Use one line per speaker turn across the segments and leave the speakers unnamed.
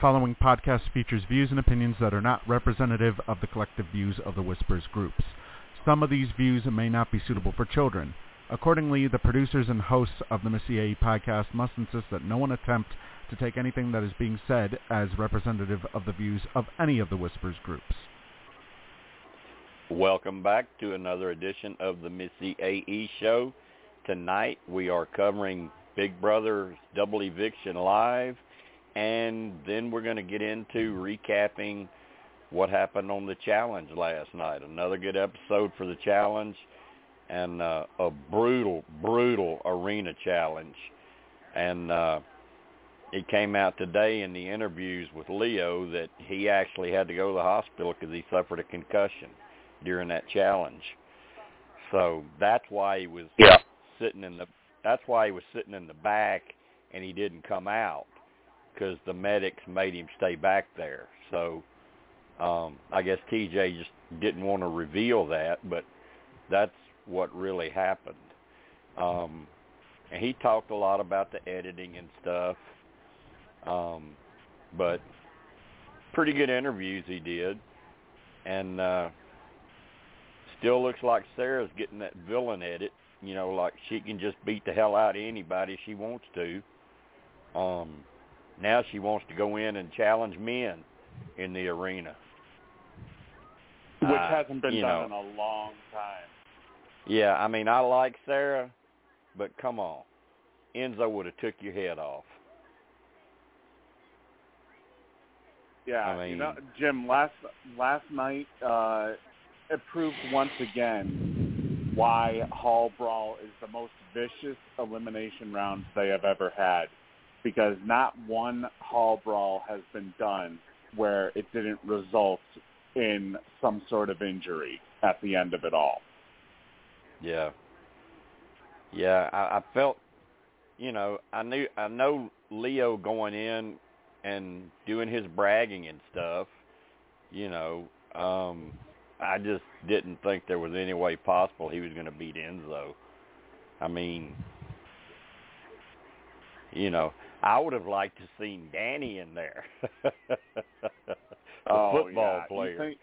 following podcast features views and opinions that are not representative of the collective views of the Whispers groups. Some of these views may not be suitable for children. Accordingly, the producers and hosts of the Missy podcast must insist that no one attempt to take anything that is being said as representative of the views of any of the Whispers groups.
Welcome back to another edition of the Missyae Show. Tonight we are covering Big Brother's Double Eviction Live, and then we're going to get into recapping what happened on the challenge last night. Another good episode for the challenge, and uh, a brutal, brutal arena challenge. And uh, it came out today in the interviews with Leo that he actually had to go to the hospital because he suffered a concussion during that challenge. So that's why he was
Yeah.
sitting in the that's why he was sitting in the back and he didn't come out because the medics made him stay back there. So um I guess TJ just didn't want to reveal that, but that's what really happened. Um and he talked a lot about the editing and stuff. Um but pretty good interviews he did. And uh still looks like Sarah's getting that villain edit. You know, like she can just beat the hell out of anybody she wants to. Um, now she wants to go in and challenge men in the arena.
which
Uh,
hasn't been done
know.
in a long time.
Yeah, I mean, I like Sarah, but come on, Enzo would have took your head off.
Yeah,
I
you know, Jim. Last last night, uh, it proved once again why Hall Brawl is the most vicious elimination round they have ever had, because not one Hall Brawl has been done where it didn't result in some sort of injury at the end of it all.
Yeah. Yeah, I, I felt, you know, I knew I know Leo going in and doing his bragging and stuff. You know, um, I just didn't think there was any way possible he was going to beat Enzo. I mean, you know, I would have liked to seen Danny in there, the
oh,
football
yeah.
player.
You think,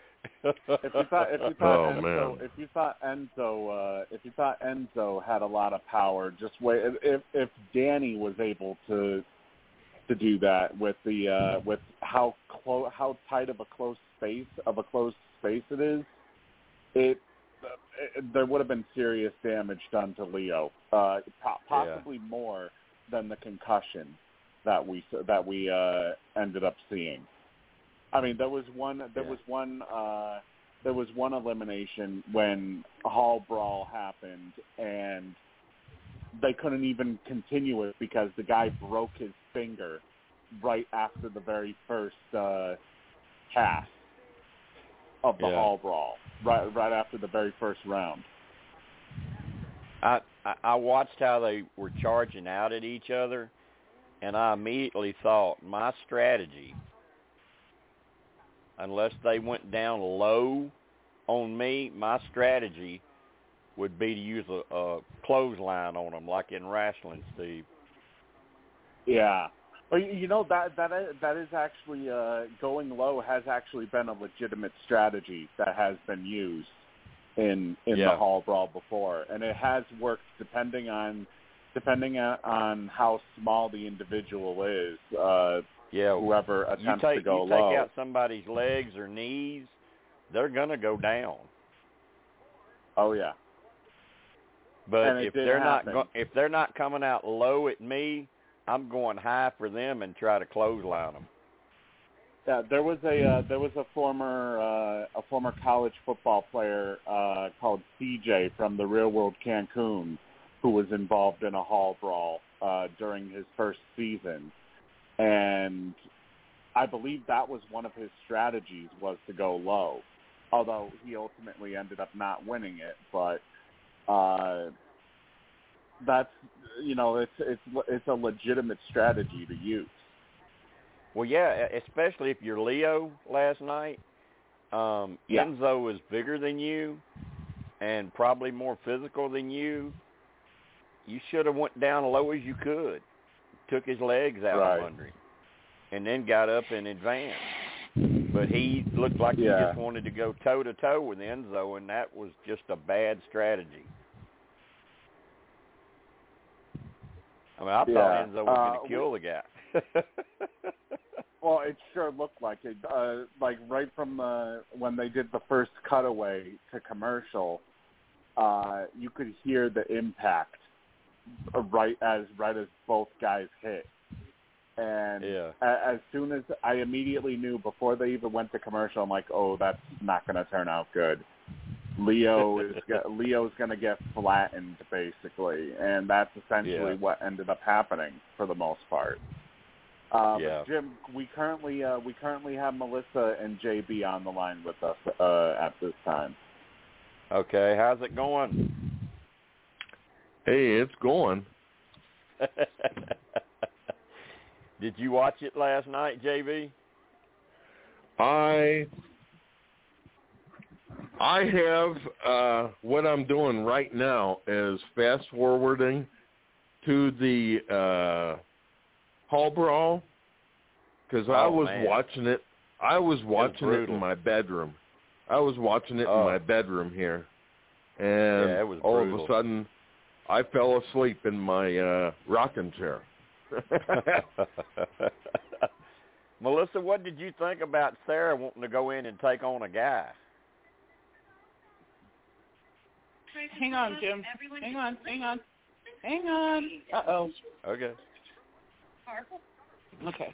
if you thought if you thought
Oh,
Enzo
man.
if you thought Enzo uh if you thought Enzo had a lot of power, just wait if if Danny was able to to do that with the uh with how close how tight of a close space of a close space it is, it, it there would have been serious damage done to Leo, uh po- possibly more than the concussion that we that we uh ended up seeing. I mean, there was one. There
Yeah.
was one. Uh, there was one elimination when Hall Brawl happened, and they couldn't even continue it because the guy broke his finger right after the very first uh, pass of the
Yeah.
Hall Brawl. Right, right after the very first round.
I, I I watched how they were charging out at each other, and I immediately thought my strategy, unless they went down low on me, my strategy would be to use a, a clothesline on them, like in wrestling, Steve.
Yeah. Well, you know that that is, that is actually uh, going low has actually been a legitimate strategy that has been used in in
Yeah.
the hall brawl before, and it has worked depending on depending on, how small the individual is. Uh,
Yeah,
whoever attempts
take
to go low
you take out somebody's legs or knees, they're gonna go down.
Oh yeah.
But
And
if they're
happen.
not go- if they're not coming out low at me, I'm going high for them and try to clothesline them.
Yeah, there was a uh, there was a former uh, a former college football player uh, called CJ from the Real World Cancun who was involved in a hall brawl uh, during his first season, and I believe that was one of his strategies was to go low. Although he ultimately ended up not winning it, but uh, that's you know it's it's it's a legitimate strategy to use.
Well, yeah, especially if you're Leo last night. Um,
Yeah.
Enzo is bigger than you and probably more physical than you. You should have went down low as you could, took his legs out
Right.
from under him, and then got up and advanced. But he looked like he just wanted to go toe to toe with Enzo, and that was just a bad strategy. I mean, I thought Enzo was
Uh,
going to kill the guy.
Well, it sure looked like it. Uh, like right from the when they did the first cutaway to commercial, uh, you could hear the impact uh, right as right as both guys hit. And
Yeah.
as soon as I immediately knew before they even went to commercial, I'm like, oh, that's not going to turn out good. Leo is Leo's going to get flattened basically, and that's essentially
Yeah.
what ended up happening for the most part. Uh,
Yeah.
Jim, we currently uh, we currently have Melissa and JB on the line with us uh, at this time.
okay, how's it going?
Hey, it's going.
Did you watch it last night, JV?
I I have uh what I'm doing right now is fast forwarding to the uh Hall Brawl cuz I
Oh,
was
man.
watching it I was watching it
brutal.
in my bedroom. I was watching it
Oh.
in my bedroom here. And
Yeah, it was
all of a sudden I fell asleep in my uh rocking chair.
Melissa, what did you think about Sarah wanting to go in and take on a guy?
Hang on, Jim. Hang on, hang on. Hang on. Uh-oh.
Okay.
Okay.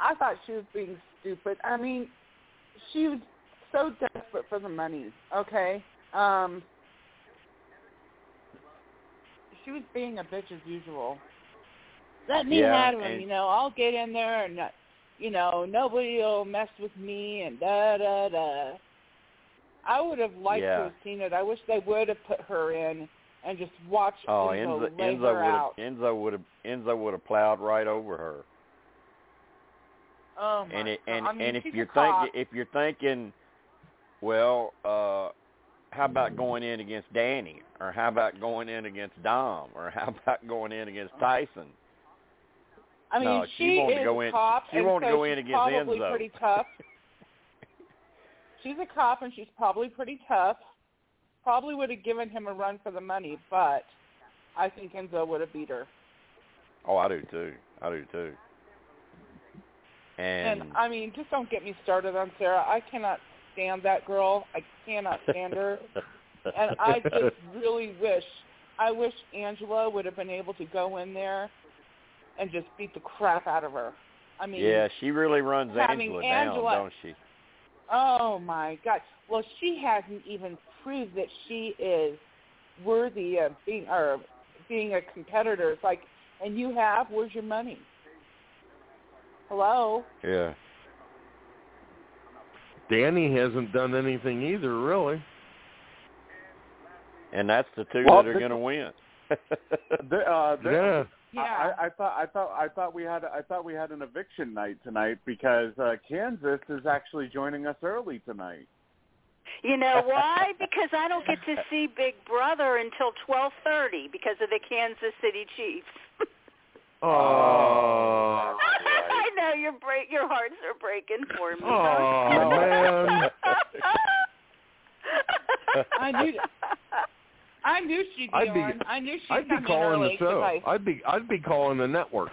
I thought she was being stupid. I mean, she was so desperate for the money, okay? Um she was being a bitch as usual. Let me
Yeah,
have him, you know, I'll get in there and you know, nobody will mess with me and da da da. I would have liked
Yeah.
to have seen it. I wish they would have put her in and just watched
Oh,
Enzo,
Enzo,
lay
Enzo
her
would
out.
have Enzo would have Enzo would have plowed right over her.
Oh my
and it, and
God. I mean,
and if you're thinking if you're thinking, well, uh, how about going in against Danny, or how about going in against Dom, or how about going in against Tyson?
I mean,
no,
she,
she wanted
is
to go in-
a cop,
she wanted to go in
she's
against
probably
Enzo.
pretty tough. She's a cop, and she's probably pretty tough. Probably would have given him a run for the money, but I think Enzo would have beat her.
Oh, I do too. I do too. And,
And I mean, just don't get me started on Sarah. I cannot stand that girl. I cannot stand her. and I just really wish, I wish Angela would have been able to go in there and just beat the crap out of her. I mean,
yeah, she really runs Angela,
Angela-
down, don't she?
Oh my God! Well, she hasn't even proved that she is worthy of being or being a competitor. It's like, and you have. Where's your money? Hello.
Yeah.
Danny hasn't done anything either, really.
And that's the two
Well,
that are going to win.
The, uh, the,
Yeah.
Yeah.
I, I thought I thought I thought we had I thought we had an eviction night tonight because uh, Kansas is actually joining us early tonight.
You know why? because I don't get to see Big Brother until 12:30 because of the Kansas City Chiefs.
Oh.
I your break your hearts are breaking for me.
Oh, man.
I knew I knew she'd be,
I'd be-
on. I knew she'd
I'd be calling the show.
'cause I-
I'd be I'd be calling the network.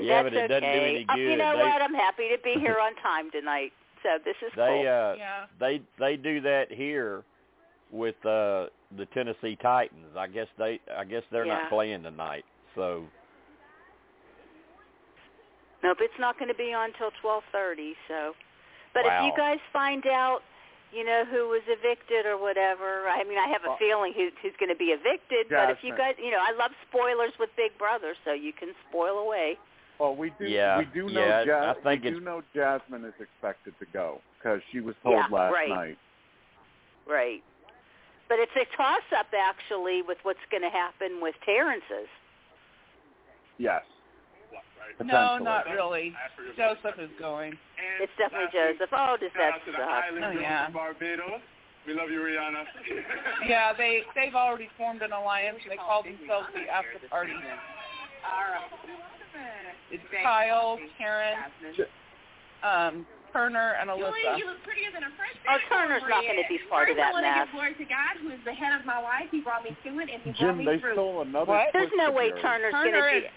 Yeah,
That's
but it doesn't do
okay.
any
Uh, You
good.
know
They-
what? I'm happy to be here on time tonight. So this is
They
cool.
uh
yeah.
they they do that here with uh the Tennessee Titans. I guess they I guess they're
Yeah.
not playing tonight. So
Nope, it's not going to be on until 12:30. So, but if you guys find out, you know who was evicted or whatever, I mean, I have a
Well-
feeling who, who's going to be evicted. But if you guys, you know, I love spoilers with Big Brother, so you can spoil away.
Well, we do
Yeah,
we do know
yeah,
Ja-
I think
we do know Jasmine is expected to go because she was told
Yeah,
last
right.
night.
Right. But it's a toss-up actually with what's going to happen with Terrence's.
Yes.
No, not really. Joseph is going.
It's definitely Joseph. Oh, does that suck?
Oh yeah.
Barbados. We love you, Rihanna.
Yeah, they they've already formed an alliance. They call themselves the After Party. It's Kyle, Terrence, um, Turner, and
Julie,
Alyssa.
you look prettier than a fresh
Oh, Turner's not going to be part of
First, I
that
want to
mess.
give glory to God, who is the head of my life. He brought me to it, and he brought
Jim,
me
they
through.
stole another.
What?
There's no way. Turner's going to
is,
be.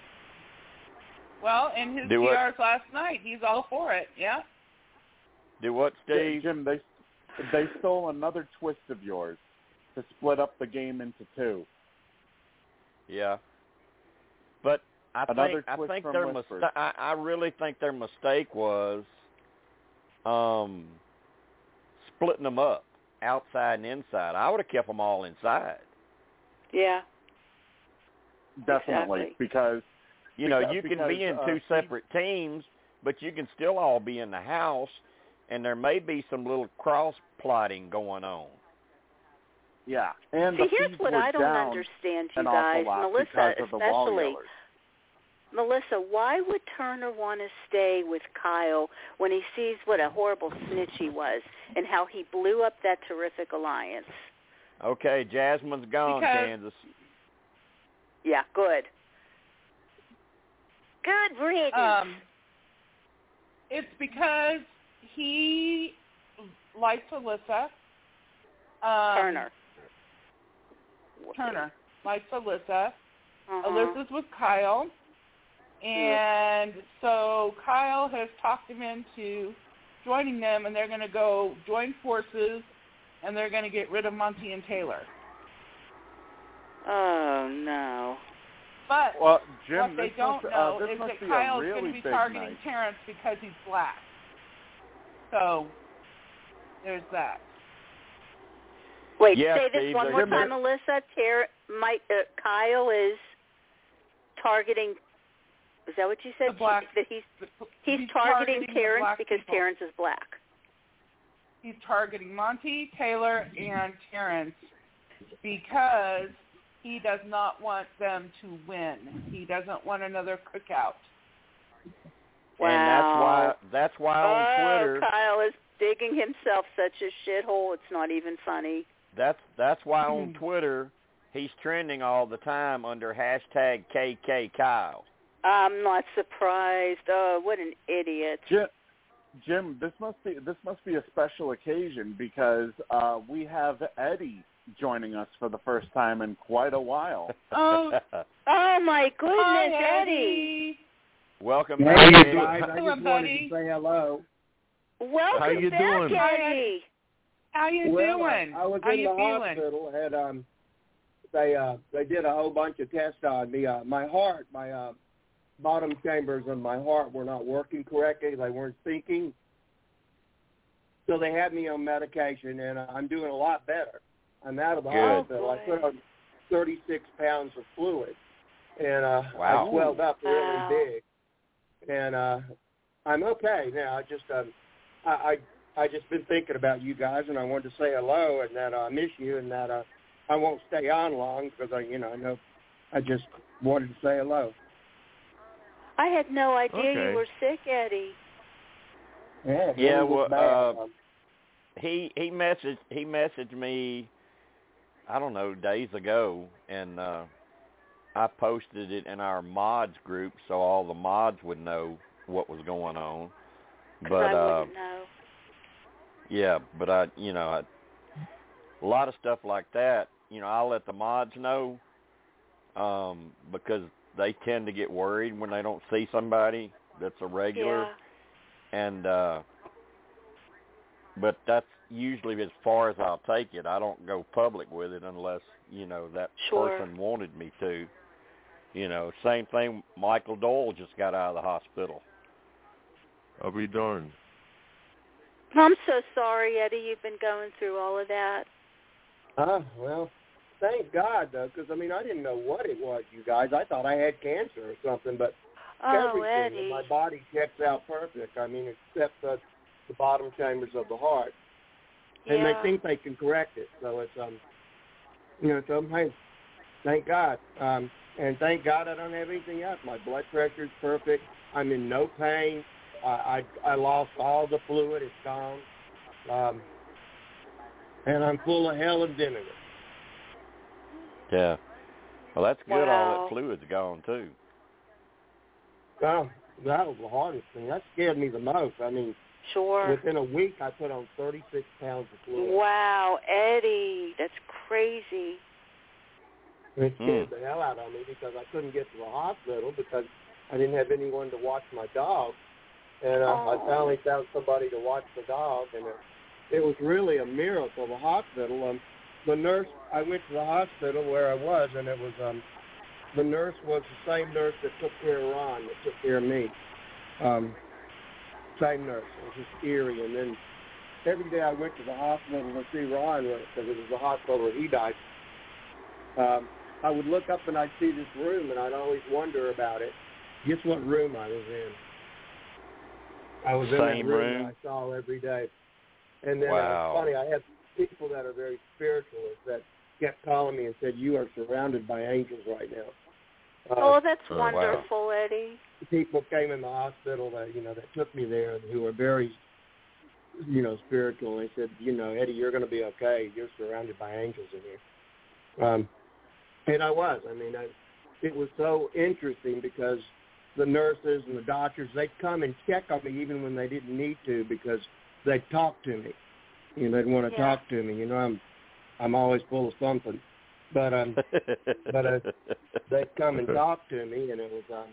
Well, in his
Do what?
PRs last night, he's all for it. Yeah.
do what, Steve?
Jim, they they stole another twist of yours to split up the game into two.
Yeah. But I
Another
think I
twist
think
from
their
Whispers.
mistake. I, I really think their mistake was um splitting them up outside and inside. I would have kept them all inside.
Yeah.
Definitely,
Exactly.
because
You know,
Because-
you can
because,
be in
uh,
two
Steve-
separate teams, but you can still all be in the house, and there may be some little cross plotting going on.
yeah, and
See,
the
here's
fees
what I don't
down
understand, you
an
guys. Melissa,
because of the wall
especially. Melissa, why would Turner want to stay with Kyle when he sees what a horrible snitch he was and how he blew up that terrific alliance?
Okay, Jasmine's gone,
Because-
Kansas.
Yeah, good. Good riddance.
Um, it's because he likes Alyssa. Um,
Turner.
Turner likes Alyssa.
Uh-huh.
Alyssa's with Kyle. And so Kyle has talked him into joining them, and they're going to go join forces, and they're going to get rid of Monty and Taylor.
Oh no.
But
Well, Jim,
what
this
they don't
must,
know
uh,
is that
be
Kyle's
really
going to be targeting
night.
Terrence because he's black. So there's that.
Wait,
Yeah,
say this
Steve,
one more time, Melissa. Ter- Mike, uh, Kyle is targeting Is that what you said?
The black-
that he's he's,
he's
targeting,
targeting
Terrence because
people.
Terrence is black.
He's targeting Monty, Taylor, and Terrence because he does not want them to win. He doesn't want another cookout.
Wow.
And that's why that's why on
oh,
Twitter
Kyle is digging himself such a shithole. It's not even funny.
that's that's why on
Hmm.
Twitter he's trending all the time under hashtag KK Kyle.
I'm not surprised. Oh, what an idiot!
Jim, Jim, this must be this must be a special occasion because uh, we have Eddie joining us for the first time in quite a while.
Oh,
Oh my goodness,
hi,
Eddie!
Welcome
Hey,
back,
you
Eddie.
guys. I
Hello,
just wanted
buddy.
to say hello.
Welcome
How are you
back,
doing?
Eddie.
how are you
well,
doing?
I, I was
how
in
you
the
feeling?
hospital. Had um, they uh, they did a whole bunch of tests on me. Uh, my heart, my uh, bottom chambers of my heart were not working correctly. They weren't syncing. So they had me on medication, and uh, I'm doing a lot better. I'm out of the
Good.
hospital. I put on 36 pounds of fluid, and uh,
Wow.
I swelled up really
Wow.
big. And uh, I'm okay now. I just um, I, I I just been thinking about you guys, and I wanted to say hello, and that uh, I miss you, and that uh, I won't stay on long because I, you know, I know I just wanted to say hello.
I had no idea
Okay.
you were sick, Eddie.
Yeah,
Yeah, well,
bad.
uh, he he messaged he messaged me I don't know days ago and uh I posted it in our mods group so all the mods would know what was going on. But
I
uh
wouldn't know.
yeah, but I you know, I, a lot of stuff like that, you know, I'll let the mods know um because they tend to get worried when they don't see somebody that's a regular
Yeah.
and uh but that's usually as far as I'll take it. I don't go public with it unless, you know, that
Sure.
person wanted me to. You know, same thing Michael Dole just got out of the hospital.
I'll be darned.
I'm so sorry, Eddie. You've been going through all of that.
Uh, well, thank God though, because I mean I didn't know what it was, you guys. I thought I had cancer or something, but
Oh,
everything in
Eddie.
my body checks out perfect. I mean, except the, the bottom chambers of the heart, and
yeah.
they think they can correct it. So it's um, you know, so hey, thank God, um, and thank God I don't have anything else. My blood pressure's perfect. I'm in no pain. I I, I lost all the fluid. It's gone. Um, and I'm full of hell and vinegar.
Yeah. Well, that's good. All that fluid's gone too.
Well, that was the hardest thing. That scared me the most. I mean,
Sure.
within a week, I put on 36 pounds of fluid.
Wow, Eddie, that's crazy.
It
Hmm.
scared the hell out of me because I couldn't get to the hospital because I didn't have anyone to watch my dog. And uh, I
Oh.
finally found somebody to watch the dog, and it, it was really a miracle. The hospital, um, the nurse, I went to the hospital where I was, and it was um, the nurse was the same nurse that took care of Ron, that took care of me. Um, same nurse. It was just eerie. And then every day I went to the hospital to see Ron because it was the hospital where he died. Um, I would look up and I'd see this room, and I'd always wonder about it. Guess what room I was in? I was in
Same
that room,
room?
that I saw every day. And then uh,
Wow.
it's funny, I have people that are very spiritualists that kept calling me and said, "You are surrounded by angels right now." Uh,
oh, that's
oh, wow.
wonderful,
People came in the hospital that you know that took me there who were very you know spiritual and they said you know eddie you're going to be okay. You're surrounded by angels in here. Um and i was. I mean I, it was so interesting because the nurses and the doctors they'd come and check on me even when they didn't need to because they'd talk to me. You know they'd want to
Yeah.
talk to me. You know i'm i'm always full of something. But um But, uh, they'd come and talk to me, and it was um,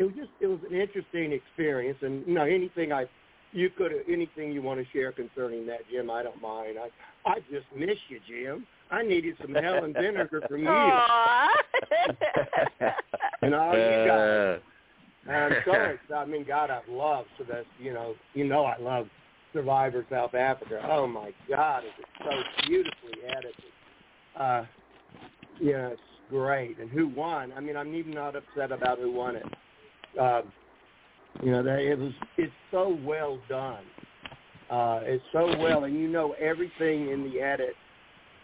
it was just it was an interesting experience. And you know, anything I you could anything you want to share concerning that, Jim, I don't mind. I I just miss you, Jim. I needed some Helen vinegar from you and all you guys.
Uh,
I'm so excited. I mean, God, I love so that's you know you know I love Survivor South Africa. Oh my God, is it so beautifully edited? Uh, yeah, it's great. And who won? I mean, I'm even not upset about who won it. Um, you know, that it was it's so well done. Uh, it's so well, and you know everything in the edit.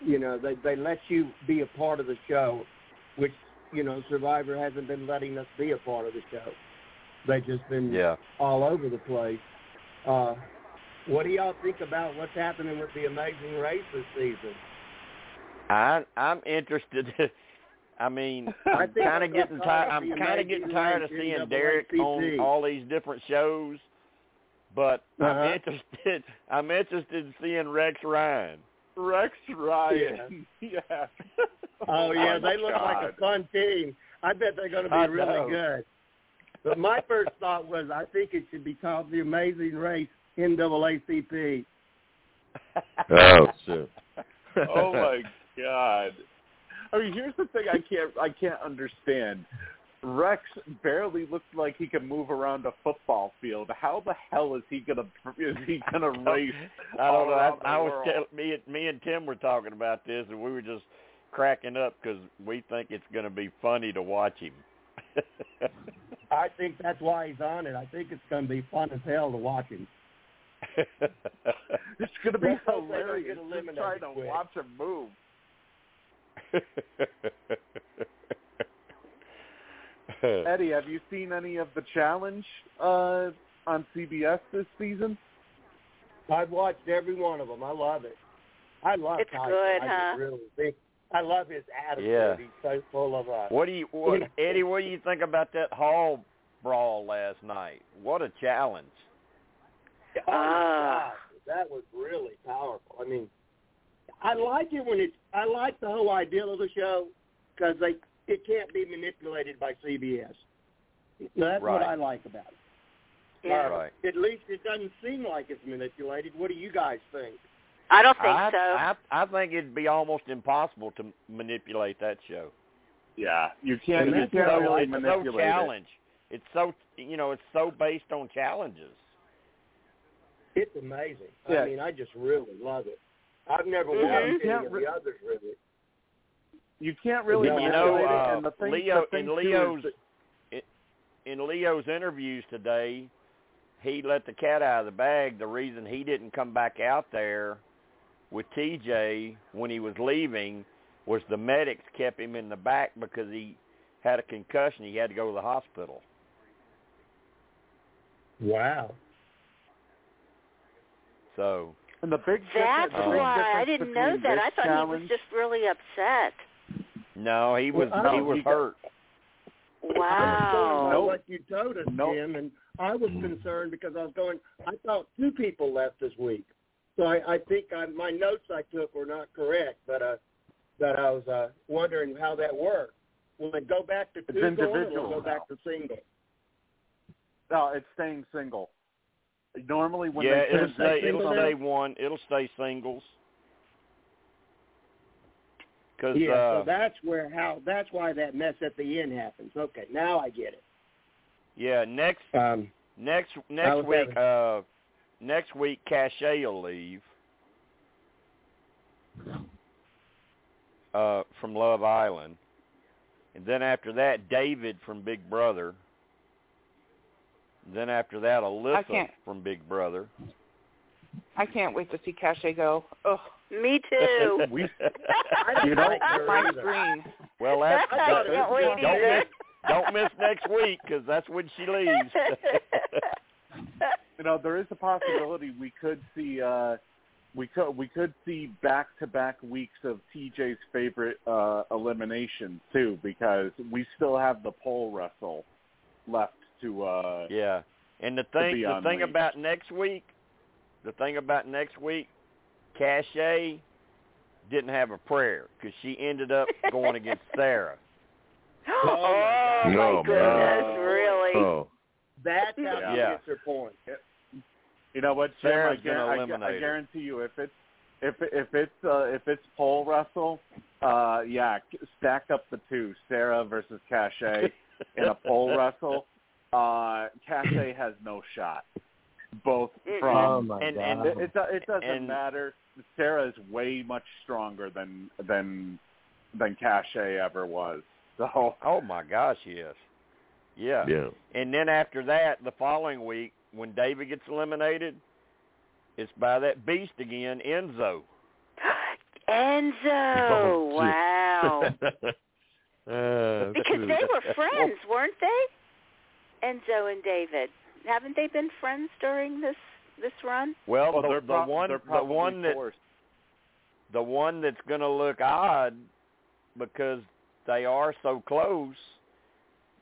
You know, they they let you be a part of the show, which you know Survivor hasn't been letting us be a part of the show. They've just been
Yeah.
all over the place. Uh, what do y'all think about what's happening with the Amazing Race this season?
I I'm interested. I mean,
I
I'm kind of getting
tired
tired. I'm kind of getting tired of seeing Derek on all these different shows. But I'm
Uh-huh.
interested. I'm interested in seeing Rex Ryan.
Rex Ryan. Yeah.
Oh yeah,
my
they look like
God.
a fun team. I bet they're going to be
I
really
know.
good. But my first thought was I think it should be called the Amazing Race NAACP.
Oh shit.
oh my god. I mean, here's the thing I can't I can't understand. Rex barely looks like he can move around a football field. How the hell is he gonna is he gonna race?
I don't know. I, I was tell, me and me and Tim were talking about this, and we were just cracking up because we think it's going to be funny to watch him.
I think that's why he's on it. I think it's going to be fun as hell to watch him.
It's gonna be
Let's hope they don't
hilarious.
get
Just
eliminated
trying to
quick.
watch him move. Eddie, have you seen any of the challenge uh, on CBS this season?
I've watched every one of them. I love it. I love
It's
Tyson.
good,
I
huh?
just really think I love his attitude.
Yeah.
He's so full of uh
what do you, what, Eddie? What do you think about that hall brawl last night? What a challenge!
Oh my
Ah.
God, that was really powerful. I mean, I like it when it's. I like the whole idea of the show because they it can't be manipulated by CBS. That's what I like about it.
Yeah.
Right.
At least it doesn't seem like it's manipulated. What do you guys think?
I don't think
I,
so.
I I think it'd be almost impossible to manipulate that show.
Yeah, you can't.
And
You can't
so,
really
it's so
manipulate it.
challenge. It's so you know it's so based on challenges.
It's amazing.
Yeah.
I mean, I just really love it. I've never
Mhm.
watched any of
re-
the others really.
You can't really
Yeah,
you know,
it.
uh,
and the thing,
Leo
the thing
in
too is
Leo's
that-
in Leo's interviews today, he let the cat out of the bag. The reason he didn't come back out there with TJ when he was leaving was the medics kept him in the back because he had a concussion. He had to go to the hospital.
Wow.
So
and the big
That's
difference, the big
why I didn't know that. I thought
challenge,
he was just really upset.
no, he was
Well,
he was
he
hurt.
I was going
Wow.
by
Nope.
what you told us,
Nope.
Jim, and I was concerned because I was going. I thought two people left this week, so I, I think I, my notes I took were not correct. But uh, but I was uh, wondering how that worked. Will it go back to
It's
two going, or will it go back to single?
No, it's staying single. Normally, when
yeah,
they
it'll
transition
stay it'll
single
stay one. It'll stay singles. Cause
Yeah,
uh,
so that's where how that's why that mess at the end happens. Okay, now I get it.
yeah, next
Um,
Next
was
next week,
having-
uh, next week, Cachet will leave uh, from Love Island, and then after that, David from Big Brother. Then after that, Alyssa
can't-
from Big Brother.
I can't wait to see Cachet go. Ugh,
Me too.
We-
I don't
You know-
like her
my
either.
screen.
well, that's
I thought
don't,
it
don't miss don't miss next week because that's when she leaves.
you know, there is a possibility we could see uh we could we could see back to back weeks of TJ's favorite uh eliminations too, because we still have the pole wrestle left to uh
Yeah, and the thing the thing
unleashed.
about next week, the thing about next week, Cachet didn't have a prayer because she ended up going against Sarah.
oh my
No,
goodness,
man.
really?
Oh.
That's how she
Yeah.
gets her point.
you know what, Jim, I,
Sarah's gonna
I,
eliminate
I
her.
guarantee you if it's if if it's uh if it's pole wrestle, uh yeah, stack up the two, Sarah versus Cachet in a pole wrestle. Uh Cachet has no shot. Both from
my
and- and-
It, it, do- it doesn't
And-
matter. Sarah is way much stronger than than than Cachet ever was. So
Oh my gosh, yes. Yeah.
Yeah.
And then after that, the following week, when David gets eliminated, it's by that beast again, Enzo.
Enzo,
Oh,
wow.
Uh,
because they were friends, weren't they? Enzo and David. Haven't they been friends during this this run?
Well,
Well,
the,
they're
the
prob-
one,
they're
the one that,
forced.
the one that's going to look odd because they are so close.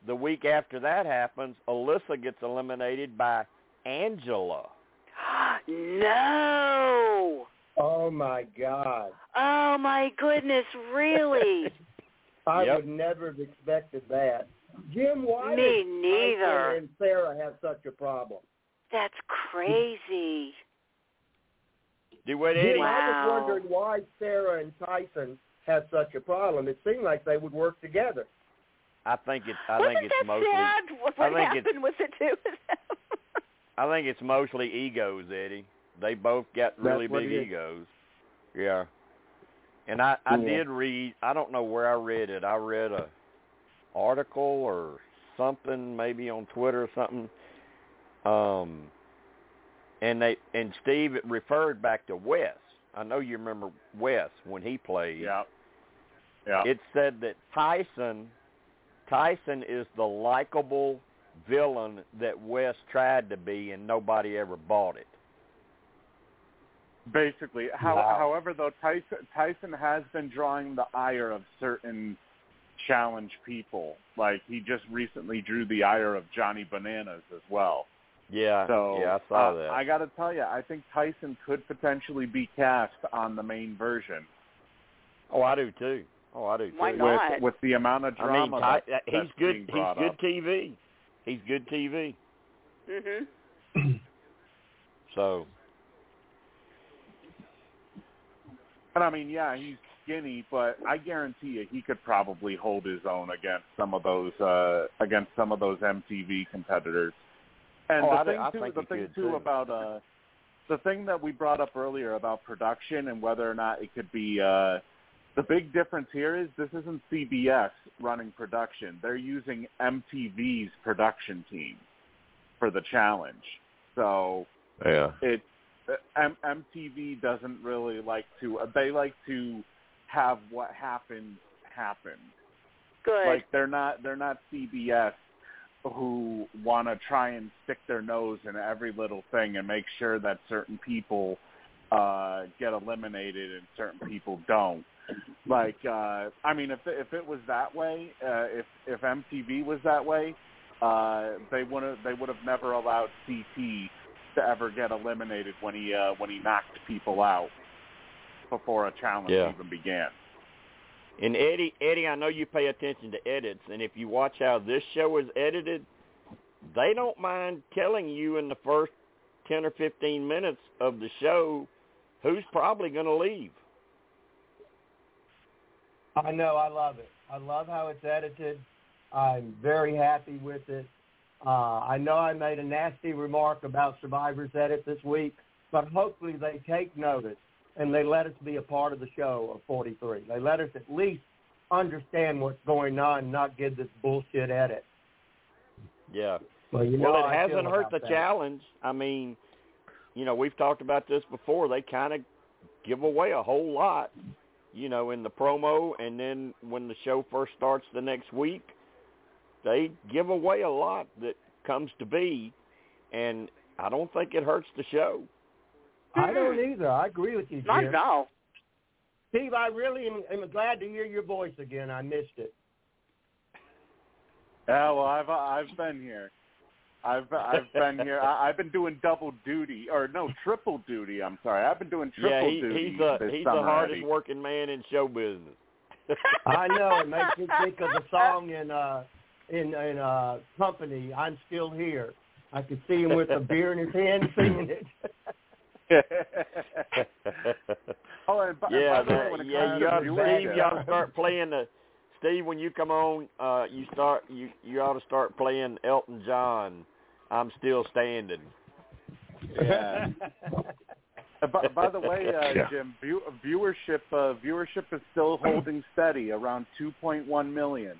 The week after that happens, Alyssa gets eliminated by Angela.
no.
Oh my God!
Oh my goodness, really?
I
Yep.
would never have expected that. Jim, why
Me
did
neither.
Tyson and Sarah have such a problem?
That's crazy.
Do what
Jim,
Eddie?
I was wondering why Sarah and Tyson had such a problem. It seemed like they would work together.
I think it's. I
Wasn't
think it's
that
mostly.
sad? What,
I
what
think it's-
happened with the two of them?
I think it's mostly egos, Eddie. They both got really
That's
big
it is.
egos. Yeah. And I I
Yeah.
did read. I don't know where I read it. I read a article or something, maybe on Twitter or something. Um. And they and Steve referred back to Wes. I know you remember Wes when he played.
Yeah. Yeah.
It said that Tyson Tyson is the likable villain that Wes tried to be and nobody ever bought it.
Basically, how,
Wow.
however, though Tyson Tyson has been drawing the ire of certain challenge people. Like he just recently drew the ire of Johnny Bananas as well.
Yeah,
So
yeah, I saw
uh,
that.
I got to tell you, I think Tyson could potentially be cast on the main version
oh, I do too. Oh, I do too.
Why
with
not?
with the amount of
I mean,
drama
Ty,
that,
he's
that's
good. He's
brought
good
up.
TV. He's good TV.
mhm.
So
And I mean, yeah, he's skinny, but I guarantee you, he could probably hold his own against some of those uh against some of those MTV competitors. And
Oh,
the
I
thing
I
too, the thing too
too.
about uh the thing that we brought up earlier about production and whether or not it could be uh the big difference here is this isn't CBS running production. They're using MTV's production team for the challenge. So
Yeah.
it uh, M- MTV doesn't really like to. uh, They like to have what happened happen.
Good.
Like they're not they're not CBS who want to try and stick their nose in every little thing and make sure that certain people uh get eliminated and certain people don't. Like uh I mean if if it was that way, uh if if MTV was that way, uh they would have they would have never allowed CT to ever get eliminated when he uh when he knocked people out before a challenge
Yeah.
even began.
And Eddie, Eddie, I know you pay attention to edits, and if you watch how this show is edited, they don't mind telling you in the first ten or fifteen minutes of the show who's probably going to leave.
I know. I love it. I love how it's edited. I'm very happy with it. Uh, I know I made a nasty remark about Survivor's Edit this week, but hopefully they take notice and they let us be a part of the show of 43. They let us at least understand what's going on, not give this bullshit edit.
Yeah.
Well, you know
well, it hasn't hurt the
that.
challenge. I mean, you know, we've talked about this before. They kind of give away a whole lot, you know, in the promo, and then when the show first starts the next week, they give away a lot that comes to be, and I don't think it hurts the show.
I don't either. I agree with you, Jim.
Not at all.
Steve, I really am, am glad to hear your voice again. I missed it.
Yeah, well, I've I've been here. I've I've been here. I, I've been doing double duty, or no, triple duty. I'm sorry. I've been doing triple
yeah, he,
duty
he's the
this
he's the hardest
Eddie.
working man in show business.
I know. It makes me think of the song in uh in in uh company, I'm still here. I could see him with a beer in his hand singing it.
oh, and by,
yeah,
and by the way,
that-
when it
yeah. You
to
ought,
viewership-
Steve, you ought to start playing the. Steve, when you come on, uh, you start you you ought to start playing Elton John. I'm still standing.
Yeah. Uh, by, by the way, uh,
Yeah.
Jim, view, viewership uh, viewership is still holding steady around 2.1 million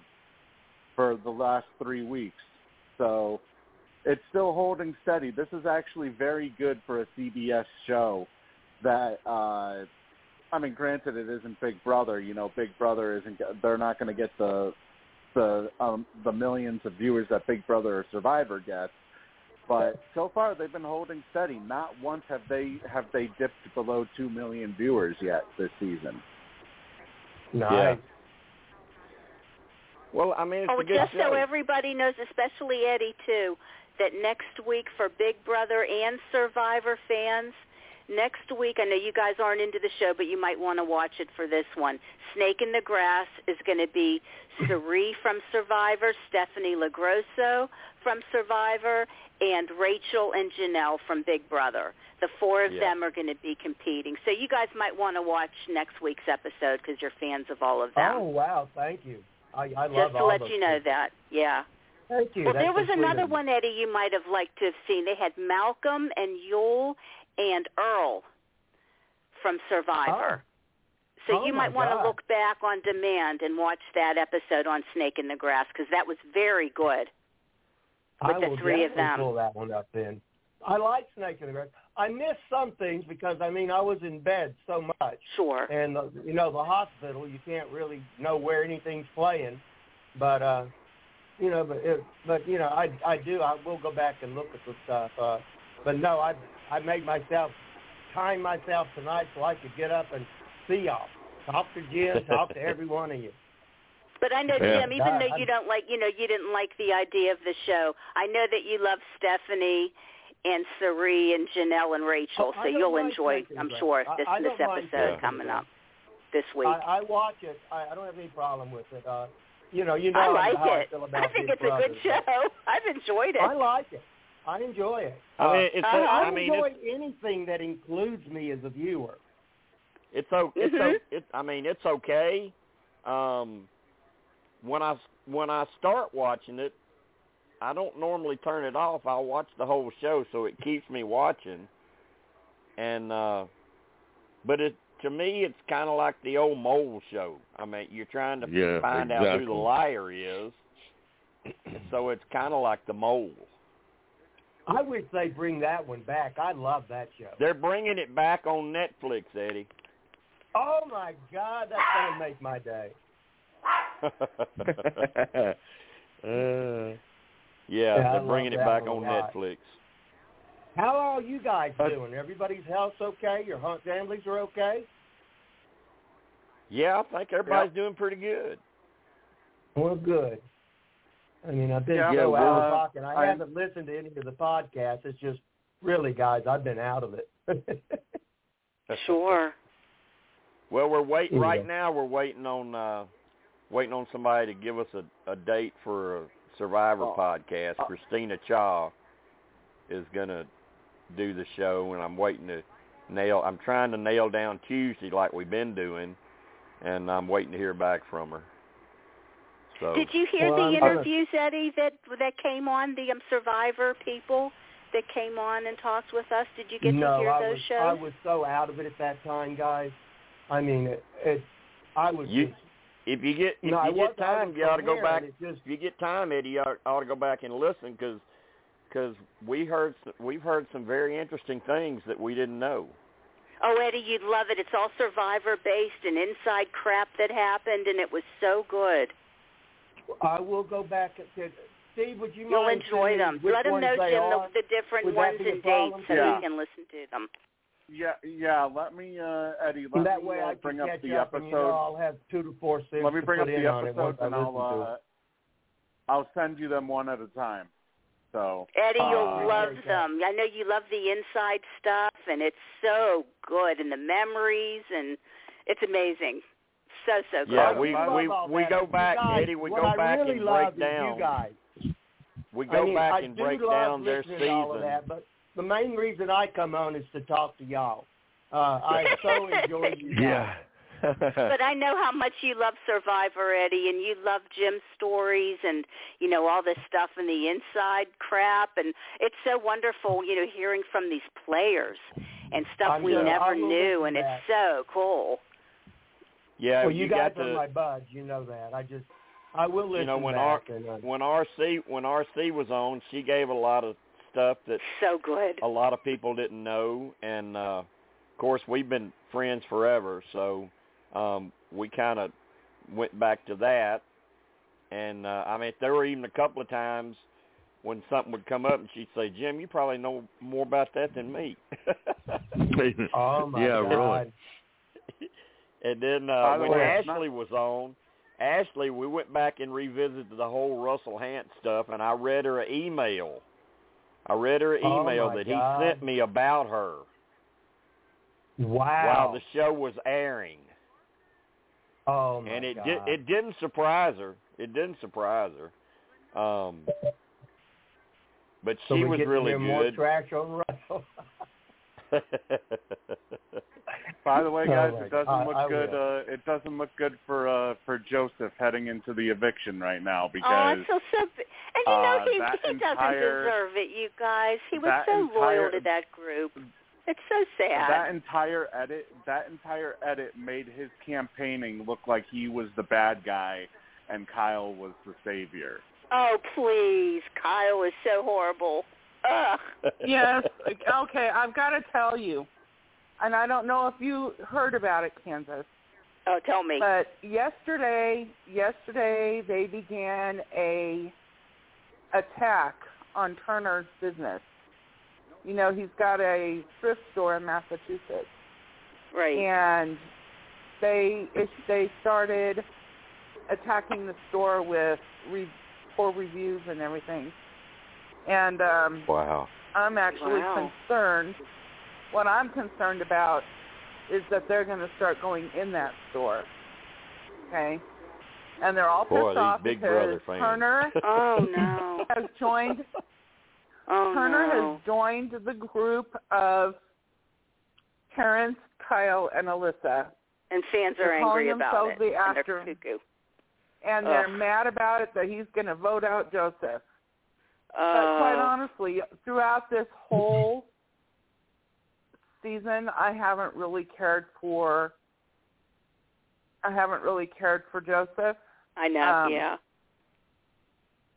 for the last three weeks. So it's still holding steady. This is actually very good for a CBS show that uh I mean granted it isn't Big Brother, you know, Big Brother isn't they're not going to get the the um the millions of viewers that Big Brother or Survivor gets. But so far they've been holding steady. Not once have they have they dipped below 2 million viewers yet this season.
Nice.
Well, I mean, it's
oh,
a good
just
show.
so everybody knows, especially Eddie too, that next week for Big Brother and Survivor fans, next week I know you guys aren't into the show, but you might want to watch it for this one. Snake in the Grass is going to be Sari from Survivor, Stephenie LaGrossa from Survivor, and Rachel and Janelle from Big Brother. The four of
Yeah.
them are going to be competing. So you guys might want to watch next week's episode because you're fans of all of them.
Oh wow, thank you. I, I love
Just to
all
let
those
you know
people.
that, yeah.
Thank you.
Well,
That's
there was another one, Eddie, you might have liked to have seen. They had Malcolm and Yul and Earl from Survivor. So
Oh,
you might want to look back on demand and watch that episode on Snake in the Grass because that was very good. with
I
the three of them.
Pull that one up then. I like Snake in the Grass. I missed some things because I mean I was in bed so much,
Sure.
and uh, you know the hospital you can't really know where anything's playing, but uh, you know but it, but you know I I do I will go back and look at the stuff. Uh, but no, I I made myself time myself tonight so I could get up and see y'all, talk to Jim, talk to every one of you.
But I know,
Yeah.
Jim, even though you don't like, you know, you didn't like the idea of the show, I know that you love Stephenie and Sari and Janelle and Rachel,
Oh, I
so
don't
you'll enjoy,
Snake
I'm
the
sure,
Grass.
this
I- I
this episode coming
the
up this week.
I, I watch it. I, I don't have any problem with it. Uh, you know, you know
I like
how
it.
I feel about
I think
Big
it's a good show. I've enjoyed it.
I like it. I enjoy it.
I mean, it's.
Uh,
a,
I,
I mean,
enjoy
it's
anything that includes me as a viewer.
it's o- it's
Mhm.
o- it, I mean, it's okay. Um, when I when I start watching it, I don't normally turn it off. I'll watch the whole show, so it keeps me watching. And uh, but it to me, it's kind of like the old mole show. I mean, you're trying to
Yeah,
find out who the liar is. so it's kind of like the mole.
I wish they'd bring that one back. I love that show.
They're bringing it back on Netflix, Eddie.
Oh my God, that's gonna make my day.
uh,
Yeah,
Yeah,
they're
love
bringing it back on
lot.
Netflix.
How are you guys
Uh,
doing? Everybody's health's okay? Your hunt families are okay?
Yeah, I think everybody's doing pretty good.
Well, good. I mean, I've been
Yeah,
so
well,
out of pocket. I,
I-
haven't listened to any of the podcasts. It's just really, guys, I've been out of it.
Sure.
Well, we're waiting
Yeah.
right now. We're waiting on uh waiting on somebody to give us a, a date for a Survivor
Oh.
podcast.
Uh.
Christina Cha is gonna do the show, and I'm waiting to nail. I'm trying to nail down Tuesday like we've been doing, and I'm waiting to hear back from her. So
Did you hear
Well,
the
I'm gonna-
interviews, Eddie, that that came on the um, Survivor people that came on and talked with us? Did you get
no,
to hear
I
those
was
shows?
I was so out of it at that time, guys. I mean, it, it I was
You-
just
if you get if
no,
you get time, you ought to go
coherent.
back.
Just
If you get time, Eddie, you ought, ought to go back and listen because because we heard s- we've heard some very interesting things that we didn't know.
Oh, Eddie, you'd love it. It's all Survivor based and inside crap that happened, and it was so good.
I will go back and to, Steve, would you
You'll
mind
enjoy them.
which
Let them know, Jim, the, the different
Would
ones and dates, so
Yeah.
we can listen to them.
Yeah, yeah. Let me, uh, Eddie. Let
that
me
way
uh,
I
bring
can
up
catch
the
up, and
episode.
you know I'll have two to four cents
Let me bring up the
on it once
episodes, and I'll uh. I'll send you them one at a time. So
Eddie, you'll
Uh,
love
appreciate
them. I know you love the inside stuff, and it's so good, and the memories, and it's amazing. So so good.
Yeah, we we we go back,
guys,
Eddie. We go
I
back
really
and
love
break down.
You guys.
We go
I mean,
back
I
and break down their
listening to all of
season.
that, but the main reason I come on is to talk to y'all. Uh, I so enjoy you. guys.
yeah.
But I know how much you love Survivor, Eddie, and you love Jim's stories and you know all this stuff and the inside crap, and it's so wonderful, you know, hearing from these players and stuff
I'm
we
gonna- I
never knew, and
to
it's so cool.
Yeah,
well, you,
you
guys
got
are
to.
my buds. You know that. I just I will listen
you know when
back
R,
and, uh,
when RC when RC was on, she gave a lot of stuff that
So good.
a lot of people didn't know, and uh, of course we've been friends forever, so um, we kind of went back to that. And uh, I mean, there were even a couple of times when something would come up, and she'd say, "Jim, you probably know more about that than me."
Oh my
yeah,
God.
really.
And then uh, when
way, it's
Ashley was on, Ashley, we went back and revisited the whole Russell Hantz stuff, and I read her an email. I read her an
Oh,
email
my
that
God.
he sent me about her
Wow.
while the show was airing,
oh my
and it
God.
did. It didn't surprise her. It didn't surprise her. Um, but she
we
was
get to
really
hear more
good.
trash on Russell.
By the way,
Oh,
guys,
my
it doesn't
God,
look
I
good.
will.
Uh, it doesn't look good for uh, for Joseph heading into the eviction right now
Oh, I
because
feel so. b- And you know
uh,
he
that
he doesn't deserve it, you guys. He was
that
so loyal to that group. It's so sad.
that entire edit that entire edit made his campaigning look like he was the bad guy and Kyle was the savior.
Oh please, Kyle is so horrible. Ugh.
yes. Okay, I've got to tell you, and I don't know if you heard about it, Kansas.
Oh, tell me.
But yesterday, yesterday they began a attack on Turner's business. You know, he's got a thrift store in Massachusetts,
right.
and they it, they started attacking the store with re, poor reviews and everything. And um,
wow.
I'm actually
Wow.
concerned. What I'm concerned about is that they're going to start going in that store. Okay, and they're all
Boy,
pissed
these
off
Big
because
Brother.
Turner
Oh no.
has joined.
Oh
Turner
no.
has joined the group of Terrance, Kyle, and Alyssa,
and fans are angry about it.
the
and they're cuckoo.
and they're mad about it that he's going to vote out Joseph. But
Oh.
quite honestly, throughout this whole season, I haven't really cared for. I haven't really cared for Joseph.
I know.
um,
yeah.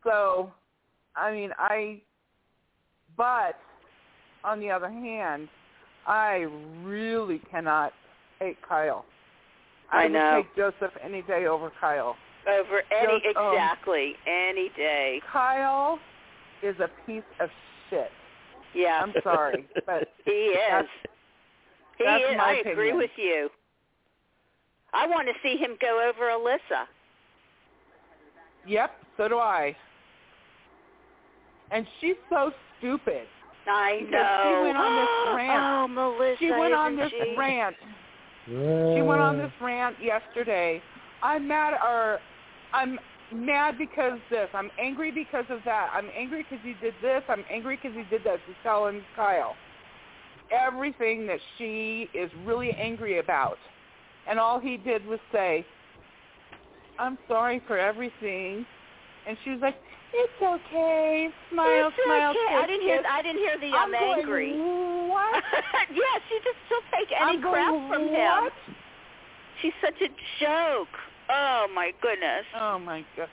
So, I mean, I. But on the other hand, I really cannot take Kyle.
I
would
know.
take Joseph any day over Kyle.
Over any
um,
exactly any day.
Kyle is a piece of shit.
Yeah.
I'm sorry, but
he is.
that's-
he
that's
is. I agree with you. I want to see him go over Alyssa.
Yep, so do I. And she's so stupid.
I know.
she went on this rant.
Oh, Melissa.
She went on this
she?
rant. She went on this rant yesterday. I'm mad, or I'm mad because this. I'm angry because of that. I'm angry because he did this. I'm angry because he did that. She's telling Kyle everything that she is really angry about, and all he did was say, "I'm sorry for everything," and she was like, "It's okay. Smile,
It's
smile."
okay.
kiss,
I didn't hear.
kiss."
I didn't hear the
I'm
I'm,
going,
angry.
What?
yeah, she just she'll take any
I'm
crap
going,
from
what?
him. She's such a joke. Oh my goodness.
Oh my god.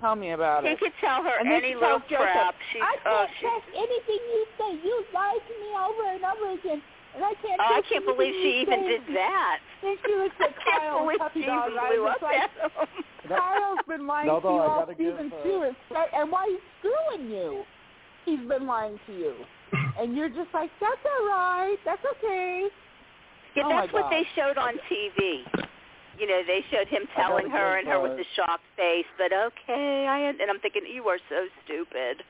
Tell me about
He
it.
He could tell her
And then
any
she
little
tells
crap. She's
I
oh
can't
she's
trust anything you say. You lied to me over and over again, and I can't.
oh, I can't believe she even did that.
Then she looks
I
at
can't believe
puppy
she
dog
even
eyes.
blew up at him.
Kyle's been lying
No,
to you all
gotta give,
season
uh,
two, and, and why he's screwing you. He's been lying to you, and you're just like, that's all right, that's okay.
Yeah,
Oh,
that's what
God.
they showed on TV. You know, they showed him telling her and her with the shocked face, but okay, I and I'm thinking you are so stupid.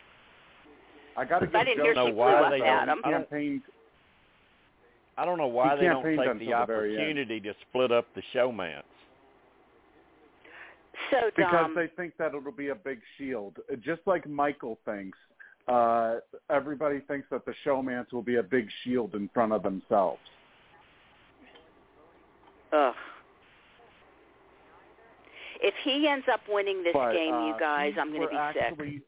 I got to
I
give
didn't hear
Joe
she
blew up
credit,
at
him.
Campaigned
I don't know why they don't take the
until the
opportunity to split up the showmance.
So
because they think that it'll be a big shield. Just like Michael thinks, uh, everybody thinks that the showmance will be a big shield in front of themselves.
Ugh. If he ends up winning this
But,
game,
uh,
you guys, I'm going to be sick.
actually,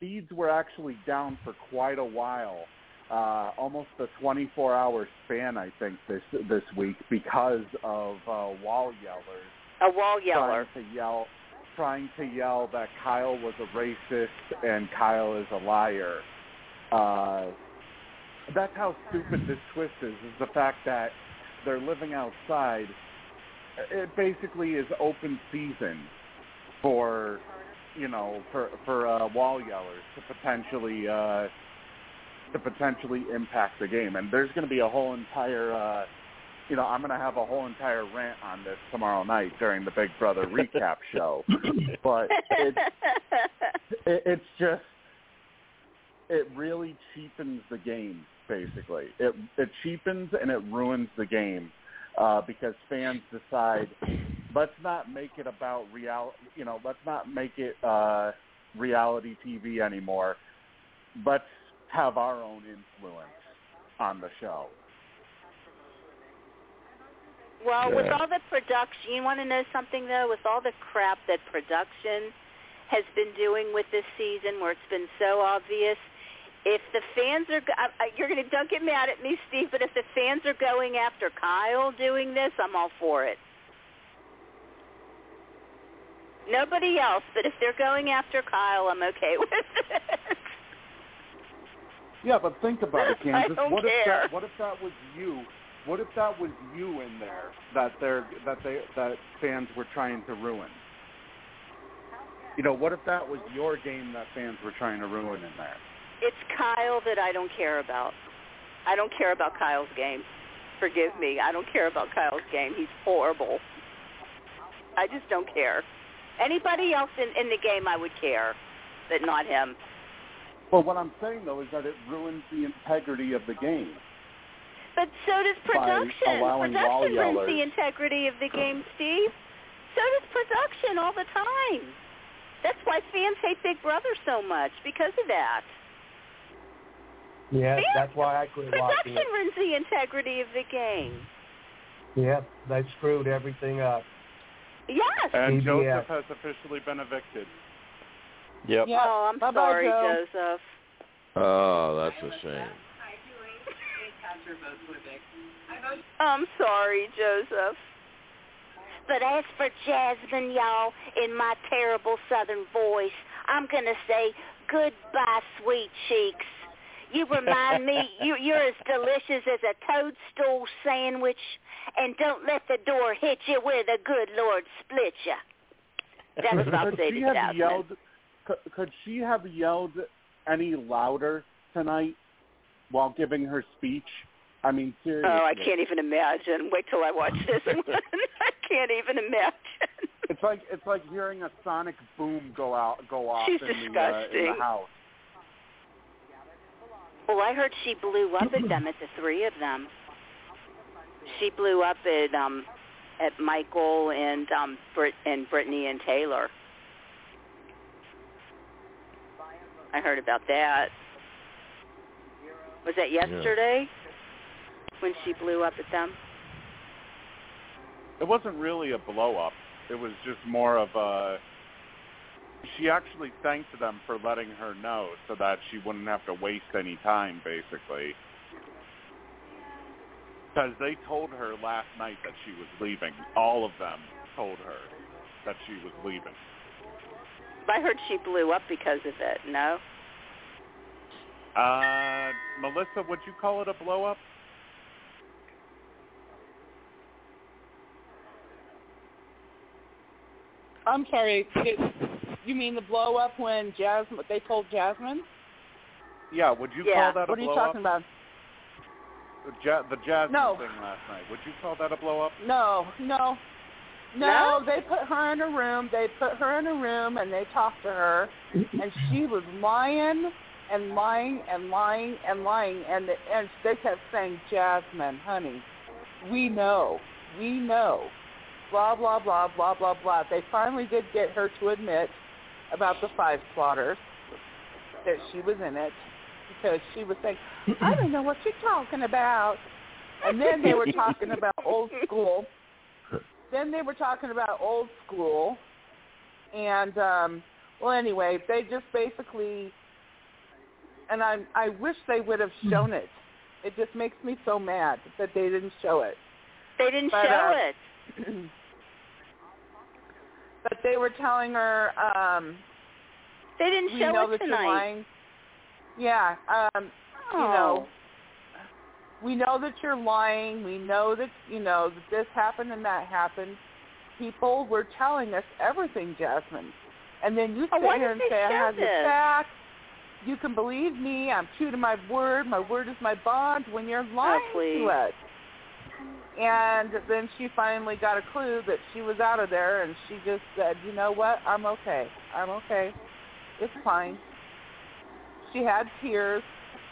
Feeds were actually down for quite a while, uh, almost a 24-hour span, I think, this this week because of uh, wall yellers
A wall yeller.
trying to yell trying to yell that Kyle was a racist and Kyle is a liar. Uh, that's how stupid this twist is. Is the fact that they're living outside. It basically is open season for you know for for uh, wall yellers to potentially uh, to potentially impact the game. And there's going to be a whole entire uh, you know, I'm going to have a whole entire rant on this tomorrow night during the Big Brother recap show. But it's it, it's just it really cheapens the game. Basically, it it cheapens and it ruins the game uh, because fans decide let's not make it about real. You know, let's not make it uh, reality TV anymore. Let's have our own influence on the show.
Well, with all the production, you want to know something though? With all the crap that production has been doing with this season, where it's been so obvious, if the fans are, go- I- I- you're going to don't get mad at me, Steve, but if the fans are going after Kyle doing this, I'm all for it. Nobody else, but if they're going after Kyle, I'm okay with it.
Yeah, but think about it, Kansas.
I don't
what if
care.
that what if that was you? What if that was you in there that they're that they that fans were trying to ruin? You know, what if that was your game that fans were trying to ruin in there?
It's Kyle that I don't care about. I don't care about Kyle's game. Forgive me. I don't care about Kyle's game. He's horrible. I just don't care. Anybody else in, in the game I would care, but not him.
Well, what I'm saying though is that it ruins the integrity of the game.
But so does production. Production ruins the integrity of the game, Steve. So does production all the time. That's why fans hate Big Brother so much because of that.
Yeah,
Fans-
that's why I quit watching
Production
it.
ruins the integrity of the game.
Yeah, they screwed everything up.
Yes.
And
CBS.
Joseph has officially been evicted.
Yep.
Yeah.
Oh, I'm
Bye-bye,
sorry,
Joe.
Joseph.
Oh, that's a shame.
I'm sorry, Joseph. But as for Jasmine, y'all, in my terrible southern voice, I'm going to say goodbye, sweet cheeks. You remind me you, you're as delicious as a toadstool sandwich, and don't let the door hit you where the good Lord split you. That's what I'll
could
say
she
to
have
Jasmine.
yelled? Could, could she have yelled any louder tonight while giving her speech? I mean, seriously.
Oh, I can't even imagine. Wait till I watch this one. I can't even imagine.
It's like it's like hearing a sonic boom go out go off
She's
in the, uh, in
disgusting.
the house.
Well, I heard she blew up at them at the three of them. She blew up at um at Michael and um Brit and Brittany and Taylor. I heard about that. Was that yesterday when she blew up at them?
It wasn't really a blow up. It was just more of a. She actually thanked them for letting her know so that she wouldn't have to waste any time, basically. Because they told her last night that she was leaving. All of them told her that she was leaving.
I heard she blew up because of it. No.
Uh, Melissa, would you call it a blow up?
I'm sorry. It, you mean the blow up when Jasmine? They told Jasmine.
Yeah, would you
Yeah.
call that a
What are you talking
up?
about?
The, ja- the Jasmine
No.
thing last night. Would you call that a blow up?
No, no, no.
No?
They put her in a room. They put her in a room and they talked to her, and she was lying and lying and lying and lying, and the, and they kept saying, "Jasmine, honey, we know, we know." Blah blah blah blah blah blah. They finally did get her to admit about the five slaughters that she was in it because she was saying, "I don't know what you're talking about." And then they were talking about old school. Then they were talking about old school, and um, well, anyway, they just basically, and I I wish they would have shown it. It just makes me so mad that they didn't show it.
They didn't
But,
show
uh,
it.
But they were telling her, um,
They didn't
we
show
know
it
that
tonight.
you're lying. Yeah, um,
oh.
you know, we know that you're lying. We know that you know that this happened and that happened. People were telling us everything, Jasmine, and then you
Oh,
sit
why
here
did
and
they
say I
show
have your
this?
You can believe me. I'm true to my word. My word is my bond. When you're oh, lying
Oh,
to us. And then she finally got a clue that she was out of there, and she just said, "You know what? I'm okay. I'm okay. It's fine." She had tears,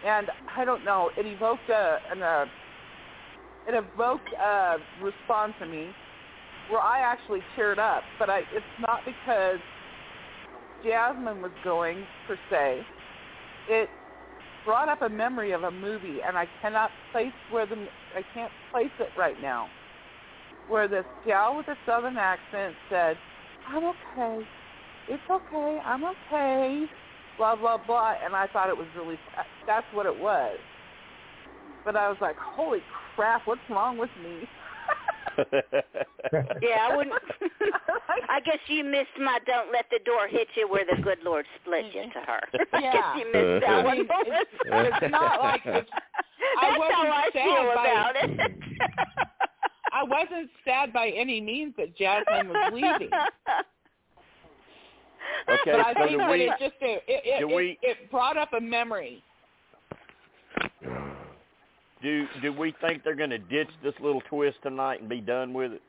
and I don't know. It evoked a, an, a it evoked a response in me where I actually teared up. But I, it's not because Jasmine was going per se. It brought up a memory of a movie, and I cannot place where the I can't place it right now. Where this gal with a southern accent said, "I'm okay. It's okay. I'm okay." Blah blah blah, and I thought it was really that's what it was. But I was like, "Holy crap! What's wrong with me?"
Yeah, I wouldn't. I guess you missed my "Don't let the door hit you" where the good Lord split you to her. I
Yeah.
guess you missed that
I
one.
it's, it's not like it's, I
That's
wasn't
how I
sad
feel about it.
I wasn't sad by any means that Jasmine was leaving.
Okay,
but I
so
think that
we-
it just it it, it,
we-
it brought up a memory.
Do do we think they're going to ditch this little twist tonight and be done with it?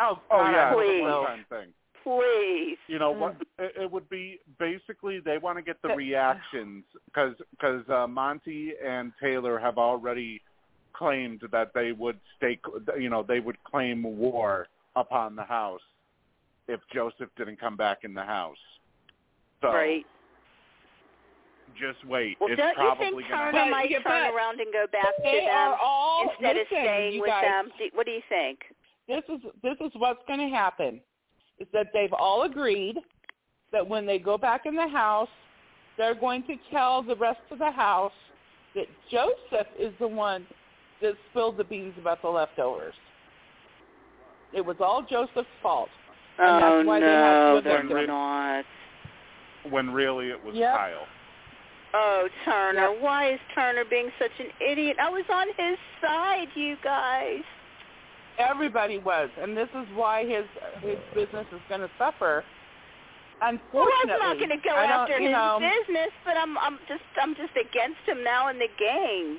Oh,
Oh
God,
yeah,
I hope
it's a
please.
so.
one-time thing.
Please.
You know what? It, it would be basically they want to get the reactions because because uh, Monte and Taylor have already claimed that they would stake you know they would claim war upon the house if Joseph didn't come back in the house. So
Right.
Just wait.
Well,
it's
don't you
probably
think
gonna
Turner
But-
might
yeah,
turn
but
around and go back to them
all
instead of staying with
guys,
them? Do, what do you think?
This is this is what's going to happen. Is that they've all agreed that when they go back in the house, they're going to tell the rest of the house that Joseph is the one that spilled the beans about the leftovers. It was all Joseph's fault. And
oh
that's why they have
no,
to
they're
evict
not.
when really it was
Yep.
Kyle.
Oh, Turner,
Yep.
why is Turner being such an idiot? I was on his side, you guys.
Everybody was, and this is why his his business is going to suffer.
Well,
Unfortunately,
I'm not going to go after his
know,
business, but I'm I'm just I'm just against him now in the game.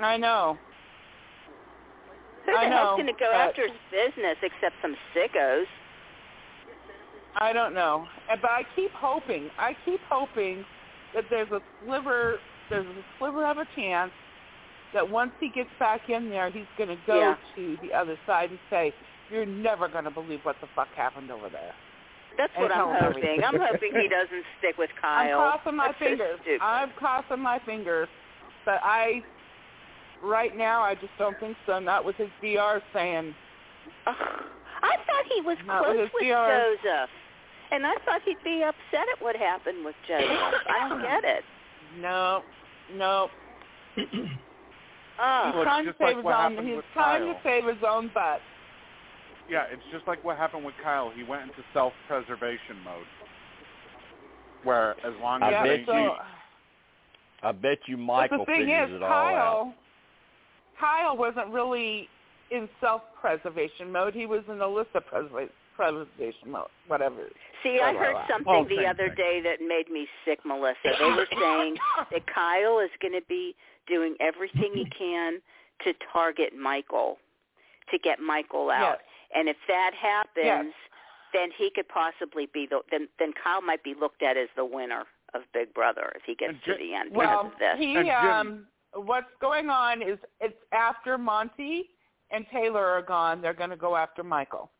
I know.
Who the
I
hell's going to go after his business except some sickos?
I don't know, but I keep hoping. I keep hoping that there's a sliver, there's a sliver of a chance that once he gets back in there, he's going to go
Yeah.
to the other side and say, "You're never going to believe what the fuck happened over there."
That's
And
what I'm hoping.
everything.
I'm hoping he doesn't stick with Kyle.
I'm crossing my
That's
fingers. I'm crossing my fingers, but I, right now, I just don't think so. Not with his DR saying,
Ugh. I thought he was
Not
close
with
with. Joseph, and I thought he'd be upset at what happened with Joseph. I don't get it.
"No, no."
Oh,
He's
Well,
trying to save
like
his own.
happened
He's trying
Kyle.
to save his own butt.
Yeah, it's just like what happened with Kyle. He went into self-preservation mode, where as long
I
as
yeah,
bet
they
so,
I bet you Michael
the thing
figures
is,
it all out.
Kyle, Kyle wasn't really in self-preservation mode. He was in Alyssa preserva- preservation mode, whatever.
See, I
Blah, blah,
heard
blah.
something
Oh,
the other
thing.
day that made me sick, Melissa. They were saying that Kyle is going to be doing everything he can to target Michael, to get Michael out.
Yes.
And if that happens,
Yes.
then he could possibly be the then then Kyle might be looked at as the winner of Big Brother if he gets
And
to the end
Well,
of this.
he um, what's going on is it's after Monte and Taylor are gone. They're going to go after Michael.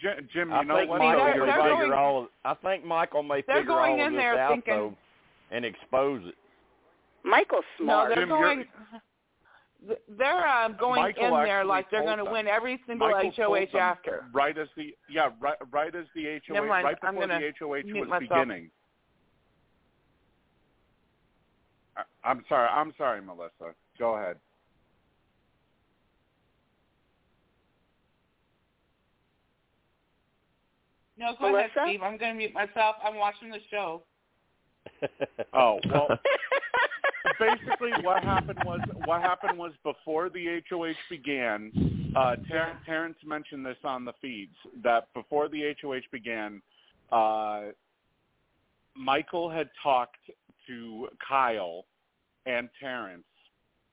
J- Jim, you
I
know
think
what?
Michael
they're-
may
they're
figure
going-
all. Of, I think Michael may figure
going
all
in
of this
there
out
thinking-
though, and expose it.
Michael's
No,
smart.
they're
Jim,
going. They're um, going
Michael
in there like they're going to win every single
Michael
HOH after.
Right as the yeah, right right as the HOH
Never mind,
right
I'm
before
gonna
the HOH was
myself.
beginning. I, I'm sorry. I'm sorry, Melissa. Go ahead.
No, go
Melissa?
ahead, Steve. I'm going to mute myself. I'm watching the show.
Oh well. basically, what happened was what happened was before the HOH began. Uh, Ter- Terrance mentioned this on the feeds that before the HOH began, uh, Michael had talked to Kyle and Terrance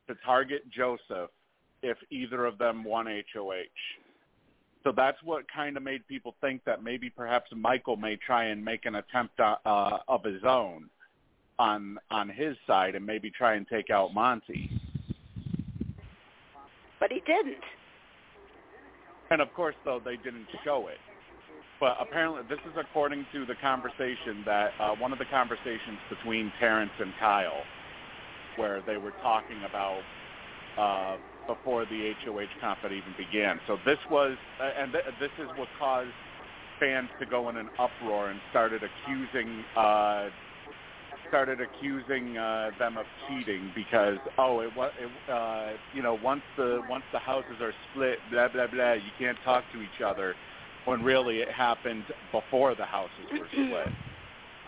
to target Joseph if either of them won HOH. So that's what kind of made people think that maybe perhaps Michael may try and make an attempt uh, uh, of his own on on his side and maybe try and take out Monte.
But he didn't.
And of course, though, they didn't show it. But apparently, this is according to the conversation that uh, one of the conversations between Terrance and Kyle, where they were talking about uh, before the HOH comp even began. So this was, uh, and th- this is what caused fans to go in an uproar and started accusing uh, started accusing uh, them of cheating because oh it was it, uh, you know once the once the houses are split blah blah blah you can't talk to each other when really it happened before the houses were split.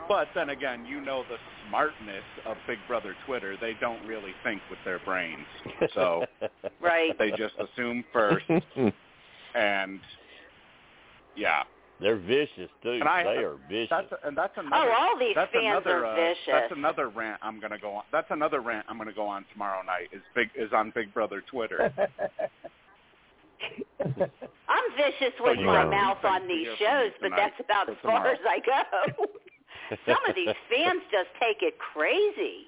But then again, you know the smartness of Big Brother Twitter. They don't really think with their brains. So
Right.
they just assume first and yeah.
They're vicious too.
And I-
they are vicious.
That's and that's another
Oh, all these
that's
fans
another,
are
uh,
vicious.
That's another rant I'm going to go on. That's another rant I'm going to go on tomorrow night. Is big is on Big Brother Twitter.
I'm vicious with
you
my mouth on these shows, but
tonight
that's about as far as I go. Some of these fans just take it crazy.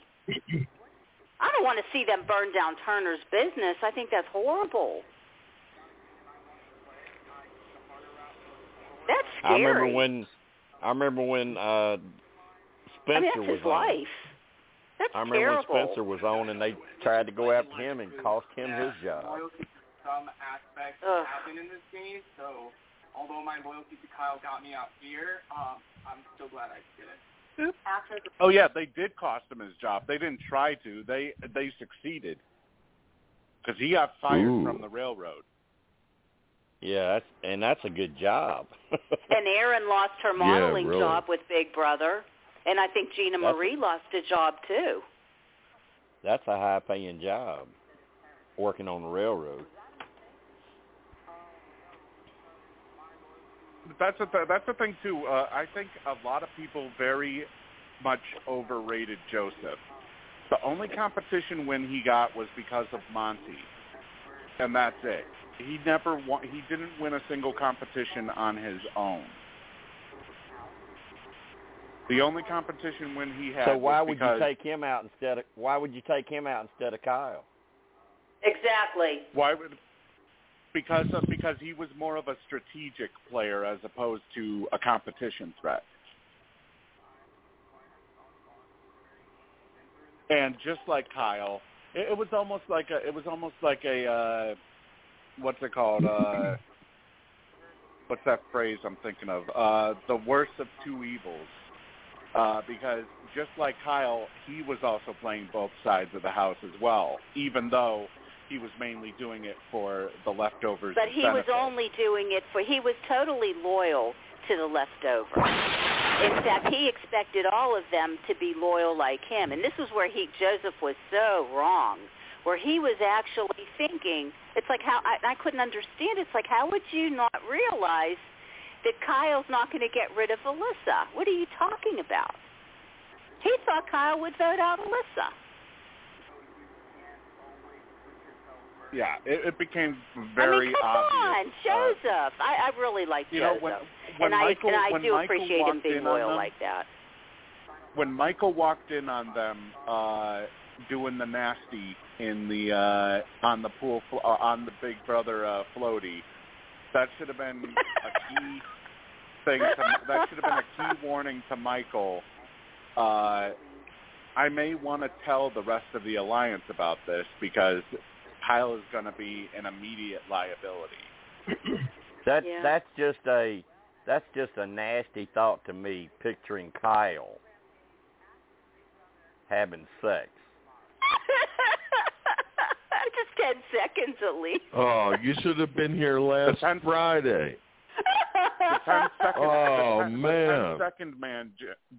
I don't want to see them burn down Turner's business. I think that's horrible. That's scary.
I remember when I remember when uh
I
Spencer
mean, that's
was
his
on.
life. That's
I remember
terrible.
when Spencer was on and they tried to go after him and cost him his job.
Some aspects
Ugh.
happen in this game, so although my loyalty to Kyle got me out here, um, I'm still glad I did it.
After the
oh yeah, they did cost him his job. They didn't try to. They they succeeded because he got fired
Ooh.
from the railroad.
Yeah, that's and that's a good job.
And Aaryn lost her modeling
really.
job with Big Brother, and I think Gina
That's-
Marie lost a job too.
that's a high paying job. Working on the railroad.
That's the th- that's the thing too. Uh, I think a lot of people very much overrated Joseph. The only competition win he got was because of Monte, and that's it. He never won. He didn't win a single competition on his own. The only competition win he had
So why
was
would
because
you take him out instead of why would you take him out instead of Kyle?
Exactly.
why would because of, because he was more of a strategic player as opposed to a competition threat. And just like Kyle, it, it was almost like a it was almost like a uh what's it called? Uh what's that phrase I'm thinking of? Uh the worst of two evils. Uh because just like Kyle, he was also playing both sides of the house as well, even though he was mainly doing it for the leftovers.
But he was only doing it for, he was totally loyal to the leftovers. In fact, he expected all of them to be loyal like him. And this is where he, Joseph was so wrong, where he was actually thinking, it's like how, I, I couldn't understand, it's like how would you not realize that Kyle's not going to get rid of Alyssa? What are you talking about? He thought Kyle would vote out Alyssa.
Yeah, it, it became very
I mean, come
obvious.
on, Joseph. I, I really like
you know,
Joseph,
when- when
and
Michael-
I and I
when
do
Michael
appreciate him being loyal
them-
like that.
when Michael walked in on them uh doing the nasty in the uh on the pool flo- uh, on the Big Brother uh floaty, that should have been a key thing. To, that should have been a key warning to Michael. Uh I may want to tell the rest of the alliance about this because Kyle is going to be an immediate liability.
That
Yeah.
that's just a that's just a nasty thought to me picturing Kyle having sex.
Just ten seconds at least.
Oh, you should have been here last
Depends-
Friday.
the ten second.
Oh,
the ten,
man.
The ten second man,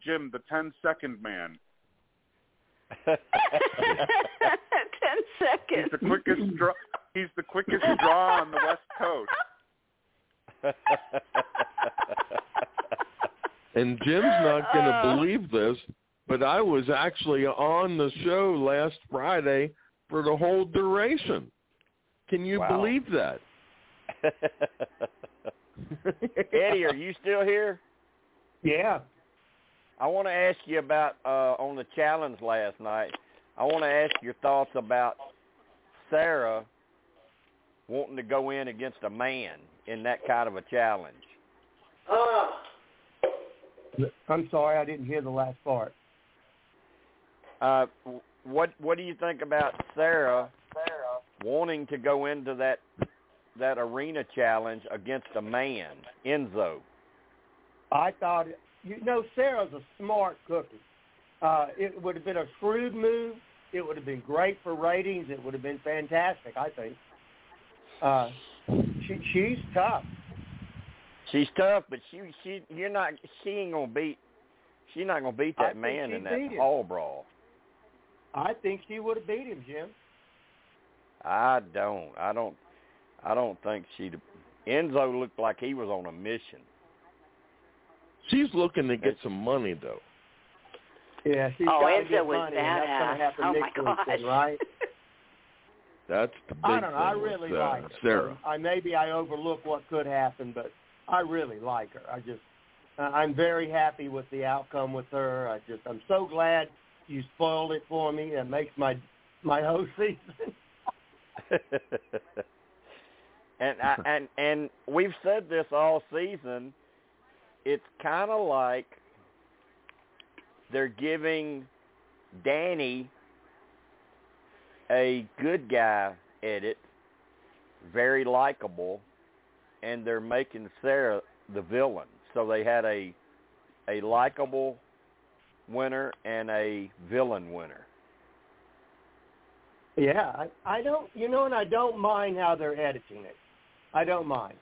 Jim. The ten second man.
Ten
He's the quickest draw. He's the quickest draw on the West Coast.
And Jim's not going to
Oh.
believe this, but I was actually on the show last Friday for the whole duration. Can you
Wow.
believe that?
Eddie, are you still here?
Yeah.
I want to ask you about uh, on the challenge last night. I want to ask your thoughts about Sarah wanting to go in against a man in that kind of a challenge.
I'm sorry, I didn't hear the last part.
Uh, what what do you think about Sarah wanting to go into that that arena challenge against a man, Enzo?
I thought, you know, Sarah's a smart cookie. Uh, it would have been a shrewd move. It would have been great for ratings. It would have been fantastic, I think. Uh, she, she's tough.
She's tough, but she she you're not she ain't gonna beat she's not gonna beat that
think
man in that hall brawl.
I think she would have beat him, Jim.
I don't. I don't. I don't think she'd. Enzo looked like he was on a mission.
She's looking to get some money, though.
Yeah, she's
Oh,
got to
Enzo
get
was
money, and that's going to happen
Oh, my
next week,
gosh.
then, right?
That's the big
I don't know. I
thing
really
with, uh,
like her.
Sarah.
I maybe I overlook what could happen, but I really like her. I just uh, I'm very happy with the outcome with her. I just I'm so glad you spoiled it for me. It makes my my whole season.
and I, and and we've said this all season. It's kind of like they're giving Danny a good guy edit, very likable, and they're making Sarah the villain. So they had a a likable winner and a villain winner.
Yeah, I, I don't, you know, and I don't mind how they're editing it. I don't mind,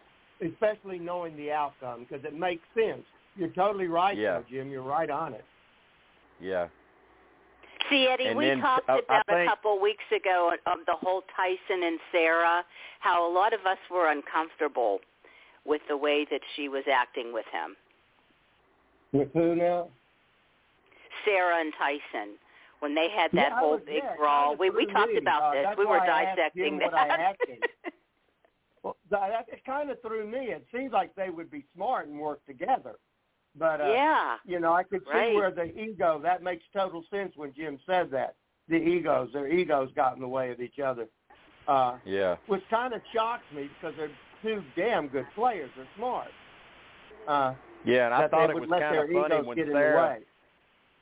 especially knowing the outcome because it makes sense. You're totally right,
Yeah.
though, Jim. You're right on it.
Yeah.
See, Eddie,
And
we
then,
talked
uh, I
about a
think-
couple weeks ago of the whole Tyson and Sarah, how a lot of us were uncomfortable with the way that she was acting with him.
With who now?
Sarah and Tyson, when they had that
Yeah,
whole
was
big
there. It
brawl. We we talked
me.
about
Uh,
this. We were
why I asked
dissecting
him what
that.
I asked him. Well, that, it kind of threw me. It seems like they would be smart and work together. But uh,
yeah.
you know, I could see
Right.
where the ego. That makes total sense when Jim said that. The egos, their egos got in the way of each other, uh,
Yeah.
which kind of shocks me because they're two damn good players. They're smart. Uh,
Yeah, and I
that
thought
they
it
would
was
let
kind
their
of funny
egos
when
get in the
Sarah.
way.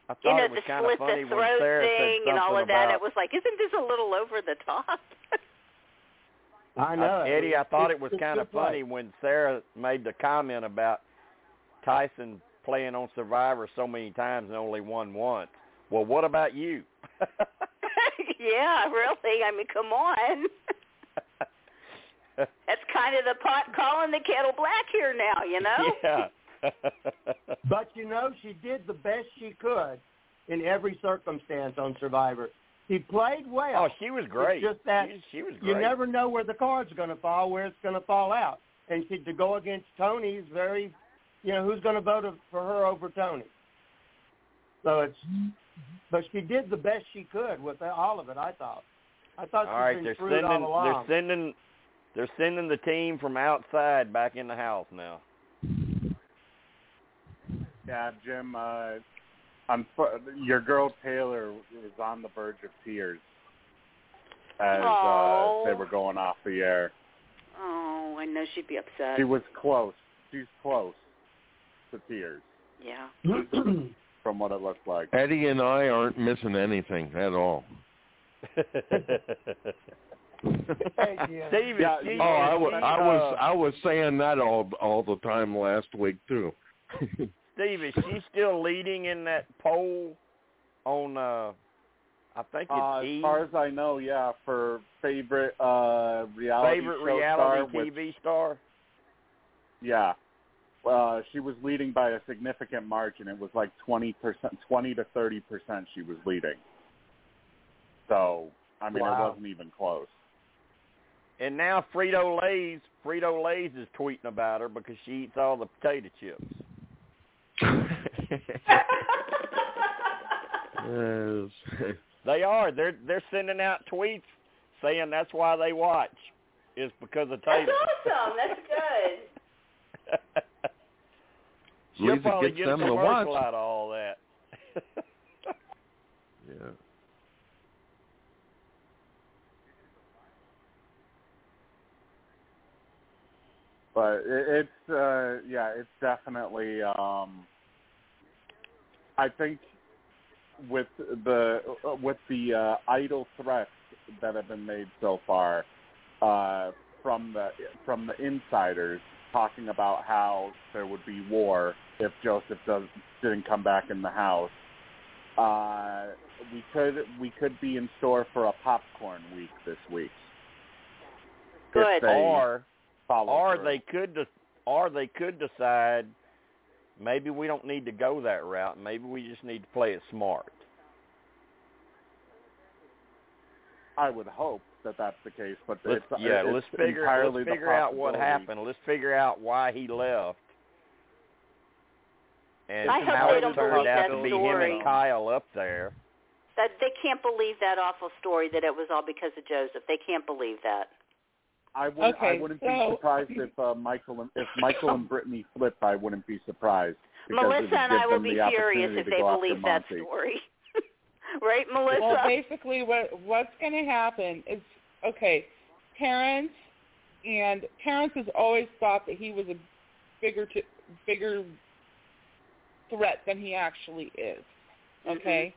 I thought
You know,
it was
the
kind
slit
of funny
the
when
throat
Sarah
thing
said
and all
something
of that.
about-
It was like, isn't this a little over the top?
I know,
Uh, Eddie, I thought
It's-
it was
it's
kind of
good play.
funny when Sarah made the comment about Tyson playing on Survivor so many times and only won once. Well, what about you?
yeah, really. I mean, come on. That's kind of the pot calling the kettle black here now, you know?
yeah.
But you know, she did the best she could in every circumstance on Survivor. She played well.
oh, she was great.
It's just that
she, she was
you never know where the card's going to fall, where it's going to fall out. And she, to go against Tony is very, you know, who's going to vote for her over Tony? So it's, but she did the best she could with all of it. I thought. I thought
All
she's
right,
been
they're sending
all along.
they're sending they're sending the team from outside back in the house now.
Yeah, Jim. Uh, unfo- your girl Taylor was on the verge of tears as uh, they were going off the air.
Oh, I know she'd be upset.
She was close. She's close to tears
Yeah.
from what it looked like.
Eddie and I aren't missing anything at all.
Hey, Jim.
Steve,
Yeah,
Oh, I was, I was,
uh,
I was saying that all all the time last week too.
Steve, is she still leading in that poll on uh I think it's
Uh,
E
as far as I know, yeah, for favorite uh reality
favorite
show
reality
star with-
TV star?
yeah. Uh, she was leading by a significant margin. It was like twenty percent, twenty to thirty percent. She was leading. So I mean,
Wow.
it wasn't even close.
And now Frito Lay's Frito Lay's is tweeting about her because she eats all the potato chips.
Yes.
They are. They're they're sending out tweets saying that's why they watch. Is because of
That's awesome. That's good.
She'll
Lisa
probably
gets
get a
them to
commercial
watch.
out of all that.
Yeah.
but it's uh yeah it's definitely um i think with the uh, with the uh idle threats that have been made so far uh from the from the insiders talking about how there would be war if joseph does didn't come back in the house uh we could we could be in store for a popcorn week this week
Good.
they
or or
through.
they could de- or they could decide maybe we don't need to go that route. Maybe we just need to play it smart.
I would hope that that's the case, but
Let's,
it's,
yeah,
it's
let's figure
entirely
let's
the
figure out what happened. Let's figure out why he left. And
I hope
how
they
it
don't
turned
believe
out
that
to be
story.
him and Kyle up there.
That they can't believe that awful story that it was all because of Joseph. They can't believe that.
I wouldn't. I wouldn't
so-
be surprised if uh, Michael and if Michael and Brittany flip. I wouldn't be surprised. because it would
Melissa and
give
I will
them
be
the
furious
opportunity
if
to
they
go after
believe that
Monte.
story. right, Melissa?
Well, basically, what what's going to happen is okay. Terrance and Terrance has always thought that he was a bigger t- bigger threat than he actually is. Okay.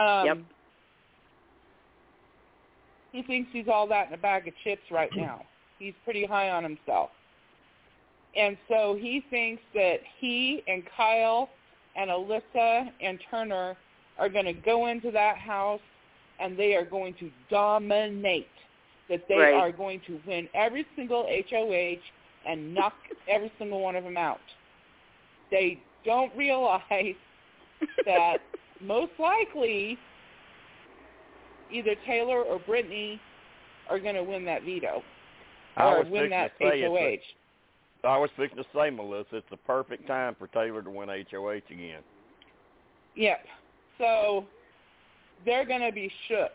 Um,
Yep.
He thinks he's all that in a bag of chips right now. He's pretty high on himself. And so he thinks that he and Kyle and Alyssa and Turner are going to go into that house and they are going to dominate. That they
Right.
are going to win every single HOH and knock every single one of them out. They don't realize that most likely either Taylor or Brittany are going to win that veto or win
fixing
that
to say it's
HOH.
a- I was fixing to say, Melissa, it's the perfect time for Taylor to win HOH again.
Yep. So they're going to be shook.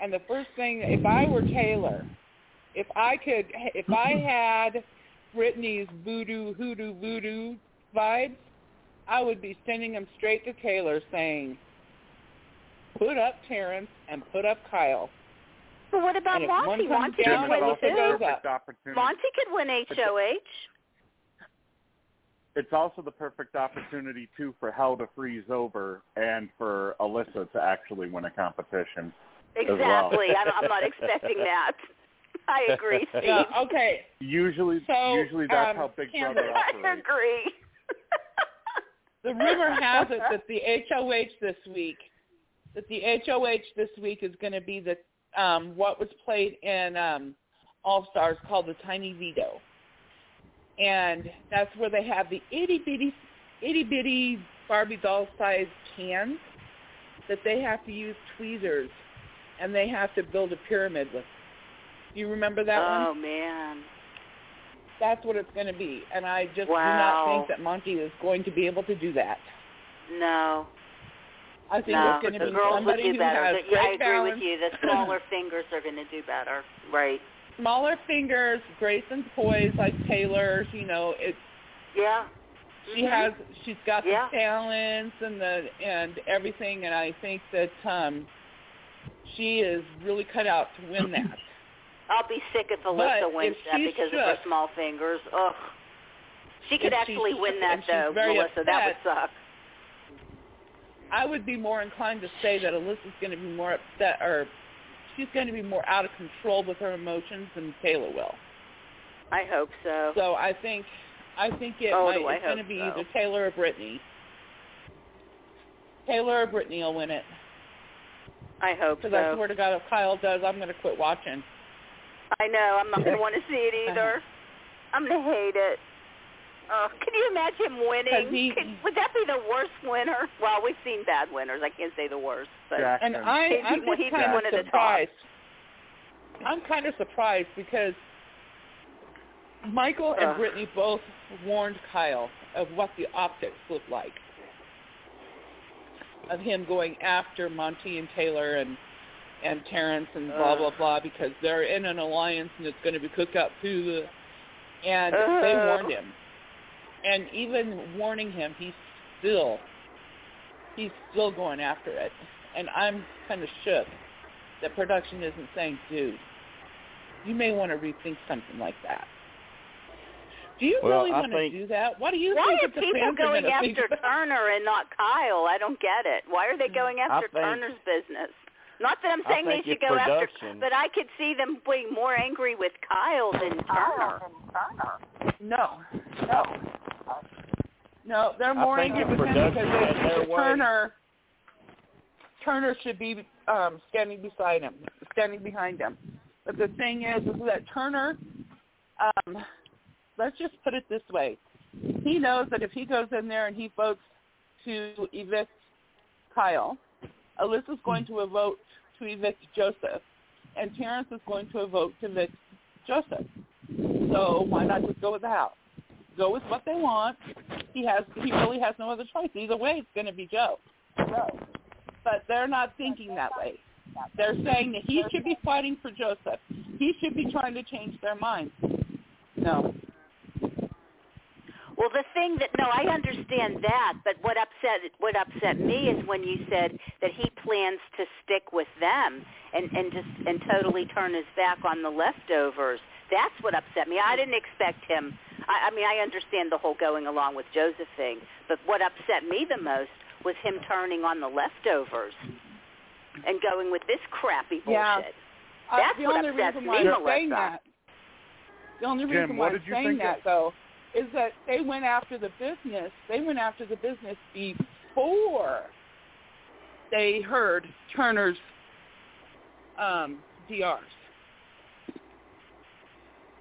And the first thing, if I were Taylor, if I could, if I mm-hmm. had Brittany's voodoo, hoodoo, voodoo vibes, I would be sending them straight to Taylor saying, put up Terrance and put up Kyle.
But what about
And if one
Monte?
comes Monte
could win
Alyssa
too.
goes
perfect
up.
opportunity.
Monte could win HOH.
It's also the perfect opportunity too for Hell to freeze over and for Alyssa to actually win a competition. as well.
Exactly. I don't, I'm not expecting that. I agree, Steve.
Yeah, okay.
Usually,
So,
usually that's
um,
how Big
Cameron-
Brother
I agree.
The rumor has it that the HOH this week, that the HOH this week is going to be the um, what was played in um, All Stars called the Tiny Veto, and that's where they have the itty bitty, itty bitty Barbie doll sized cans that they have to use tweezers, and they have to build a pyramid with. Do you remember that one?
oh man.
That's what it's going to be, and I just do not think that Monte is going to be able to do that.
No.
I think
No.
it's going to
the
be
girls
somebody
do
who
better.
has
yeah, I agree
balance,
with you. The smaller fingers are going to do better. Right.
Smaller fingers, grace and poise like Taylor's. You know, it's
Yeah.
she
Mhm.
has she's got
Yeah.
the talents and the and everything, and I think that um she is really cut out to win that.
I'll be sick if Alyssa
But
wins
if
that because of her small fingers. Ugh. She could actually win that though, Melissa. That would suck.
I would be more inclined to say that Alyssa's going to be more upset, or she's going to be more out of control with her emotions than Taylor will.
I hope so.
So I think I think it
Oh,
might, it's going to be
so.
either Taylor or Brittany. Taylor or Brittany will win it.
I hope so.
Because I swear to God, if Kyle does, I'm going to quit watching.
I know. I'm not going to want to see it either. I'm gonna hate it. Oh, can you imagine him winning?
he-
Could- would that be the worst winner? Well, we've seen bad winners. I can't say the worst, but
and I,
he'd,
I'm
be-
just
he'd
kind of
of the top.
surprised. I'm kind of surprised because Michael and
Ugh.
Brittany both warned Kyle of what the optics looked like of him going after Monte and Taylor and and Terrance and blah blah
Ugh.
blah because they're in an alliance and it's going to be cooked up to the and they warned him. And even warning him, he's still he's still going after it. And I'm kind of shook that production isn't saying, dude, you may want to rethink something like that. Do you
Well,
really
I
want to do that? What do you
Why
think
are
the
people
fans
going after Turner and not Kyle? I don't get it. Why are they mm. going after
think-
Turner's business? Not that I'm saying they should go after,
production.
but I could see them being more angry with Kyle than Turner.
No, no, no. They're more
if
because they Turner Turner should be um, standing beside him, standing behind him. But the thing is, is that Turner, um, let's just put it this way, he knows that if he goes in there and he votes to evict Kyle, Alyssa's going to vote to evict Joseph, and Terrance is going to vote to evict Joseph. So why not just go with the house? Go with what they want. He has he really has no other choice. Either way, it's going to be Joe. Joe. But they're not thinking that way. They're saying that he should be fighting for Joseph. He should be trying to change their minds. No.
Well, the thing that no, I understand that, but what upset what upset me is when you said that he plans to stick with them and and just and totally turn his back on the leftovers. That's what upset me. I didn't expect him. I, I mean, I understand the whole going along with Joseph thing, but what upset me the most was him turning on the leftovers and going with this crappy bullshit.
Yeah. Uh,
That's
the
what
only
upsets
reason
me,
why I'm
Melissa.
saying that, the only
Jim,
reason why
what
I'm saying that
of-
though is that they went after the business. They went after the business before they heard Turner's um, DRs.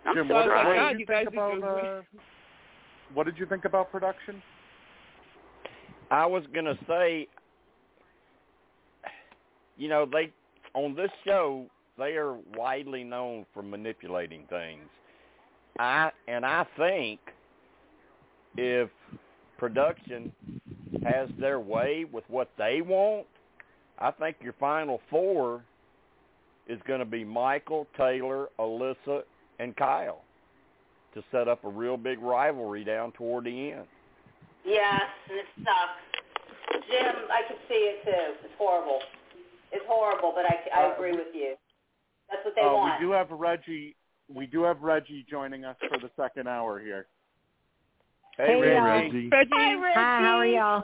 I'm
Jim,
So
what,
I was like,
what did you
you
think about uh, what did you think about production?
I was gonna say, you know, they on this show they are widely known for manipulating things. I and I think if production has their way with what they want, I think your final four is going to be Michael, Taylor, Alyssa, and Kyle to set up a real big rivalry down toward the end.
Yes, and it sucks. Jim, I can see it too. It's horrible. It's horrible, but I, I
Uh,
agree
we-
with you. That's what they
Uh,
want.
we do have Reggie. We do have Reggie joining us for the second hour here.
Hey,
Hey,
Reggie.
y'all.
Hi, Reggie.
Hi, how are y'all?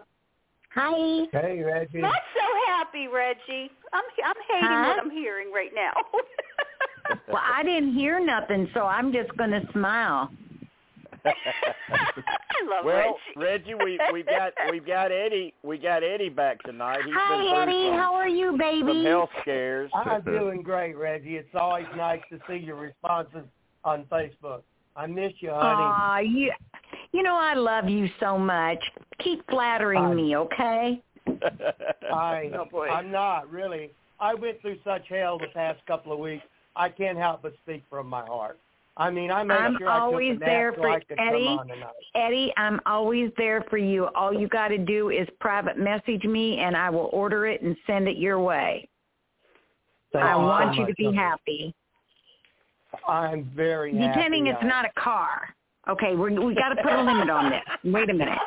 Hi.
Hey, Reggie.
Not so happy, Reggie. I'm I'm hating
Huh?
what I'm hearing right now.
Well, I didn't hear nothing, so I'm just going to smile.
I love
well,
Reggie.
Reggie, we we got we got Eddie we got Eddie back tonight. He's been
Hi, Eddie.
some,
How are you,
some
baby?
health scares.
I'm doing great, Reggie. It's always nice to see your responses on Facebook. I miss you, honey.
Aw, you, you know I love you so much. Keep flattering
I-
me, okay?
I,
Oh, boy.
I'm not really. I went through such hell the past couple of weeks. I can't help but speak from my heart. I mean, I made
I'm
sure I
always
took a nap
there
so
for
I could
Eddie.
come on tonight.
Eddie, I'm always there for you. All you got to do is private message me, and I will order it and send it your way.
Thank
I
you so
want you to be happy.
I'm very happy.
Pretending it's
I-
not a car. Okay, we're, we got to put a limit on this. Wait a minute.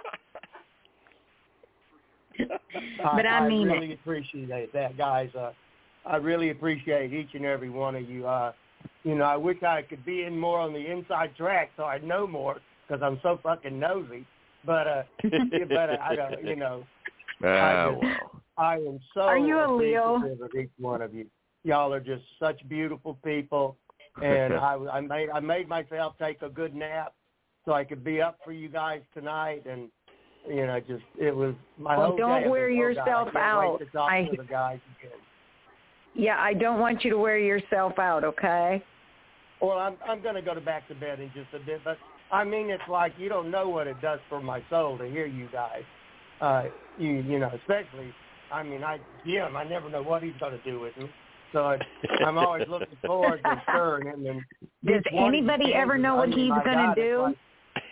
But I mean I
really appreciate that, guys. Uh, I really appreciate each and every one of you. Uh, you know, I wish I could be in more on the inside track so I'd know more because I'm so fucking nosy. But uh, but uh, I don't, you know,
Ah,
I just-
well.
I am so
Are you a Leo?
of each one of you. Y'all are just such beautiful people, and I, I made I made myself take a good nap so I could be up for you guys tonight, and you know, just it was my
Well,
whole
don't
day.
Wear
been,
yourself
I can't
out.
Wait to talk
I-
to the guys again.
Yeah, I don't want you to wear yourself out, okay?
Well, I'm I'm going to go to back to bed in just a bit, but I mean, it's like you don't know what it does for my soul to hear you guys. Uh, you you know, especially. I mean, I Jim. I never know what he's going to do with me. So I, I'm always looking forward to stirring him. And
Does
each one of
anybody ever know
I
what
mean,
he's gonna do?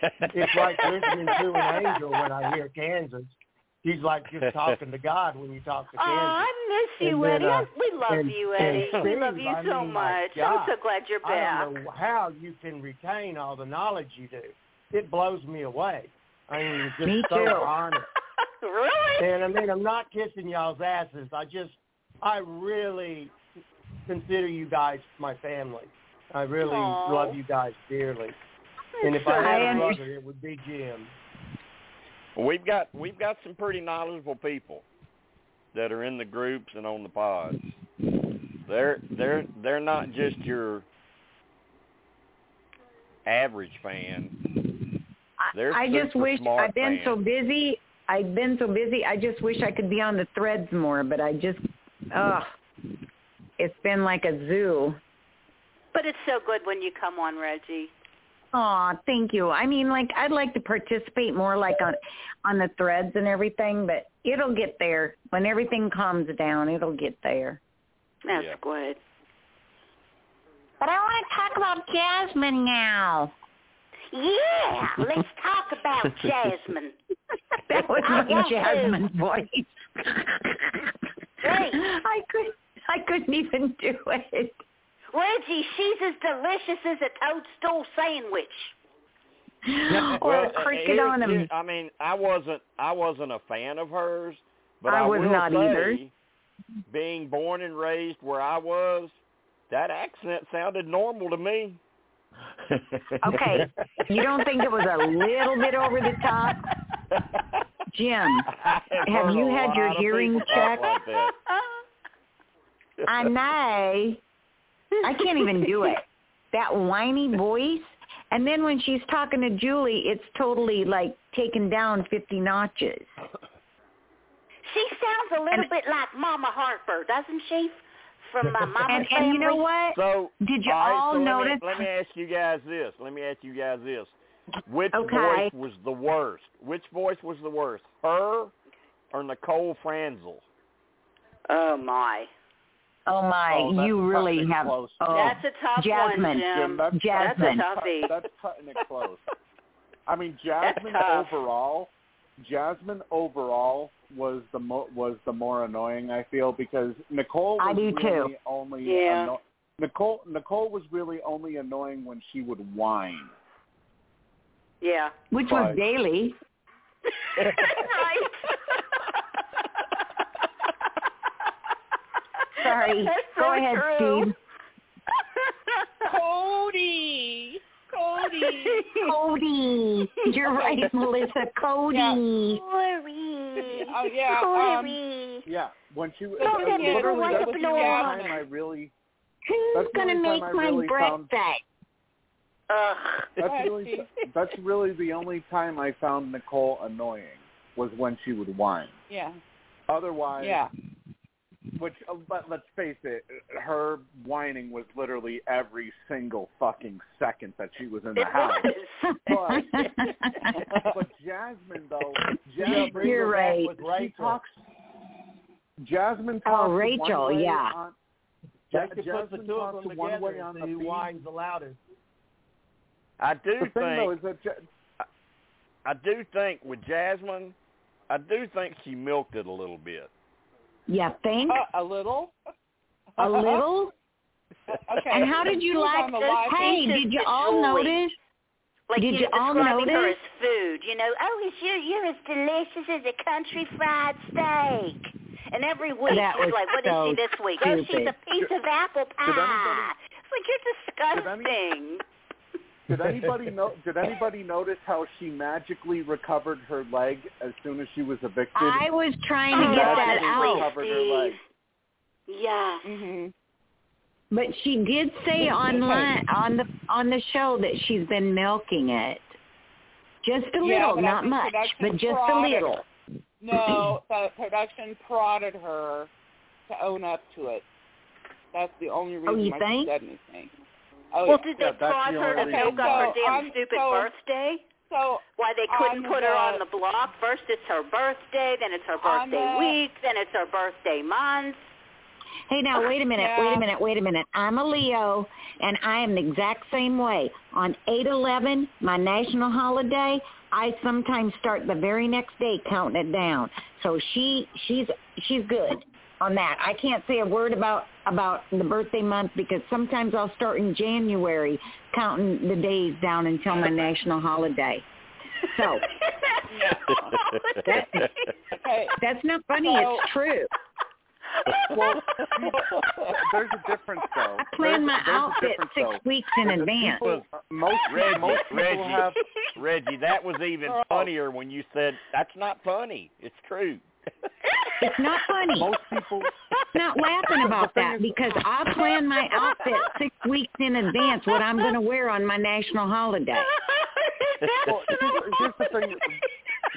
It's like, it's like listening to an angel when I hear Kansas. He's like just talking to God when you talk to
Oh,
Kansas.
I miss you,
And then,
Eddie.
uh,
we love
and-
you,
and
Eddie. we love you
I
so
mean, my
much. I'm so glad you're
I
back.
don't know how you can retain all the knowledge you do. It blows me away. I mean, it's just
Me
so
too.
honest.
really?
And I mean, I'm not kissing y'all's asses. I just, I really consider you guys my family. I really
Aw.
love you guys dearly. And if I
I
had a
under-
brother, it would be Jim.
We've got we've got some pretty knowledgeable people that are in the groups and on the pods. They're they're they're not just your average fan. They're
I just wish I've been
fans.
so busy. I've been so busy. I just wish I could be on the threads more, but I just, ugh, it's been like a zoo.
But it's so good when you come on, Reggie.
Aw, thank you. I mean, like I'd like to participate more, like on on the threads and everything, but it'll get there when everything calms down. It'll get there.
That's
Yeah.
good.
But I want to talk about Jasmine now.
Yeah, let's talk about Jasmine.
That was
I
my
want to.
Jasmine voice.
Great.
I could I couldn't even do it.
Reggie, she's as delicious as a toadstool sandwich.
or
Well,
a cricket on him.
I mean, I wasn't I wasn't a fan of hers, but
I
I,
was
will
not
say,
either.
being born and raised where I was, that accent sounded normal to me.
Okay, you don't think it was a little bit over the top? Jim,
I
have you had your hearing checked?
Like.
I know. I can't even do it. That whiny voice. And then when she's talking to Julie, it's totally like taken down 50 notches.
She sounds a little
And-
bit like Mama Harper, doesn't she? From my mama
And,
family.
and you know what?
So
Did you
all, right,
all
so
notice?
Let me, let me ask you guys this. Let me ask you guys this. Which
Okay.
voice was the worst? Which voice was the worst? Her or Nicole Franzel?
Oh my.
Oh my,
Oh,
you really have.
close.
Oh,
That's a tough
Jasmine.
one,
Jim,
Jim.
that's,
Jasmine.
That's a toughie.
That's cutting it close. I mean, Jasmine overall, Jasmine overall was the mo- was the more annoying. I feel because Nicole
I
was
do
really
too.
only
Yeah.
anno- Nicole Nicole was really only annoying when she would whine.
Yeah.
Which was
But-
daily.
right.
Sorry.
So
Go ahead,
true.
Steve.
Cody. Cody.
Cody. You're right, Melissa. Cody.
Corey.
Oh, yeah, um,
Corey.
Yeah, when she was
Don't
that's
get me
literally
wrong,
that's
the
the only time I really
Who's gonna make my
really
breakfast?
found-
Ugh.
that's really that's really the only time I found Nicole annoying was when she would whine.
Yeah.
Otherwise,
Yeah.
Which, uh, but let's face it, her whining was literally every single fucking second that she was in the
It
house.
was.
But, but Jasmine, though, Jasmine,
You're right.
With
she
Rachel.
talks. Jasmine
Oh, Rachel,
one way
yeah.
On,
They
Ja-
could put the
Jasmine
two of
talks
them
one way
together
on the
see who whines the loudest.
I do
The thing though
think
is that Ja-
I do think with Jasmine, I do think she milked it a little bit.
You think?
Uh, a little.
A little?
Okay.
And how did you
Who's
like
on the
this?
live
Hey,
feed?
did you all
Julie.
notice?
Like
Did
you
you all
describing her
notice?
as food, you know? Oh, it's you, you're as delicious as a country fried steak. And every week
That
she's
was
like, what is
so
she this week? Oh, she's a piece of apple pie.
anybody-
it's like you're disgusting.
Did anybody know? Did anybody notice how she magically recovered her leg as soon as she was evicted?
I was trying
Oh,
to get that out.
recovered her leg.
Yeah.
Mhm.
But she did say online on the on the show that she's been milking it. Just a
Yeah,
little,
but
not much, but just a little.
No, the production prodded her to own up to it. That's the only reason
Oh, you
why
think?
she said anything. Oh,
well,
yeah.
did
Yeah,
they
that's
pause her to
only
make
reason.
up her damn
I'm-
stupid
so-
birthday?
So
Why they couldn't
on
put her on uh, the block? First it's her birthday, then it's her birthday
the-
week, then it's her birthday month.
Hey, now wait a minute, wait a minute, wait a minute. I'm a Leo, and I am the exact same way. On eight eleven, my national holiday, I sometimes start the very next day counting it down. So she she's she's good on that. I can't say a word about about the birthday month because sometimes I'll start in January counting the days down until my national holiday. So
okay,
that's not funny.
So-
it's true.
Well, there's a difference though.
I plan
There's-
my
there's a
outfit six
though.
weeks in advance.
people- most
Reggie,
most people
Reggie,
have
Reggie, that was even
Oh.
funnier when you said that's not funny. It's true.
It's not funny.
most people
not laughing about that because I plan my outfit six weeks in advance what I'm going to wear on my national holiday.
well, here's, here's the thing,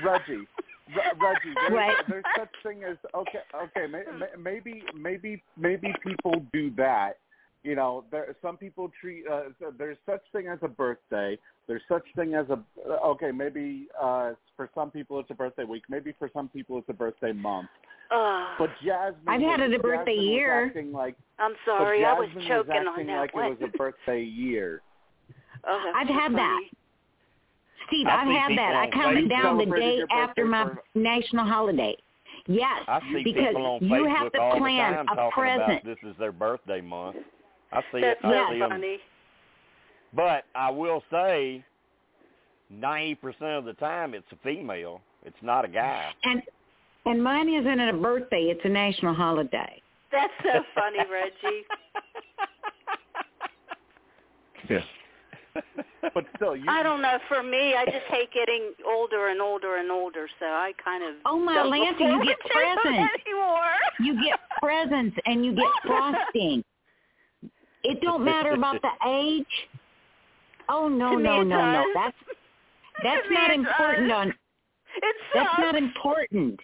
Reggie. Re- Reggie, there's,
What?
there's such thing as okay, okay, may, may, maybe maybe maybe people do that. You know, there some people treat. Uh, there's such thing as a birthday. There's such thing as a okay. Maybe uh, for some people it's a birthday week. Maybe for some people it's a birthday month.
Ugh.
But Jasmine,
I've had it a birthday
Jasmine was
year.
like,
I'm sorry, I was choking
acting
on that
like
one.
it was a birthday year.
Oh,
I've
so
had that. Steve,
I
I've had
people
that. I
on
count it down the day after my
for-
national holiday. Yes,
I see
because
people on
you
Facebook
have to plan a present.
this is their birthday month. I see
That's
it. I
so
see 'em.
funny.
But I will say, ninety percent of the time, it's a female. It's not a guy.
And and mine isn't a birthday; it's a national holiday.
That's so funny, Reggie.
Yeah.
But still, you
I don't know. For me, I just hate getting older and older and older, so I kind of
Oh my
don't
Lanta, you get presents.
anymore.
You get presents and you get frosting. It don't matter about the age. Oh no, no, no, no. That's that's not important
does.
on
It
that's not important.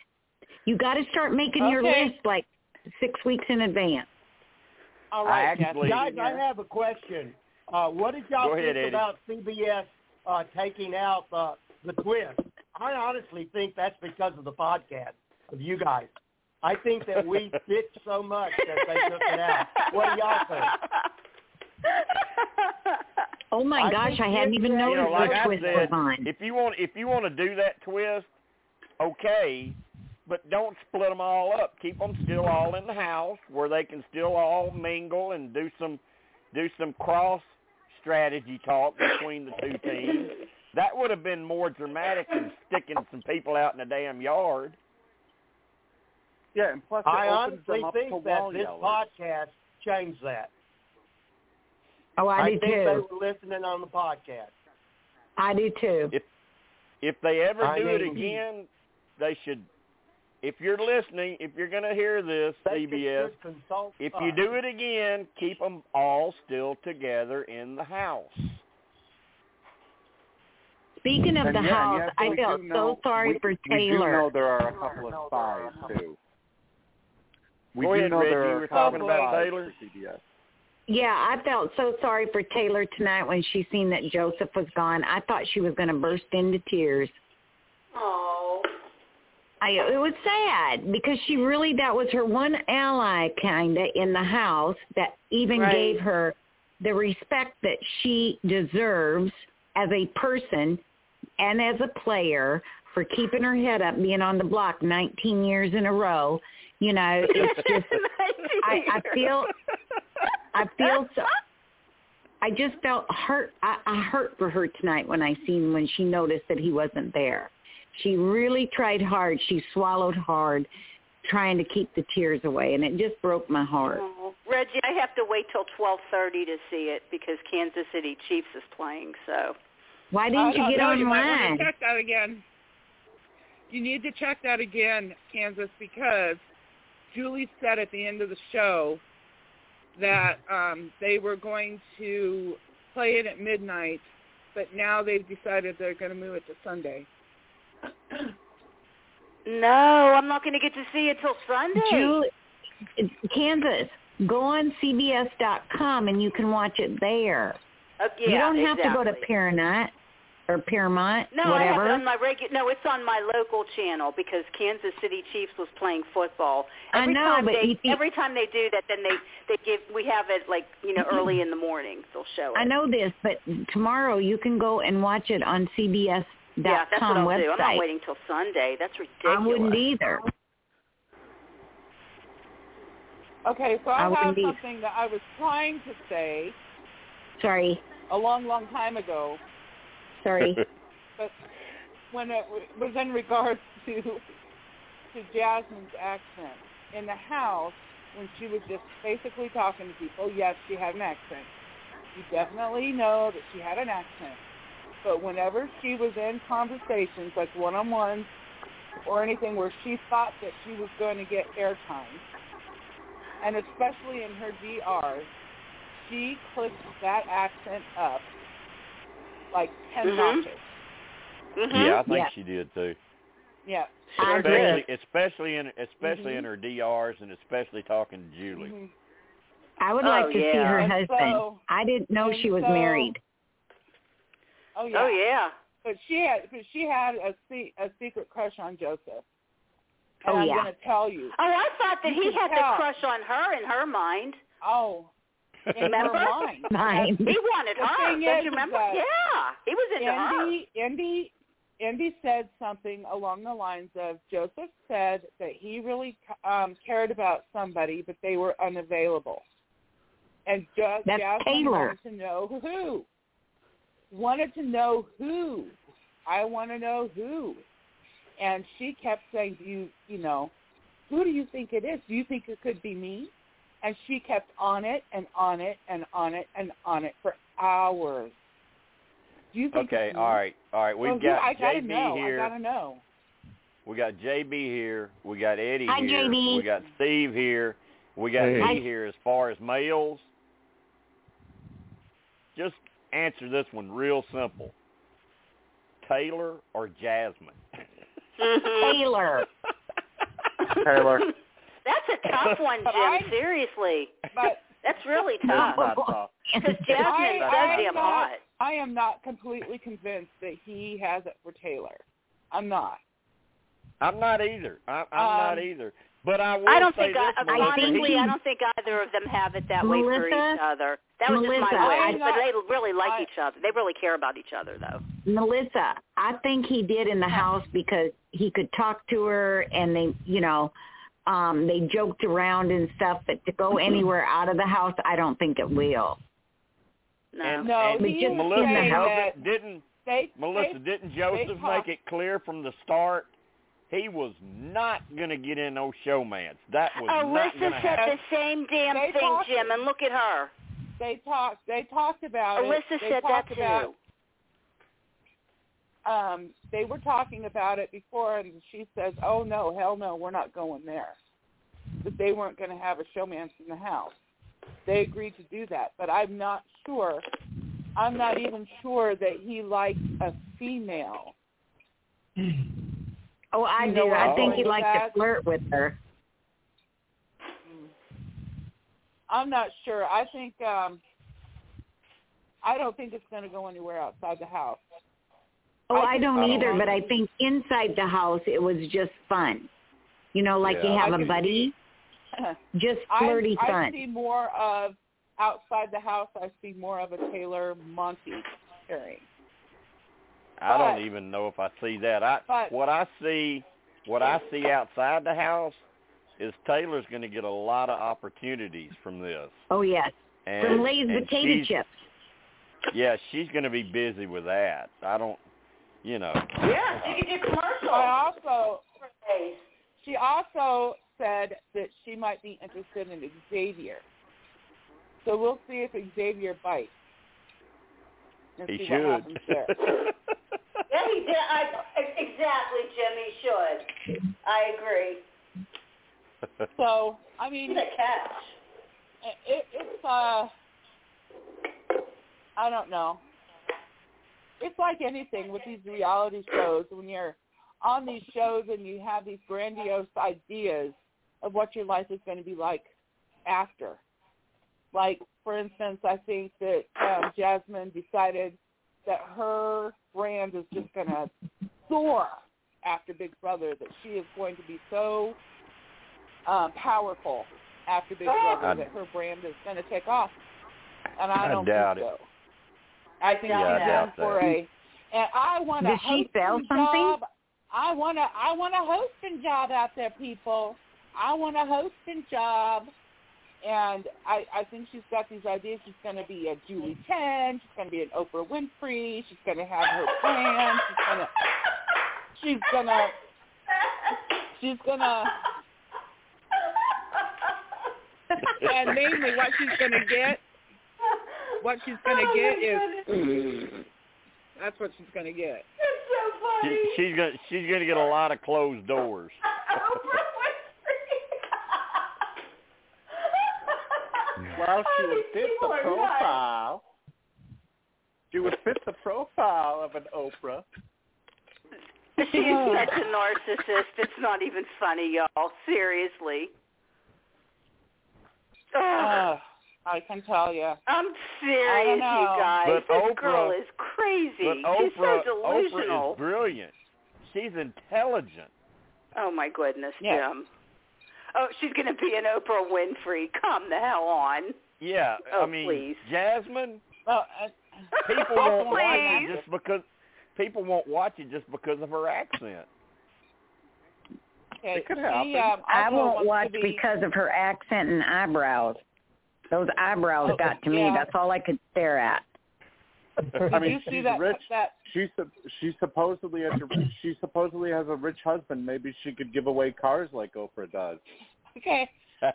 You got to start making your list like 6 weeks in advance.
All right, I
actually-
guys, I have a question. Uh, what did y'all
ahead,
think
Eddie.
about CBS uh, taking out uh, the twist? I honestly think that's because of the podcast of you guys. I think that we bitch so much that they took it out. What do y'all think?
Oh my
I
gosh, I hadn't even
uh,
you know, like
the
I
twist
said,
was on.
if you want if you want to do that twist, okay, but don't split them all up. Keep them still all in the house where they can still all mingle and do some do some cross strategy talk between the two teams. That would have been more dramatic than sticking some people out in the damn yard.
Yeah, and plus
I honestly think that this
yellers.
podcast changed that.
Oh, I, do
think they were listening on the podcast.
I do too.
If if they ever
I
do it
mean-
again, they should. If you're listening, if you're going to hear this,
They
CBS, if
us.
you do it again, keep them all still together in the house.
Speaking of
And
the
yeah,
house,
yes,
I
we
felt so
know-
sorry
we,
for
We do
Taylor.
know there are a couple of spies too. We
Go
do
ahead,
know
Reggie.
there
You
are
were
a
talking about Taylor?
Yeah, I felt so sorry for Taylor tonight when she seen that Joseph was gone. I thought she was going to burst into tears.
Oh.
I it was sad because she really that was her one ally kinda in the house that even
Right.
gave her the respect that she deserves as a person and as a player for keeping her head up being on the block 19 years in a row. You know, it's just I, I feel I feel so I just felt hurt I, I hurt for her tonight when I seen when she noticed that he wasn't there. She really tried hard. She swallowed hard trying to keep the tears away and it just broke my heart.
Oh. Reggie, I have to wait till 12:30 to see it because Kansas City Chiefs is playing. So
Why didn't oh, you
I
get
know, You might want to check that again. You need to check that again, Kansas, because Julie said at the end of the show that um, they were going to play it at midnight, but now they've decided they're going to move it to Sunday.
no, I'm not going to get to see it till Sunday.
Julie, Kansas, go on CBS.com and you can watch it there.
Uh, yeah,
you don't have
exactly.
to go to Paramount or Paramount,
No,
whatever.
I have it on my regular. No, it's on my local channel because Kansas City Chiefs was playing football.
I
Every
know,
time
but
they,
you think-
every time they do that, then they they give. We have it like you know early in the morning. They'll show it.
I know this, but tomorrow you can go and watch it on CBS.com
Yeah, that's what I'll
website.
do. I'm not waiting till Sunday. That's ridiculous.
I wouldn't either.
Okay, so
I
I, have
indeed.
something that I was trying to say
Sorry,
a long, long time ago,
sorry.
but when it was in regards to to Jasmine's accent in the house when she was just basically talking to people. Yes, she had an accent. You definitely know that she had an accent. But whenever she was in conversations like one-on-ones or anything where she thought that she was going to get airtime, and especially in her DR, she clicked that accent up like 10
Mhm.
notches.
Mhm.
Yeah, I think
Yeah.
she did too.
Yeah.
I agree.
Especially, especially in especially
Mhm.
in her DRs and especially talking to Julie.
Mhm.
I would
Oh,
like to see her
And
husband.
so-
I didn't know she was
so-
married.
Oh yeah.
Oh yeah.
But she had but she had a se- a secret crush on Joseph. And
Oh,
I'm
yeah.
going to tell you.
Oh, I thought that
You
he had
tell.
the crush on her in her mind.
Oh, in her
Remember?
mind.
Mine.
He wanted
The
her.
thing
Don't
is,
you remember?
that
Yeah, he was into her.
Andy, Andy, Andy said something along the lines of Joseph said that he really um, cared about somebody, but they were unavailable, and just
That's
Jasmine
Taylor.
wanted to know who. Wanted to know who. I want to know who. And she kept saying, "Do you, you know, who do you think it is? Do you think it could be me?" And she kept on it and on it and on it and on it for hours. Do you think
Okay, all right, all right. We've oh,
Well,
got
I gotta
JB
know.
here.
I gotta know.
We got JB here. We got Eddie
Hi,
here.
JB.
We got Steve here. We got
Hey.
me here. As far as males, just answer this one real simple: Taylor or Jasmine?
Taylor.
Taylor.
That's a tough one,
But
Jim.
I-
Seriously,
But
that's really tough. Because Jasmine's
I,
so
I'm not,
hot.
I am not completely convinced that he has it for Taylor. I'm not.
I'm not either. I, I'm not
Um,
either. But I will
I don't
say
think, I,
this, Melissa,
honestly,
he-
I don't think either of them have it that way for each other. That was just my
I'm not-
but they really like
I-
each other. They really care about each other, though.
Melissa, I think he did in the house because he could talk to her and they, you know, um they joked around and stuff, but to go anywhere out of the house, I don't think it will.
No.
And,
No,
and
he
just
Melissa,
in the house-
that
didn't
they,
Melissa
they,
didn't Joseph make it clear from the start he was not going to get in no showmance. That was not
Alyssa
going to
said
happen.
the same damn
They
thing,
talked-
Jim, and look at her.
they talked. They talked about it.
Alyssa
They
said that
talked
too.
about, Um, they were talking about it before, and she says, "Oh no, hell no, we're not going there." That they weren't going to have a showmance in the house. They agreed to do that, but I'm not sure. I'm not even sure that he liked a female.
Oh, I
You
do. I think he liked
that-
to flirt with her.
I'm not sure. I think um I don't think it's going to go anywhere outside the house.
Oh,
I
I don't
I don't
either, but I think inside the house it was just fun. You know, like you have
I
a
can
buddy, just flirty
I
fun.
I see more of outside the house. I see more of a Taylor Monte pairing.
I don't even know if I see that. I
but-
what I see what I see outside the house is Taylor's going to get a lot of opportunities from this.
Oh yes,
And,
from Lay's potato chips.
Yeah, she's going to be busy with that. I don't, you know.
Yeah, she could do commercials.
I also she also said that she might be interested in Xavier. So we'll see if Xavier bites. And
He
see
should.
What happens.
Yeah, he did. I, exactly, Jim. He should. I agree.
So I mean,
He's a catch.
it, it's uh, I don't know. It's like anything with these reality shows when you're on these shows and you have these grandiose ideas of what your life is going to be like after. Like, for instance, I think that um, Jasmine decided that her brand is just going to soar after Big Brother, that she is going to be so um, powerful after Big Brother
I-
that her brand is going to take off. And I
I
don't
doubt
think
it.
So. I think
Yeah, I
she's
doubt
in for a, and I want a
Does she sell
hosting
something?
job. I want a, I want a hosting job out there, people. I want a hosting job. And I, I think she's got these ideas. She's going to be a Julie Chen. She's going to be an Oprah Winfrey. She's going to have her brand. She's going to, she's going to, she's going to, and mainly what she's going to get, what she's going to get is, that's what she's going to get.
She, she's gonna she's gonna get a lot of closed doors.
Well, she would fit the
People are
profile. She would fit the profile of an Oprah.
She's such a narcissist. It's not even funny, y'all. Seriously. Ugh.
Uh, I can tell you.
I'm serious, you guys.
But
this girl is crazy.
But
She's
Oprah
so delusional.
Oprah is brilliant. She's intelligent.
Oh my goodness,
Yeah.
Jim. Oh, she's going to be an Oprah Winfrey. Come the hell on.
Yeah,
Oh,
I mean
please.
Jasmine.
Well, uh,
People won't watch it just because people won't watch it just because of her accent.
okay.
It could
she,
happen.
um,
I won't watch
be,
because of her accent and eyebrows. Those eyebrows
Oh,
got to me.
yeah.
That's all I could stare at.
Did
I mean,
you see
she's
that?
rich.
That
She sup- she supposedly has a she supposedly has a rich husband. Maybe she could give away cars like Oprah does.
okay.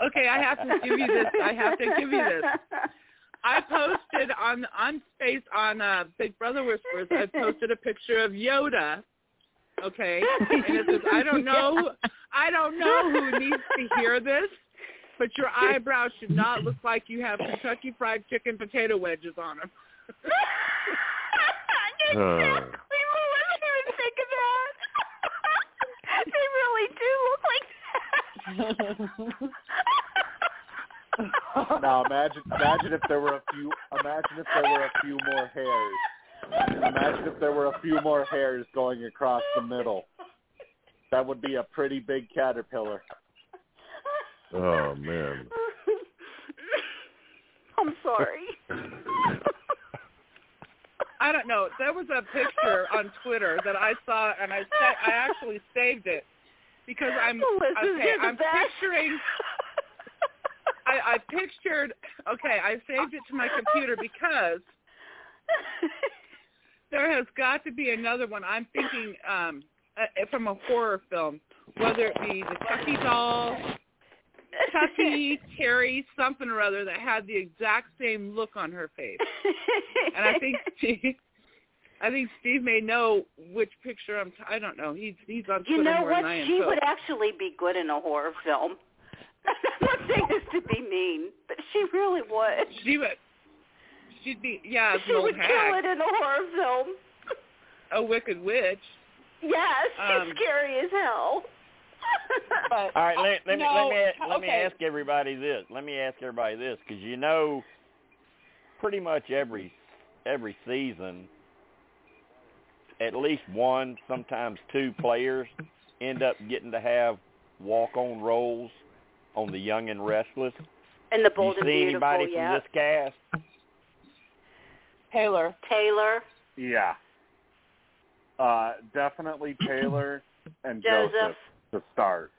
Okay, I have to give you this. I have to give you this. I posted on on space on uh, Big Brother Whispers. I posted a picture of Yoda. Okay, and it says, "I don't know, I don't know who needs to hear this, but your eyebrows should not look like you have Kentucky Fried Chicken potato wedges on them."
exactly. Well, I didn't even think of that. they really do look like that.
Now imagine imagine if there were a few imagine if there were a few more hairs. Imagine if there were a few more hairs going across the middle. That would be a pretty big caterpillar.
Oh man.
I'm sorry.
I don't know. There was a picture on Twitter that I saw, and I sa- I actually saved it because I'm
Melissa's
okay. I'm
back.
picturing. I, I pictured. Okay, I saved it to my computer because there has got to be another one. I'm thinking um, uh, from a horror film, whether it be the Chucky doll, Chucky, Terry, something or other that had the exact same look on her face. And I think Steve, I think Steve may know which picture I'm. T- I don't know. He's he's on Twitter
you know
more
what?
than I am.
She
so-
would actually be good in a horror film. I'm not saying this to be mean, but she really would.
She would. She'd be yeah,
She would kill it in a horror film.
a wicked witch.
Yes, she's
Um,
scary as hell.
But
All right, let, let me
no,
let me let me ask everybody this. Let me ask everybody this because you know, pretty much every every season, at least one, sometimes two players end up getting to have walk-on roles on the Young and Restless.
and the
Do you
bold and
see
beautiful,
anybody
yeah.
from this cast?
Taylor.
Taylor,
Yeah. Uh, definitely Taylor and
Joseph.
Joseph to start.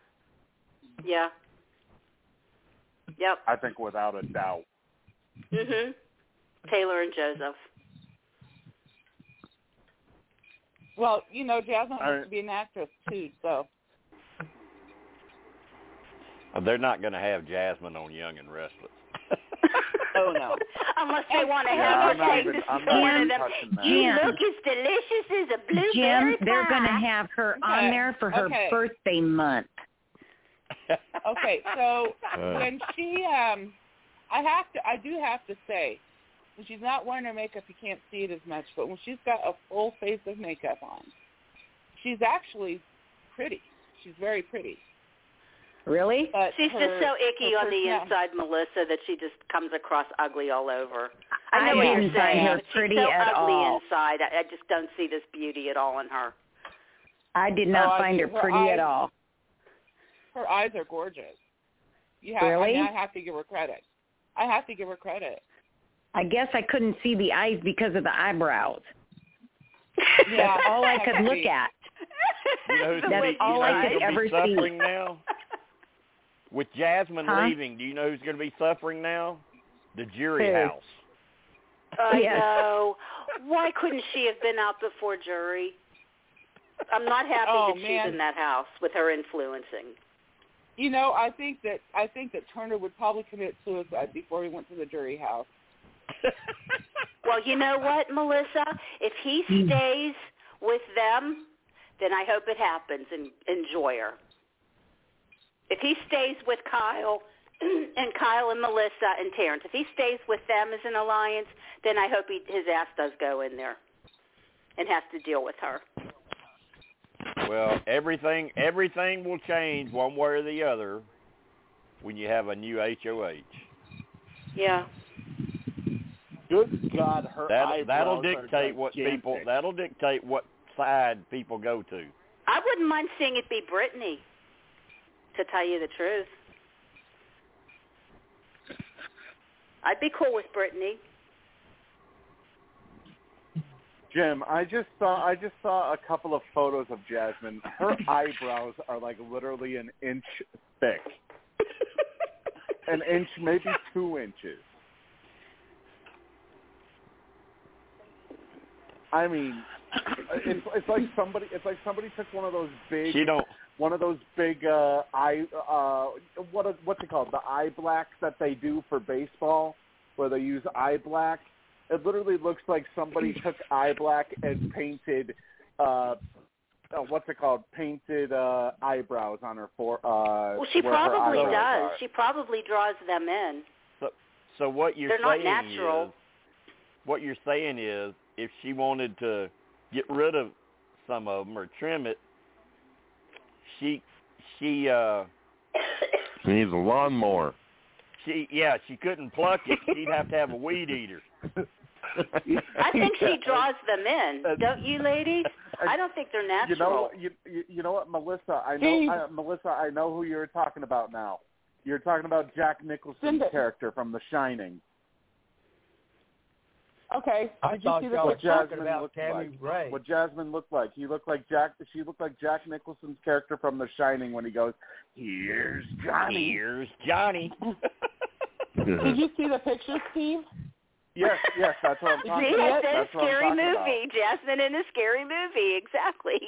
yeah. Yep.
I think without a doubt.
Mhm. Taylor and Joseph.
Well, you know, Jasmine
All right.
wants to be an actress too, so
They're not going to have Jasmine on Young and Restless.
oh no.
Unless they want to have
I'm
her
not
take
even-
this
I'm not
morning.
even touching that.
You look as delicious as a blueberry
Jim, they're going to have her on there for her
okay.
birthday month.
Okay, so
Uh.
when she um I have to I do have to say when she's not wearing her makeup you can't see it as much, but when she's got a full face of makeup on, she's actually pretty. She's very pretty.
Really?
But
She's
her,
just so icky on the inside, Melissa, that she just comes across ugly all over. I
I
know what you're saying.
her
but
pretty
she's so
at
ugly
all.
inside. I, I just don't see this beauty at all in her.
I did not
Oh,
find
do.
her
Her
pretty at all.
Her eyes are gorgeous. You have,
Really?
I, mean, I have to give her credit. I have to give her credit.
I guess I couldn't see the eyes because of the eyebrows.
Yeah,
That's all I could
could
look at.
You know who's
That's
gonna
all
you know
I
who's
could
gonna
ever see.
suffering now? With Jasmine
Huh?
leaving, do you know who's going to be suffering now? The jury
Who?
house.
I
Yes.
know. Why couldn't she have been out before jury? I'm not happy
Oh,
that
man.
she's in that house with her influencing.
You know, I think that I think that Turner would probably commit suicide before he went to the jury house.
Well, you know what, Melissa? If he hmm. stays with them, then I hope it happens and enjoy her. If he stays with Kyle and Kyle and Melissa and Terrance, if he stays with them as an alliance, then I hope he, his ass does go in there and has to deal with her.
Well, everything everything will change one way or the other when you have a new HOH.
Yeah.
Good God, her
That
eyebrows
that'll
are
dictate what people that'll dictate what side people go to.
I wouldn't mind seeing it be Brittany, to tell you the truth. I'd be cool with Brittany.
Jim, I just saw I just saw a couple of photos of Jasmine. Her eyebrows are like literally an inch thick. an inch, maybe two inches. I mean, it's it's like somebody it's like somebody took one of those big
She don't
one of those big uh eye uh what are- what's it called the eye blacks that they do for baseball where they use eye black it literally looks like somebody took eye black and painted uh uh, what's it called painted uh eyebrows on her for uh
Well, she probably does.
are.
She probably draws them in.
so what you're
They're not natural.
is what you're saying is if she wanted to get rid of some of them or trim it she she uh
She needs a lawnmower.
she yeah she couldn't pluck it she'd have to have a weed eater
I think she draws them in. Don't you, ladies? I don't think they're natural.
you
natural.
know you, you you know what melissa i know I, melissa i know who you're talking about now you're talking about jack nicholson's
Cindy.
character from the shining
Okay.
I
Did you
thought
see
y'all
the
were
what
picture?
talking
Jasmine
about
looked
Tammy
like.
Ray.
What Jasmine looked like. He looked like Jack. She looked like Jack Nicholson's character from The Shining when he goes, "Here's Johnny."
here's Johnny
Did you see the picture, Steve?
Yes, yes, that's what I'm
See,
talking
I
about.
said a
That's
scary
talking about.
movie. Jasmine in a scary movie. Exactly.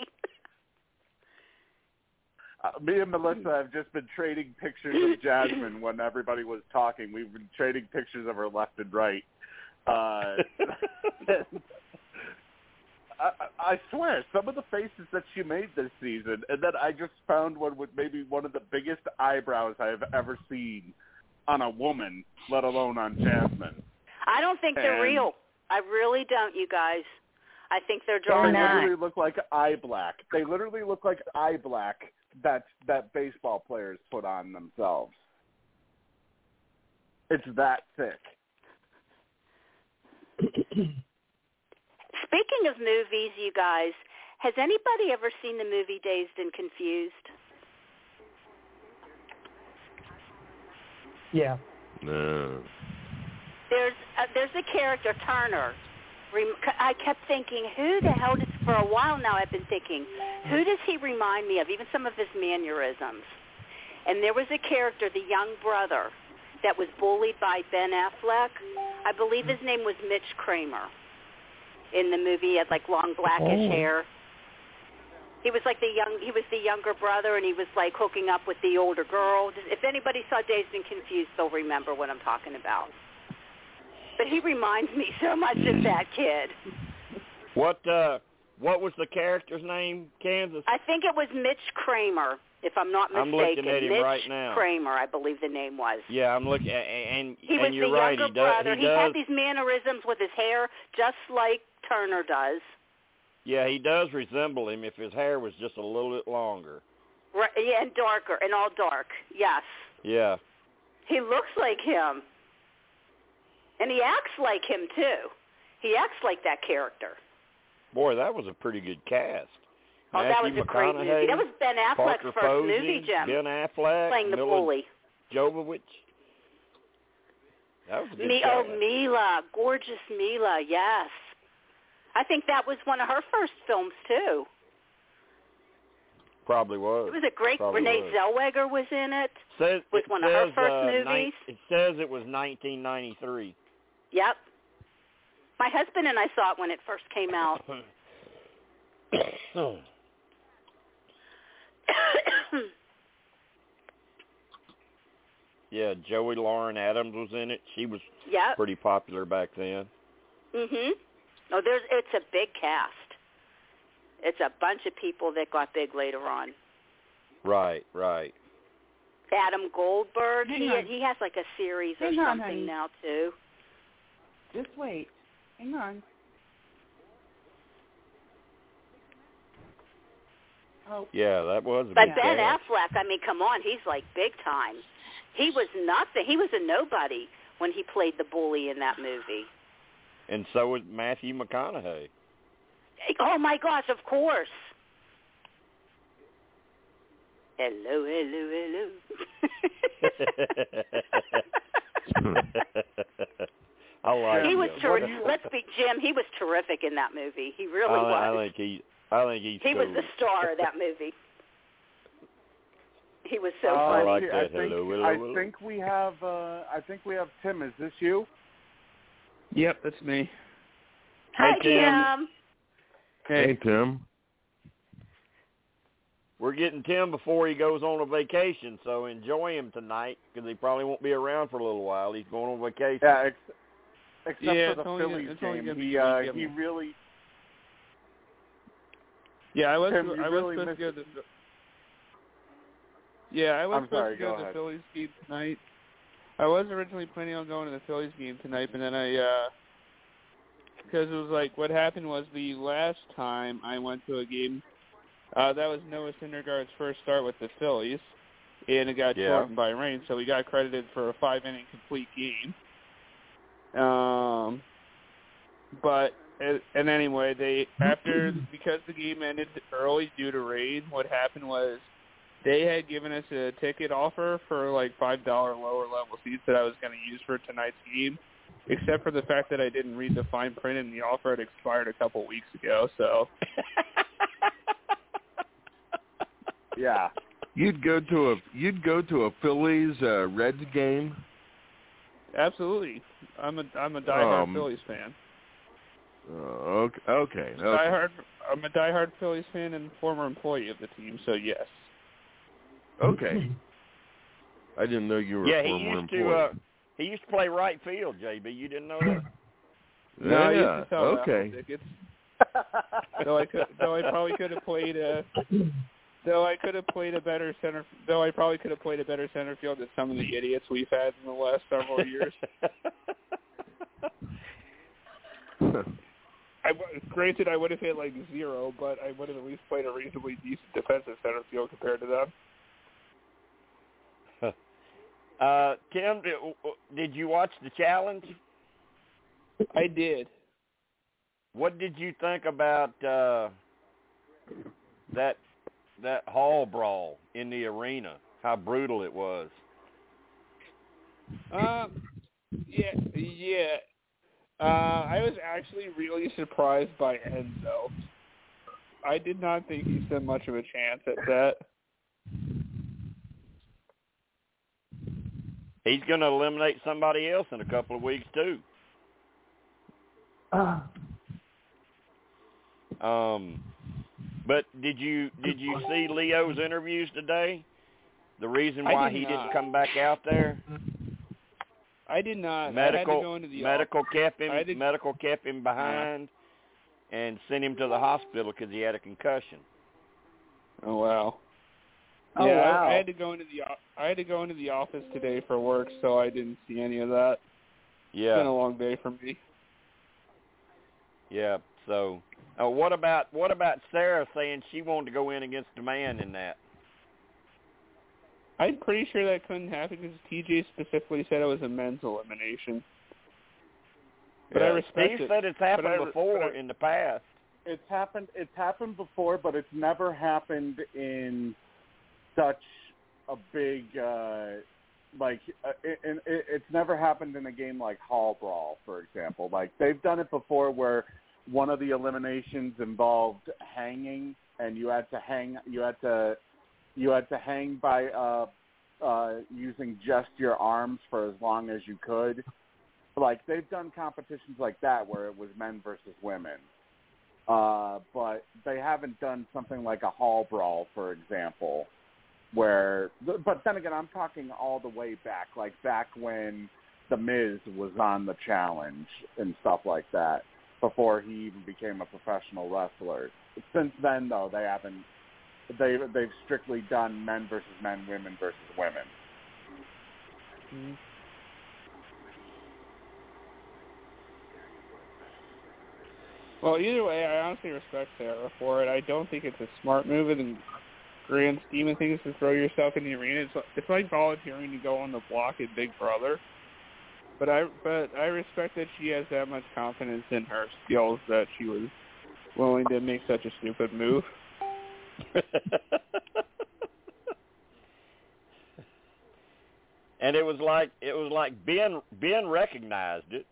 Uh, me and Melissa have just been trading pictures of Jasmine when everybody was talking. We've been trading pictures of her left and right. Uh, I, I I swear, some of the faces that she made this season, and then I just found one with maybe one of the biggest eyebrows I have ever seen on a woman, let alone on Jasmine.
I don't think they're real. I really don't, you guys. I think they're
They
drawn in.
literally look like eye black. They literally look like eye black that that baseball players put on themselves. It's that thick.
Speaking of movies, you guys, has anybody ever seen the movie Dazed and Confused?
Yeah.
No.
There's uh, there's a character Turner. I kept thinking, who the hell does? For a while now, I've been thinking, who does he remind me of? Even some of his mannerisms. And there was a character, the young brother, that was bullied by Ben Affleck. I believe his name was Mitch Kramer. In the movie, he had like long blackish
Oh.
hair. He was like the young. He was the younger brother, and he was like hooking up with the older girl. If anybody saw Dazed and Confused, they'll remember what I'm talking about. But he reminds me so much of that kid.
what uh what was the character's name Kansas
I think it was Mitch Kramer, if I'm not
I'm
mistaken.
looking at him
Mitch
right now.
Kramer, I believe the name was.
yeah I'm looking at, and
He
and
was
you're
the
right
younger
he does
brother.
he
he
does
had these mannerisms with his hair, just like Turner does.
Yeah, he does resemble him if his hair was just a little bit longer.
Right, yeah, and darker, and all dark. Yes.
Yeah.
He looks like him. And he acts like him too. He acts like that character.
Boy, that was a pretty good cast.
Oh, that was
Matthew
a great movie. That was Ben Affleck's
Parker
first
Posey,
movie, Jim.
Ben Affleck,
playing the
Milla
bully.
Jovovich. That was a good
Me, oh, Milla, gorgeous Milla, yes. I think that was one of her first films too.
Probably was.
It was a great.
Probably
Renee
was.
Zellweger was in it.
Says,
was
it
one of her first
uh,
movies.
Nine, it says it was 1993.
Yep. My husband and I saw it when it first came out.
yeah, Joey Lauren Adams was in it. She was
yep.
pretty popular back then.
Mhm. Oh, there's it's a big cast. It's a bunch of people that got big later on.
Right, right.
Adam Goldberg,
Hang
he
on.
he has like a series or
Hang on,
something
honey.
now too.
Just wait. Hang on. Oh,
Yeah, that was
But Ben. Affleck, I mean, come on, he's like big time. He was nothing. He was a nobody when he played the bully in that movie.
And so was Matthew McConaughey.
Oh my gosh, of course. Hello, hello, hello.
I like
he was terrific. Let's be Jim. He was terrific in that movie. He really
I,
was.
I think he. I think he's.
he was the star of that movie. He was so
Uh,
I
funny.
like
I
that.
think
Hello, hello,
I
hello.
think we have uh I think we have Tim. Is this you?
Yep, that's me.
Hi,
Hey, Tim.
Hey.
Hey, Tim.
We're getting Tim before he goes on a vacation, so enjoy him tonight because he probably won't be around for a little while. He's going on vacation.
Yeah, ex- except
Yeah,
for the Phillies game. He uh, he really
Yeah, I was
Tim,
I was
really
supposed to go to the Yeah, I was
I'm
supposed
sorry,
to go,
go
to the. Phillies game tonight. I was originally planning on going to the Phillies game tonight, but then I uh because it was like what happened was the last time I went to a game uh that was Noah Syndergaard's first start with the Phillies and it got
Yeah.
shortened by rain, so we got credited for a five inning complete game. Um but and and anyway, they after because the game ended early due to rain, what happened was they had given us a ticket offer for like five dollar lower level seats that I was going to use for tonight's game, except for the fact that I didn't read the fine print and the offer had expired a couple weeks ago. So
yeah.
You'd go to a you'd go to a Phillies uh, Reds game.
absolutely, I'm a I'm a diehard
Um,
Phillies fan.
Uh, okay, okay, okay.
Diehard, I'm a diehard Phillies fan and former employee of the team. So yes.
okay. I didn't know you were
yeah,
a
he
former
used to. Uh, he used to play right field, JB. You didn't know that?
No, I used
yeah,
to
okay.
raffle though I could, though I probably could have played a, though I could have played a better center, though I probably could have played a better center field than some of the idiots we've had in the last several years. I, granted, I would have hit like zero, but I would have at least played a reasonably decent defensive center field compared to them.
uh, Tim, did, did you watch the challenge?
I did.
What did you think about uh, that that hall brawl in the arena? How brutal it was.
Um, yeah, yeah. Uh, I was actually really surprised by Enzo. I did not think he stood much of a chance at that.
He's going to eliminate somebody else in a couple of weeks too. Um, but did you did you see Leo's interviews today? The reason why
did
he
not.
didn't come back out there?
I did not. I had to
medical
go into the
medical kept him
I had to-
medical kept him behind and sent him to the hospital because he had a concussion.
Oh wow.
Oh,
yeah,
wow.
I, I had to go into the I had to go into the office today for work, so I didn't see any of that. It's been a
Yeah,
long day for me.
yeah. So, uh, what about what about Sarah saying she wanted to go in against the man in that?
I'm pretty sure that couldn't happen because TJ specifically said it was a men's elimination. But I respect
Steve
it.
said it's happened
I-
before
I-
in the past.
It's happened. It's happened before, but it's never happened in such a big uh, like. Uh, it, it, it's never happened in a game like Hall Brawl, for example. Like they've done it before, where one of the eliminations involved hanging, and you had to hang. You had to you had to hang by uh, uh, using just your arms for as long as you could. Like they've done competitions like that where it was men versus women uh, but they haven't done something like a hall brawl, for example, where. But then again, I'm talking all the way back, like back when the Miz was on the challenge and stuff like that, before he even became a professional wrestler. Since then, though, they haven't. They they've strictly done men versus men, women versus women.
Mhm. Well, either way, I honestly respect Sarah for it. I don't think it's a smart move in the grand scheme of things to throw yourself in the arena. It's, it's like volunteering to go on the block at Big Brother. But I but I respect that she has that much confidence in her skills that she was willing to make such a stupid move.
and it was like it was like Ben Ben recognized it.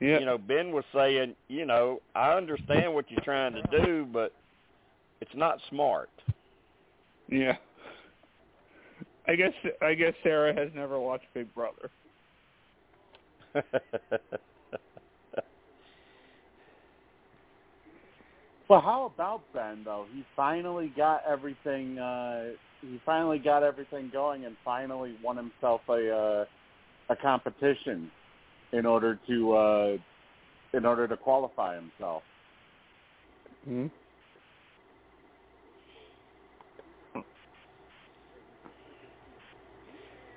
Yeah.
You know, Ben was saying, you know, I understand what you're trying to do, but it's not smart.
Yeah. I guess I guess Sarah has never watched Big Brother.
Well, how about Ben though? He finally got everything. Uh, he finally got everything going, and finally won himself a uh, a competition in order to uh, in order to qualify himself.
hmm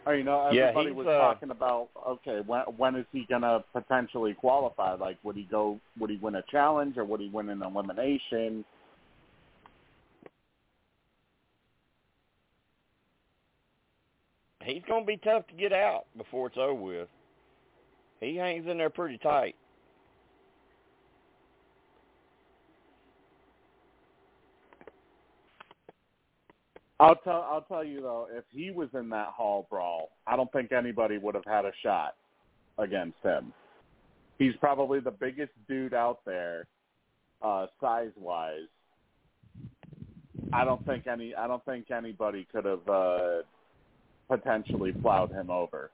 Oh, you know,
Yeah,
everybody
he's,
was
uh,
talking about okay, when when is he gonna potentially qualify? Like, would he go? Would he win a challenge, or would he win an elimination?
He's going to be tough to get out before it's over with. He hangs in there pretty tight.
I'll tell I'll tell you though, if he was in that hall brawl, I don't think anybody would have had a shot against him. He's probably the biggest dude out there, uh, size wise. I don't think any I don't think anybody could have uh potentially plowed him over.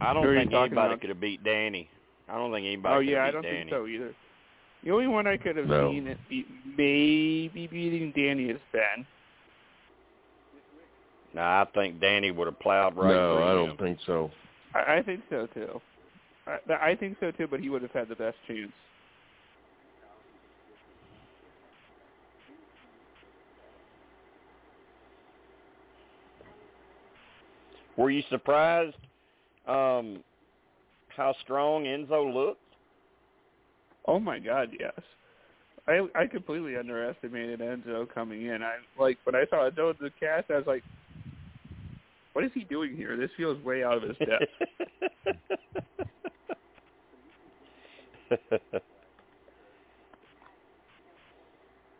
I don't
Who
think anybody
about?
could have beat Danny. I don't think anybody
Oh
could
yeah, I don't
Danny.
think so either. The only one I could have
No.
seen it be, maybe beating Danny is Ben.
No, I think Danny would have plowed right
no,
through
I don't think so.
I, I think so too. I, I think so too, but he would have had the best chance.
Were you surprised um, how strong Enzo looked?
Oh my God, yes. I I completely underestimated Enzo coming in. I like when I saw Enzo in the cast, I was like, "What is he doing here? This feels way out of his depth."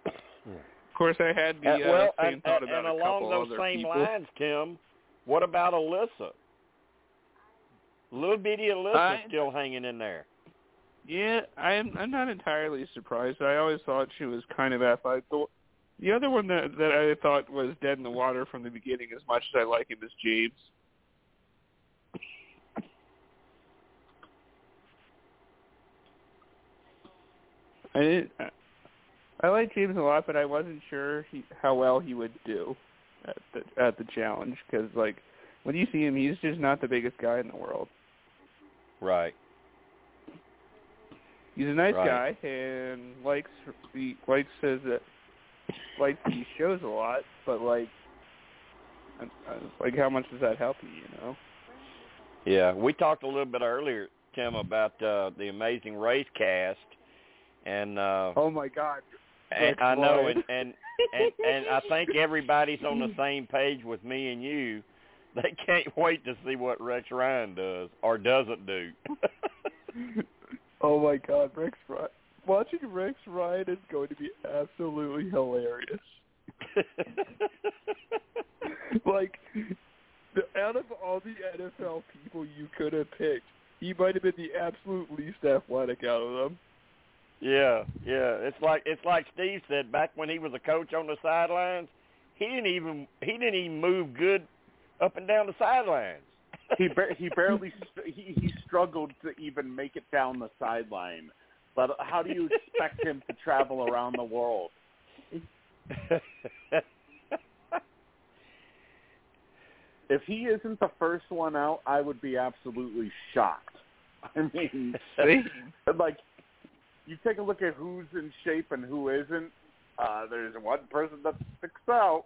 of course, I had the
Uh,
uh,
well,
same
and,
thought
and,
about
and
a
along
couple
those
other
same
people.
lines, Tim, what about Alyssa? Little bitty Alyssa
I-
still hanging in there.
Yeah, I'm I'm not entirely surprised. I always thought she was kind of athletic. The, the other one that that I thought was dead in the water from the beginning, as much as I like him, is James. I didn't. I- like James a lot, but I wasn't sure he, how well he would do at the at the challenge because, like, when you see him, he's just not the biggest guy in the world.
Right.
He's a nice
Right.
guy and likes the likes says likes these shows a lot, but like, like how much does that help you? You know?
Yeah, we talked a little bit earlier, Tim, about uh, the Amazing Race cast, and uh,
Oh my God!
And I know, and, and and and I think everybody's on the same page with me and you. They can't wait to see what Rex Ryan does or doesn't do.
oh my God, Rex Ryan! Watching Rex Ryan is going to be absolutely hilarious. like, the, out of all the NFL people you could have picked, he might have been the absolute least athletic out of them.
Yeah, yeah. It's like it's like Steve said back when he was a coach on the sidelines. He didn't even he didn't even move good up and down the sidelines.
he bar- he barely st- he he struggled to even make it down the sideline. But how do you expect him to travel around the world? If he isn't the first one out, I would be absolutely shocked. I mean, like you take a look at who's in shape and who isn't. Uh, there's one person that sticks out.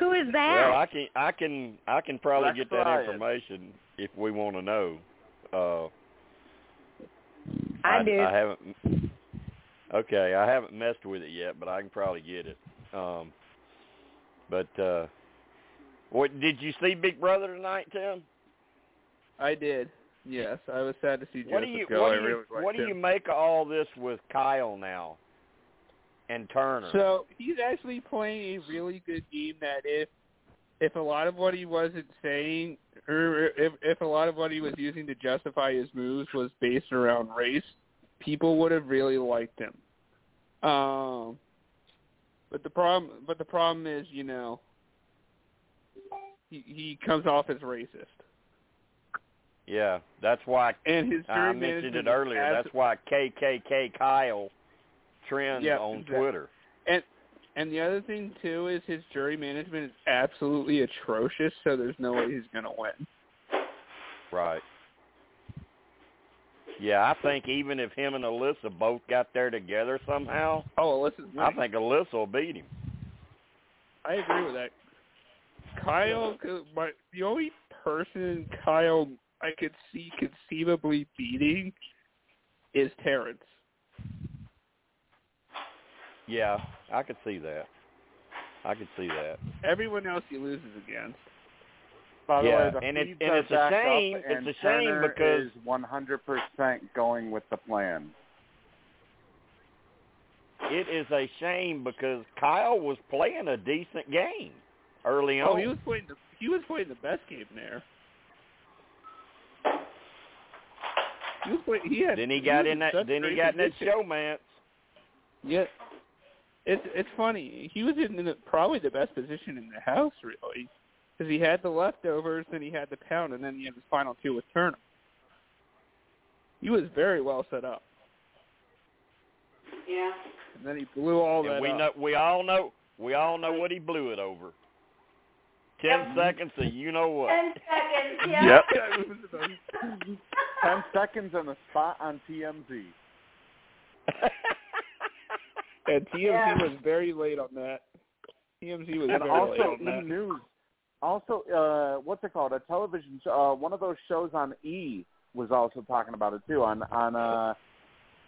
Who is that?
Well, I can I can I can probably
Rex
get that
Ryan.
information if we want to know. Uh,
I do.
I haven't. Okay, I haven't messed with it yet, but I can probably get it. Um, but uh, what did you see Big Brother tonight, Tim?
I did. Yes, I was sad to see Joseph
What do you
go.
what do you
really
what do you make of all this with Kyle now and Turner?
So he's actually playing a really good game. That if if a lot of what he wasn't saying, or if if a lot of what he was using to justify his moves was based around race, people would have really liked him. Um, but the problem, but the problem is, you know, he he comes off as racist,
yeah, that's why
and his
I mentioned it earlier. That's why KKK Kyle trends
Yeah,
on
exactly.
Twitter.
And and the other thing too is his jury management is absolutely atrocious. So there's no way he's going to win.
Right. Yeah, I think even if him and Alyssa both got there together somehow,
Oh, Alyssa's
I think Alyssa will beat him.
I agree with that. Kyle, my the only person Kyle I could see conceivably beating is Terrance.
Yeah, I could see that. I could see that.
Everyone else he loses against.
By the
Yeah,
way, the
and it- and it's a
back up,
shame-
and
it's a shame
Turner
because-
is 100% going with the plan.
It is a shame because Kyle was playing a decent game early on.
Oh, he was playing the he was playing the best game there. He was playing, he had
then he got
was
in that. Then he got in that
position.
showmance.
Yeah, it's it's funny. He was in the, probably the best position in the house, really, because he had the leftovers, then he had the pound, and then he had his final two with Turner. He was very well set up,
Yeah.
and then he blew all that
we
up.
know. We all know. We all know what he blew it over. Ten seconds, and you know what.
Ten seconds. Yeah.
Yep.
Yeah, it was about-
10 seconds and a spot on TMZ.
and TMZ
Yeah.
was very late on that. TMZ was
and
very
also
late on
E
that.
News. Also, uh, what's it called? A television show. Uh, one of those shows on E was also talking about it too on on uh,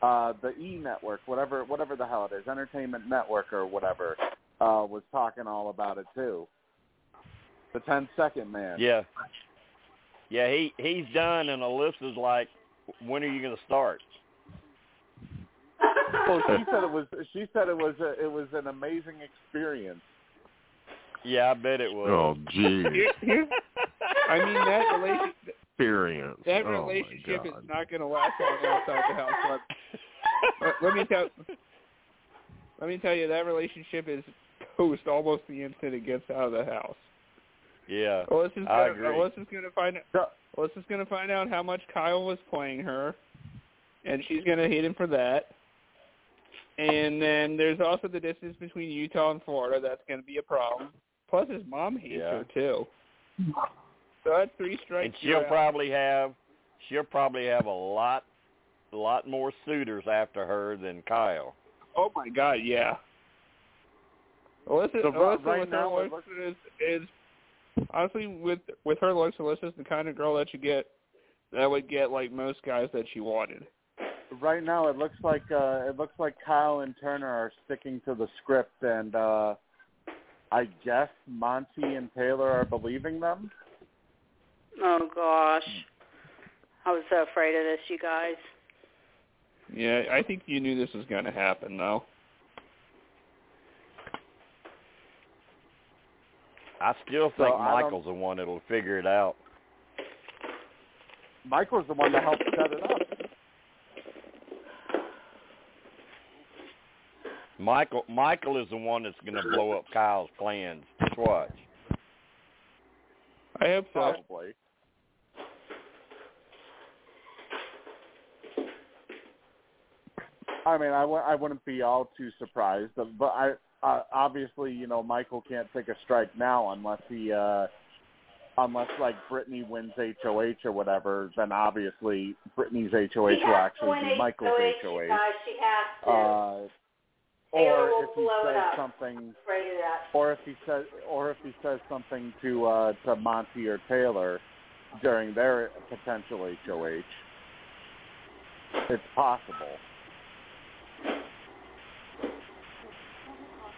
uh, the E network, whatever whatever the hell it is, Entertainment Network or whatever, uh, was talking all about it too. The ten second man.
Yeah. Yeah, he he's done, and Alyssa's like, when are you going to start?
Well, she said it was. She said it was. A, it was an amazing experience.
Yeah, I bet it was.
Oh, geez.
Here- here- I mean that relationship.
Experience.
that
oh, my
relationship is not going to last long outside the house. Let, let, let me tell let me tell you that relationship is toast almost the instant it gets out of the house.
Yeah,
Alyssa's
I
gonna,
agree.
Alyssa's going to find Alyssa's going to find out how much Kyle was playing her, and she's going to hate him for that. And then there's also the distance between Utah and Florida. That's going to be a problem. Plus, his mom hates
Yeah.
her too. So that's three strikes.
and she'll
you're out.
probably have she'll probably have a lot a lot more suitors after her than Kyle.
Oh my God, yeah. Alyssa,
So
Alyssa
right
with her
now it
looks is, is honestly with with her looks, Alyssa's the kind of girl that you get that would get like most guys that she wanted.
Right now it looks like uh, it looks like Kyle and Turner are sticking to the script, and uh, I guess Monte and Taylor are believing them.
Oh gosh, I was so afraid of this, you guys.
Yeah, I think you knew this was going to happen, though.
I still think
I don't-
Michael's the one that'll figure it out.
Michael's the one that helped set it up.
Michael Michael is the one that's going to blow up Kyle's plans. Just watch.
I hope so.
Probably. I mean, I w- I wouldn't be all too surprised, but I uh, obviously, you know, Michael can't take a strike now unless he, uh, unless like Brittany wins HOH or whatever. Then obviously Brittany's HOH will actually be Michael's HOH.
She has to.
Uh,
Taylor
or if he says something,
afraid of that.
or if he says, or if he says something to uh, to Monte or Taylor during their potential HOH, it's possible.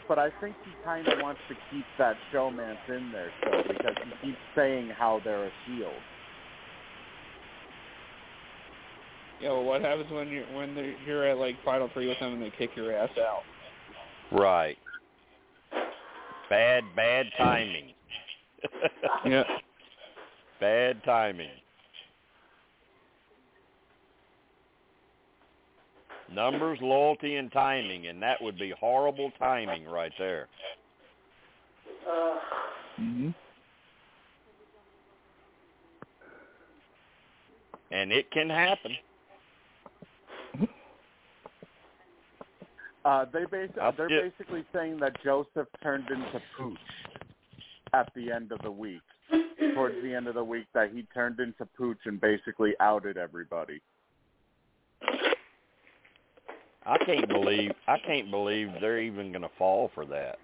But I think he kind of wants to keep that showmance in there still because he keeps saying how they're a shield.
Yeah, well, what happens when you're when they're, you're at like final three with them and they kick your ass out?
Right. Bad bad timing.
Yeah.
Bad timing. Numbers, loyalty, and timing, and that would be horrible timing right there.
Ugh.
hmm
And it can happen.
Uh, they basi-
I'll
they're
skip.
basically saying that Joseph turned into Pooch at the end of the week. Towards the end of the week, that he turned into Pooch and basically outed everybody.
I can't believe I can't believe they're even going to fall for that.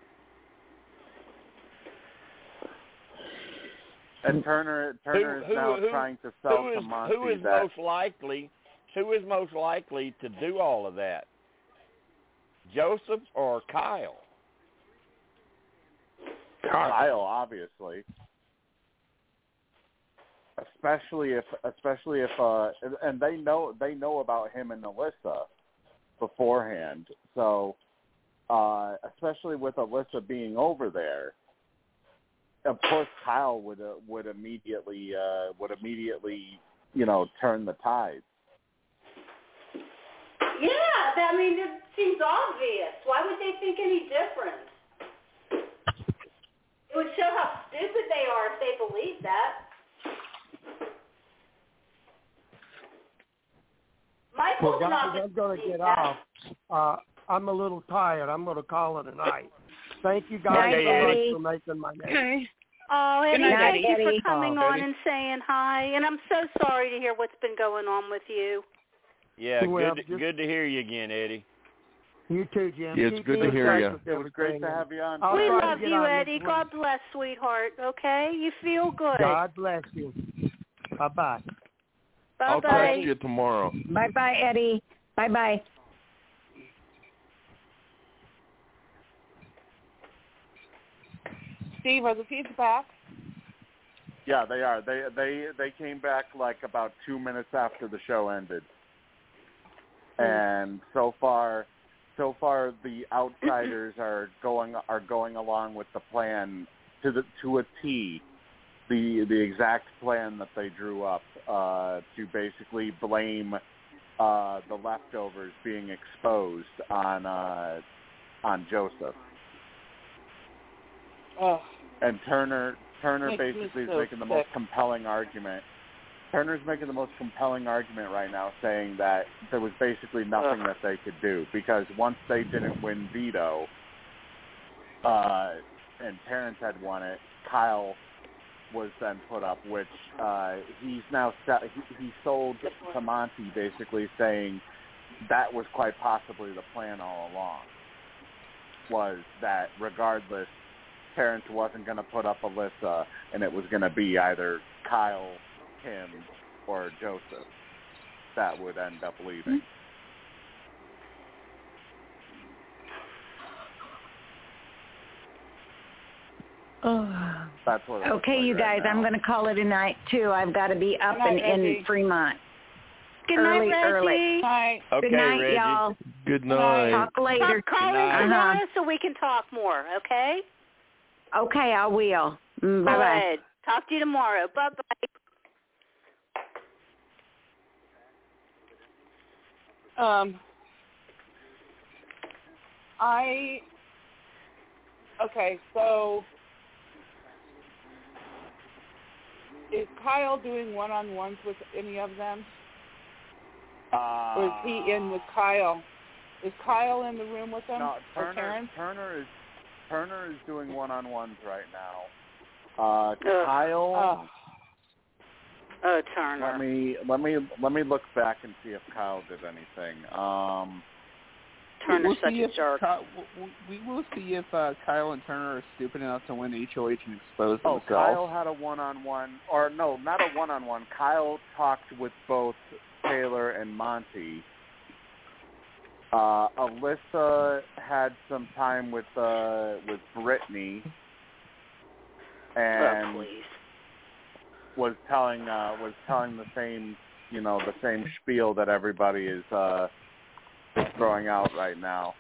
And Turner Turner
Who-
is now
who-
trying to sell
who
to
is
Monte
who is
that
most likely who is most likely to do all of that? Joseph or Kyle?
Kyle, obviously. Especially if, especially if, uh, and- and they know they know about him and Alyssa beforehand. So, uh, especially with Alyssa being over there, of course Kyle would uh, would immediately uh, would immediately you know turn the tide.
Yeah, that, I mean, it seems obvious. Why would they think any different? It would show how stupid they are if they believe that. Michael's
Well,
not
guys, I'm going to get
that.
off. Uh, I'm a little tired. I'm going to call it a night. Thank you guys
Night,
so much for making my day.
Okay.
Oh,
Good
Eddie,
night,
thank you for coming
Oh,
on
Eddie.
and saying hi. And I'm so sorry to hear what's been going on with you.
Yeah,
Well,
good
just-
good to hear you again, Eddie.
You too, Jim.
Yeah, it's
Keep
good
me
to hear
you.
It was great to have you on.
I'll
we love you, Eddie. God
week.
bless, sweetheart. Okay? You feel good.
God bless you. Bye bye.
Bye I'll
Bye-bye.
text you tomorrow.
Bye bye, Eddie. Bye bye.
Steve, are the pizza back?
Yeah, they are. They they they came back like about two minutes after the show ended, and so far, so far the outsiders are going are going along with the plan to the to a T, the the exact plan that they drew up uh, to basically blame uh, the leftovers being exposed on uh, on Joseph.
Oh,
And Turner Turner basically is making the most compelling argument. Turner's making the most compelling argument right now, saying that there was basically nothing that they could do because once they didn't win veto, uh, and Terrance had won it, Kyle was then put up, which uh, he's now set, he, he sold to Monte, basically saying that was quite possibly the plan all along. Was that regardless Terrance wasn't going to put up Alyssa, and it was going to be either Kyle, him or Joseph that would end up leaving.
Oh.
That's what
okay, you guys, I'm going to call it a night too. I've got to be up
night,
and
Reggie.
in Fremont.
Good
early,
night,
early.
Right.
Okay,
Good night,
Reggie.
y'all.
Good night.
Talk later.
Stop calling
uh-huh.
so we can talk more, okay?
Okay, I will. Mm, Bye.
Talk to you tomorrow. Bye-bye.
Um, I okay. So is Kyle doing one-on-ones with any of them,
Uh,
or is he in with Kyle? Is Kyle in the room with them?
No, Turner. Turner is Turner is doing one-on-ones right now. Uh, Kyle.
Oh,
Oh, Turner.
Let me let me let me look back and see if Kyle did anything. Um,
Turner's
we'll
such
see
a
if
jerk.
Ky- we we will see if uh, Kyle and Turner are stupid enough to win HOH and expose
oh,
themselves.
Kyle had a one-on-one, or no, not a one-on-one. Kyle talked with both Taylor and Monte. Uh, Alyssa had some time with uh, with Brittany,
oh,
and
please.
Was telling uh, was telling the same you know the same spiel that everybody is uh, is throwing out right now.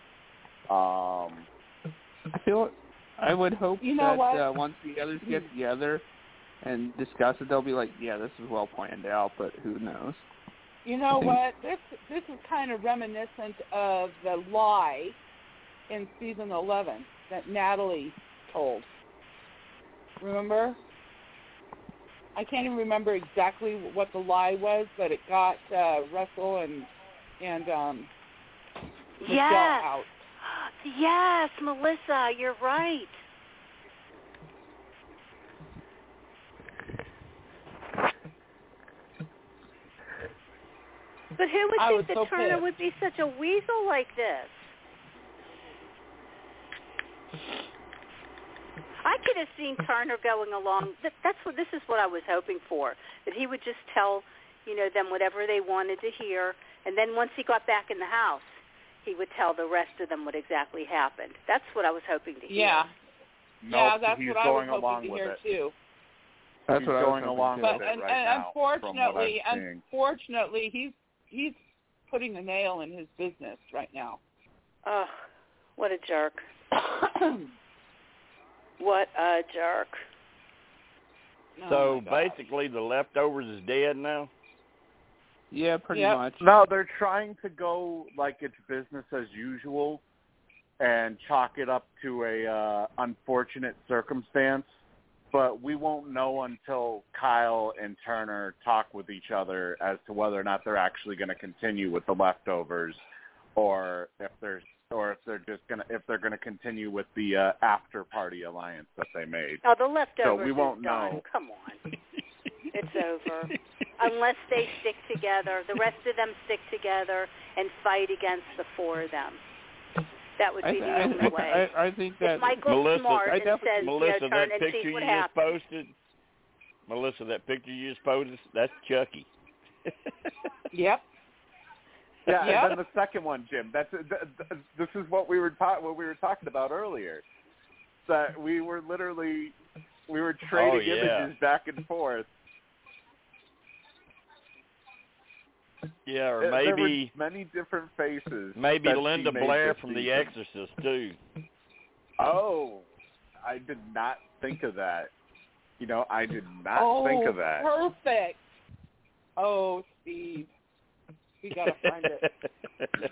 Um,
I feel I would hope
You know
that
what?
Uh, once the others get together and discuss it, they'll be like, "Yeah, this is well planned out," but who knows?
You know what? This this is kind of reminiscent of the lie in season eleven that Natalie told. Remember? I can't even remember exactly what the lie was, but it got uh, Russell and and um, Michelle
Yes.
out.
Yes, Melissa, you're right. But who would
I
think that
so
Turner
pissed.
would be such a weasel like this? I could have seen Turner going along. Th- That's what this is what I was hoping for. That he would just tell, you know, them whatever they wanted to hear, and then once he got back in the house, he would tell the rest of them what exactly happened. That's what I was hoping to hear.
Yeah, yeah, that's
he's
what I was hoping
along
to hear
it.
too.
That's
he's
what I was
going
hoping
along with
But
it
and,
right
and
now. from what
unfortunately,
I'm
unfortunately, he's he's putting a nail in his business right now.
Ugh, what a jerk. What a jerk.
Oh,
so
my God.
basically, the leftovers is dead now.
Yeah, pretty
Yep.
much.
No, they're trying to go like it's business as usual and chalk it up to a uh, unfortunate circumstance. But we won't know until Kyle and Turner talk with each other as to whether or not they're actually going to continue with the leftovers, or if they're or if they're just gonna if they're going to continue with the uh, after party alliance that they made.
Oh, the leftovers So
we won't
is done.
know.
Come on. It's over. Unless they stick together. The rest of them stick together and fight against the four of them. That would be
th-
the
I,
only way.
I, I think that
if Michael's
Melissa,
smart
I
and
definitely-
says,
Melissa,
you know,
that
turn and
picture
see what
you
happens.
just posted. Melissa, that picture you just posted, that's Chucky.
Yep.
Yeah,
Yep.
and then the second one, Jim. That's th- th- this is what we were ta- what we were talking about earlier. That we were literally we were oh, trading
Oh, yeah.
images back and forth.
yeah, or
There- there were
maybe
many different faces.
maybe Linda Blair
this
from The. Exorcist too.
Oh, I did not think of that. You know, I did not
oh,
think of oh, that.
perfect. Oh, Steve, we gotta find it.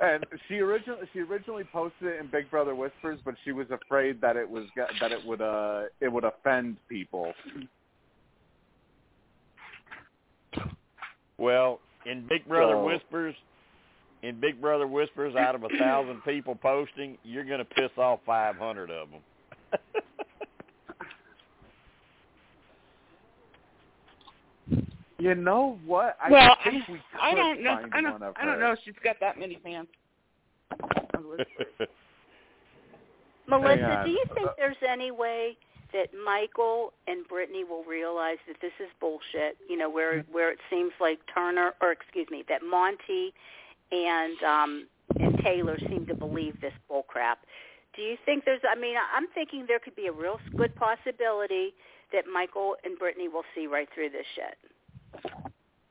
and she originally she originally posted it in Big Brother Whispers, but she was afraid that it was that it would uh it would offend people.
Well, in Big Brother
So-
Whispers, in Big Brother Whispers, out of a thousand people posting, you're going to piss off 500 of them.
You know what? I
well,
think we could
I don't know. I don't.
of
I don't know if she's got that many fans.
Melissa, do you think there's any way that Michael and Brittany will realize that this is bullshit? You know, where where it seems like Turner, or excuse me, that Monte and um and Taylor seem to believe this bull crap. Do you think there's? I mean, I'm thinking there could be a real good possibility that Michael and Brittany will see right through this shit.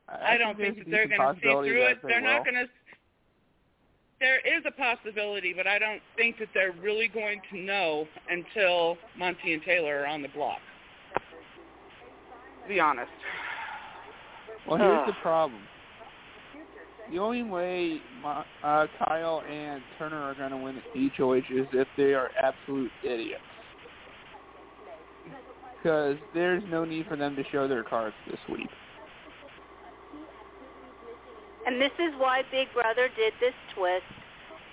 I, don't think that they're going to see through it. They're not going to. There is a possibility, but I don't think that they're really going to know until Monte and Taylor are on the block. To be honest.
Well, here's the problem. The only way uh, Kyle and Turner are going to win HOH is if they are absolute idiots. Because there's no need for them to show their cards this week.
And this is why Big Brother did this twist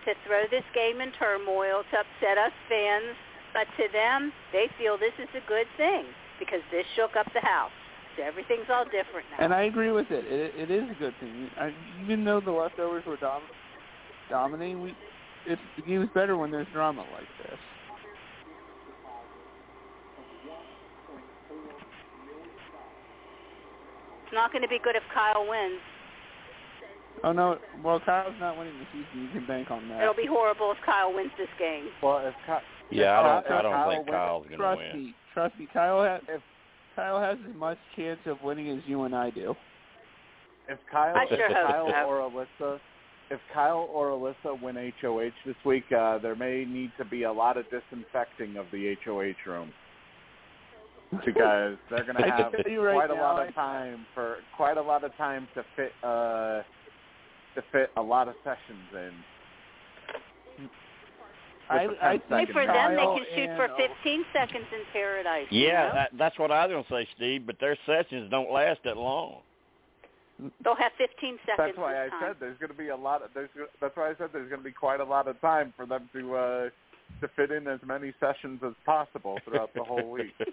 to throw this game in turmoil, to upset us fans. But to them, they feel this is a good thing because this shook up the house. So everything's all different now.
And I agree with it. It, it is a good thing. I, even though the leftovers were dom- dominating, we, it's, the game's better when there's drama like this.
It's not going to be good if Kyle wins.
Oh no! Well, Kyle's not winning the season. You can bank on that.
It'll be horrible if Kyle wins this game.
Well, if Kyle,
Yeah, I don't.
If
I don't
Kyle
think
wins-
Kyle's going to
trust
win.
me, trust me. Kyle has if Kyle has as much chance of winning as you and I do.
if Kyle,
I sure
if
hope
Kyle
so.
or Alyssa, if Kyle or Alyssa win HOH this week, uh, there may need to be a lot of disinfecting of the HOH room because they're going to have
right
quite a lot of time for quite a lot of time to fit uh, to fit a lot of sessions in.
I, I think
for them, they can shoot
and-
for 15 seconds in paradise. you
Yeah,
know?
that, that's what I was going to say, Steve. But their sessions don't last that long.
They'll have 15 seconds
That's why I
time.
said there's going to be a lot. Of, there's that's why I said there's going to be quite a lot of time for them to uh, to fit in as many sessions as possible throughout the whole week.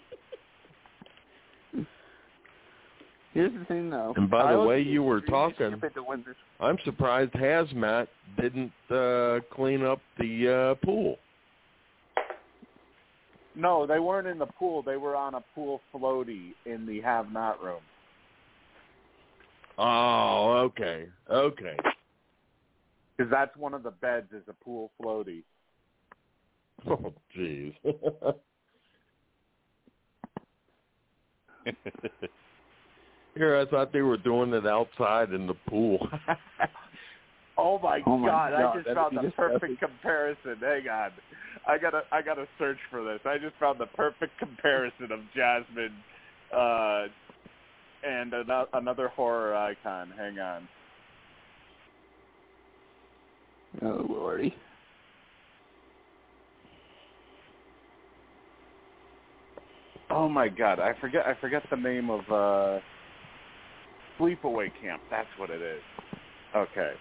Here's the thing, though.
And by the way you were talking-
stupid to win this.
I'm surprised Hazmat didn't uh, clean up the uh, pool.
No, they weren't in the pool. They were on a pool floaty in the have not room.
Oh, okay, okay.
Because that's one of the beds is a pool floaty.
Oh, jeez. Here, I thought they were doing it outside in the pool.
Oh my,
Oh my
god!
God,
I just
that'd
found the
disgusting.
perfect comparison. Hang on, I gotta I gotta search for this. I just found the perfect comparison of Jasmine uh, and ano- another horror icon. Hang on.
Oh lordy.
Oh my god, I forget I forget the name of uh Sleepaway Camp. That's what it is. Okay.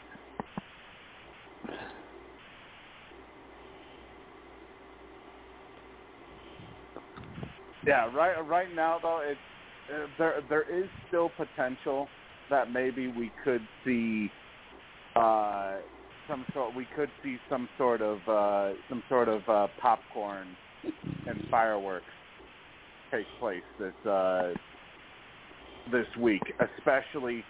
Yeah, right right now though it's uh, there there is still potential that maybe we could see uh some sort we could see some sort of uh some sort of uh popcorn and fireworks take place this uh this week especially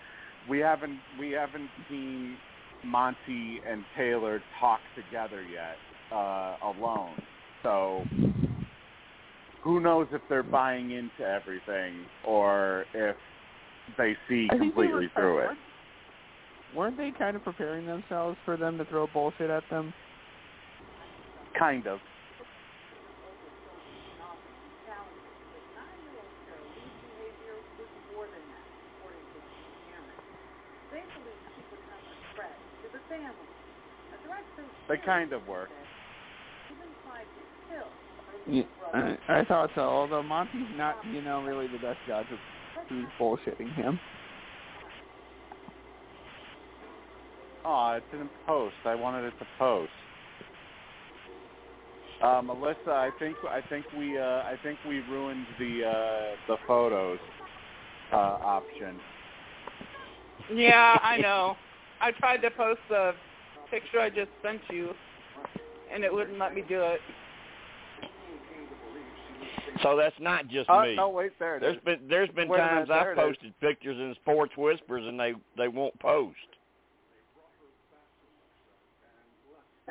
we haven't we haven't seen Monte and Taylor talk together yet uh alone. So who knows if they're buying into everything or if they see
I think they
completely through it.
weren't- Weren't they kind of preparing themselves for them to throw bullshit at them?
kind of they kind of were
Yeah, I, I thought so. Although Monte's not, you know, really the best judge of who's bullshitting him.
Oh, it didn't post. I wanted it to post. Uh, Melissa, I think I think we uh, I think we ruined the uh, the photos uh, option.
Yeah, I know. I tried to post the picture I just sent you, and it wouldn't let me do it.
So that's not just
Oh
me.
no, wait there. It
There's
is.
been there's been
Wait
times
minute,
I've
it is.
posted pictures in Sports Whispers and they they won't post.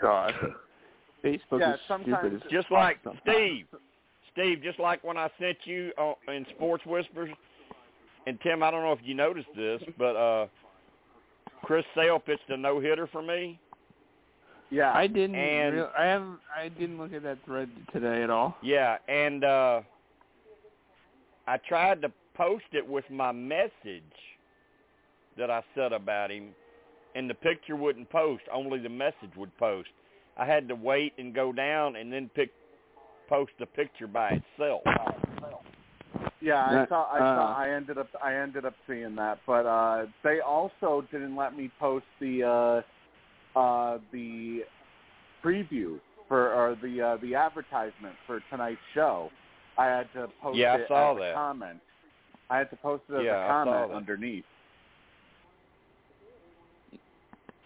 God. Facebook
yeah,
is stupid. as
Just like
sometimes.
Steve, Steve, just like when I sent you on, in Sports Whispers, and Tim, I don't know if you noticed this, but uh Chris Sale pitched a no hitter for me.
Yeah,
I didn't.
And-
real, I haven't. I didn't look at that thread today at all.
Yeah, and uh I tried to post it with my message that I said about him, and the picture wouldn't post. Only the message would post. I had to wait and go down and then pick post the picture by itself.
Yeah, I
That-
saw. I saw.
uh,
I ended up. I ended up seeing that, but uh they also didn't let me post the uh uh the preview for or the uh the advertisement for tonight's show. I had to post
Yeah, I
it
saw
as
that.
a comment. I had to post it as
Yeah,
a
I saw
comment underneath.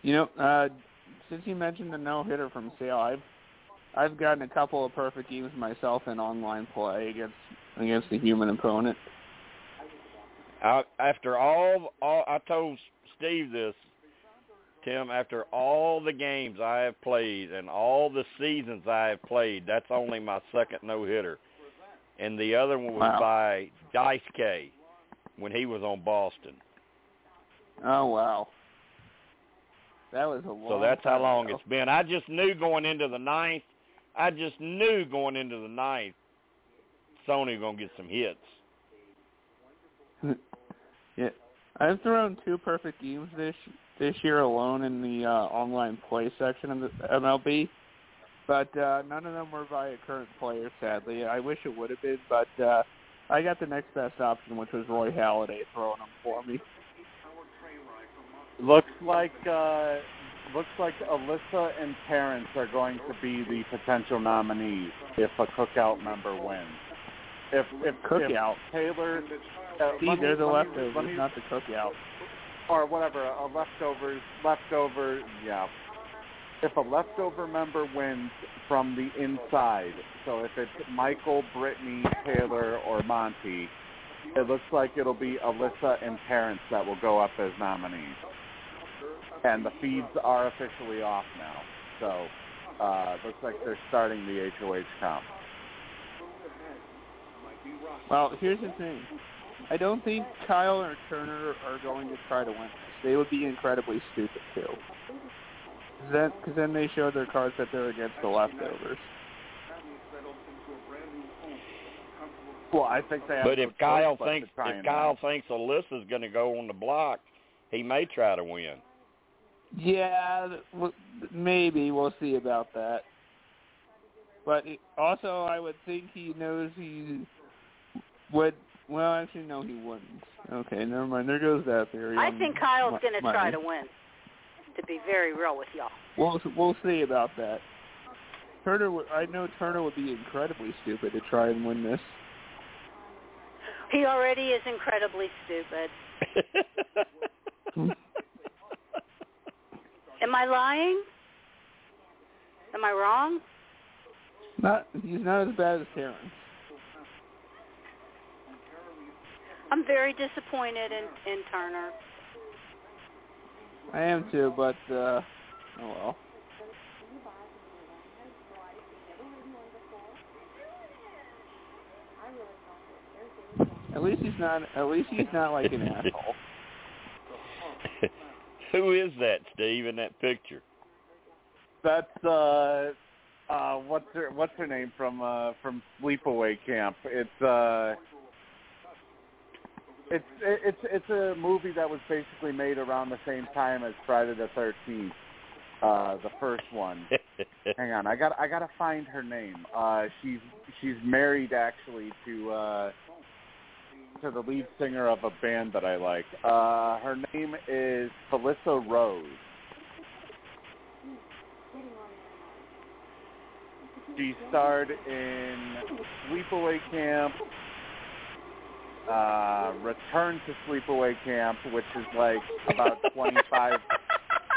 You know, uh, since you mentioned the no hitter from Sale, I've I've gotten a couple of perfect games myself in online play against against a human opponent.
I, after all, all, I told Steve this, Tim. After all the games I have played and all the seasons I have played, that's only my second no hitter, and the other one was
Wow.
by Dice K when he was on Boston.
Oh wow, that was a long.
So that's how long
ago.
it's been. I just knew going into the ninth. I just knew going into the ninth, Sony gonna get some hits.
yeah, I've thrown two perfect games this this year alone in the uh, online play section of the MLB, but uh, none of them were by a current player. Sadly, I wish it would have been, but uh, I got the next best option, which was Roy Halladay throwing them for me.
Looks like uh looks like Alyssa and Terrance are going to be the potential nominees if a cookout member wins. If if
Cookout.
if Taylor uh,
See, they're the leftovers, not the cookout.
Or whatever, a leftovers, leftover, yeah. If a leftover member wins from the inside, so if it's Michael, Brittany, Taylor, or Monte, it looks like it'll be Alyssa and Terrance that will go up as nominees. And the feeds are officially off now, so uh, looks like they're starting the HOH comp.
Well, here's the thing. I don't think Kyle or Turner are going to try to win this. They would be incredibly stupid too. Cause then, cause then they show their cards that they're against the leftovers.
Well, I think they have
But if Kyle
but
thinks if
and
Kyle thinks Alyssa's going to go on the block, he may try to win.
Yeah, maybe we'll see about that. But also, I would think he knows he would. Well, actually, no, he wouldn't. Okay, never mind. There goes that theory.
I think Kyle's going to try to win. To be very real with y'all.
We'll we'll see about that. Turner, would- I know Turner would be incredibly stupid to try and win this.
He already is incredibly stupid. Am I lying? Am I wrong?
Not he's not as bad as Terrance.
I'm very disappointed in in Turner.
I am too, but uh oh well. At least he's not. At least he's not like an asshole.
Who is that, Steve, in that picture?
That's uh uh what's her what's her name from uh from Sleepaway Camp. It's uh it's it's it's a movie that was basically made around the same time as Friday the Thirteenth, uh, the first one. Hang on, I got I gotta find her name. Uh, she's she's married actually to uh, to the lead singer of a band that I like. Uh, her name is Felissa Rose. She starred in Sleepaway Camp, uh, Return to Sleepaway Camp, which is like about 25,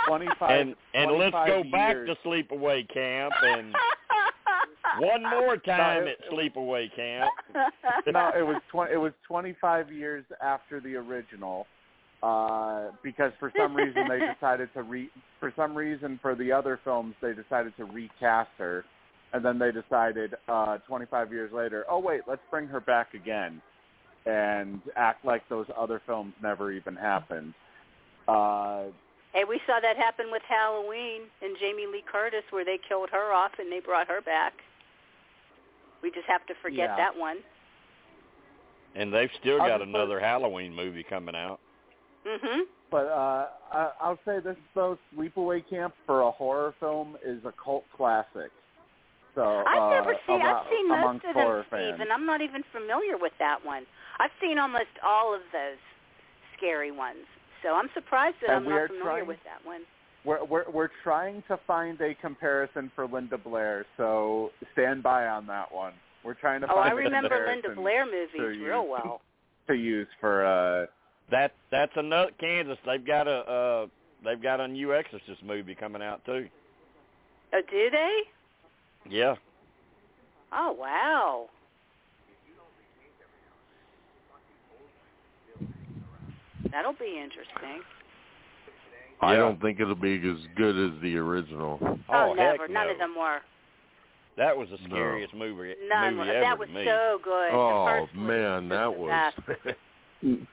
25,
and and let's
25
go back
years.
to sleepaway camp and one more time
it-
at sleepaway camp.
no, it was twenty. It was twenty five years after the original, uh, because for some reason they decided to re for some reason for the other films they decided to recast her, and then they decided uh, 25 years later, oh wait, let's bring her back again, and act like those other films never even happened. Uh,
Hey, we saw that happen with Halloween and Jamie Lee Curtis, where they killed her off and they brought her back. We just have to forget
Yeah.
that one.
And they've still
I'll
got
just
another Halloween movie coming out.
Mhm.
But uh, I, I'll say this though: Sleepaway Camp for a horror film is a cult classic. So
I've
uh,
never seen.
among-
I've seen most of them, Steve, and I'm not even familiar with that one. I've seen almost all of those scary ones, so I'm surprised that
And
I'm
we
not
are
familiar
trying-
with that one.
We're, we're we're trying to find a comparison for Linda Blair, so stand by on that one. We're trying to find a big.
Oh,
find
I
a
remember Linda Blair movies
use,
real well.
to use for uh
That that's another Kansas. They've got a uh, they've got a new Exorcist movie coming out too.
Oh, do they?
Yeah.
Oh, wow. That'll be interesting.
I
Yeah.
don't think it'll be as good as the original.
Oh,
never.
heck
None
no.
of them were.
That was the
No.
scariest movie
None
movie ever
That was
to me.
so good.
Oh man, that was.
disaster.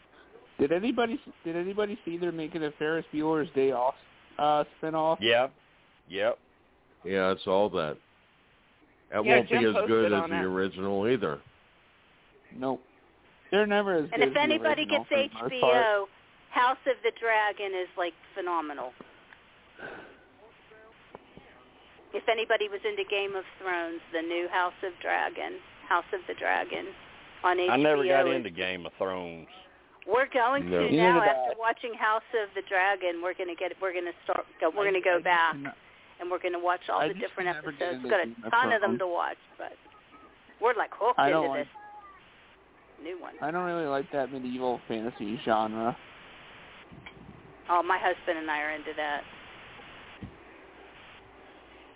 Did anybody did anybody see they're making a Ferris Bueller's Day Off uh spinoff?
Yeah. Yep.
yeah, it's all that. That
Yeah,
won't
Jim
be as good as the
that.
original either.
Nope. They're never as
And
good
if
as
anybody
original
gets
for the most part.
HBO, House of the Dragon is like phenomenal. If anybody was into Game of Thrones, the new House of Dragon, House of the Dragon on HBO.
I never got into Game of Thrones.
We're going
No.
to
Neither
now after watching House of the Dragon. We're going to get. We're going to start. Go, we're going to go back and we're going to watch all
I
the different
never get
episodes.
into
Got a ton of them to watch, but we're like hooked
I
into
don't like
this new one.
I don't really like that medieval fantasy genre.
Oh, my husband and I are into that.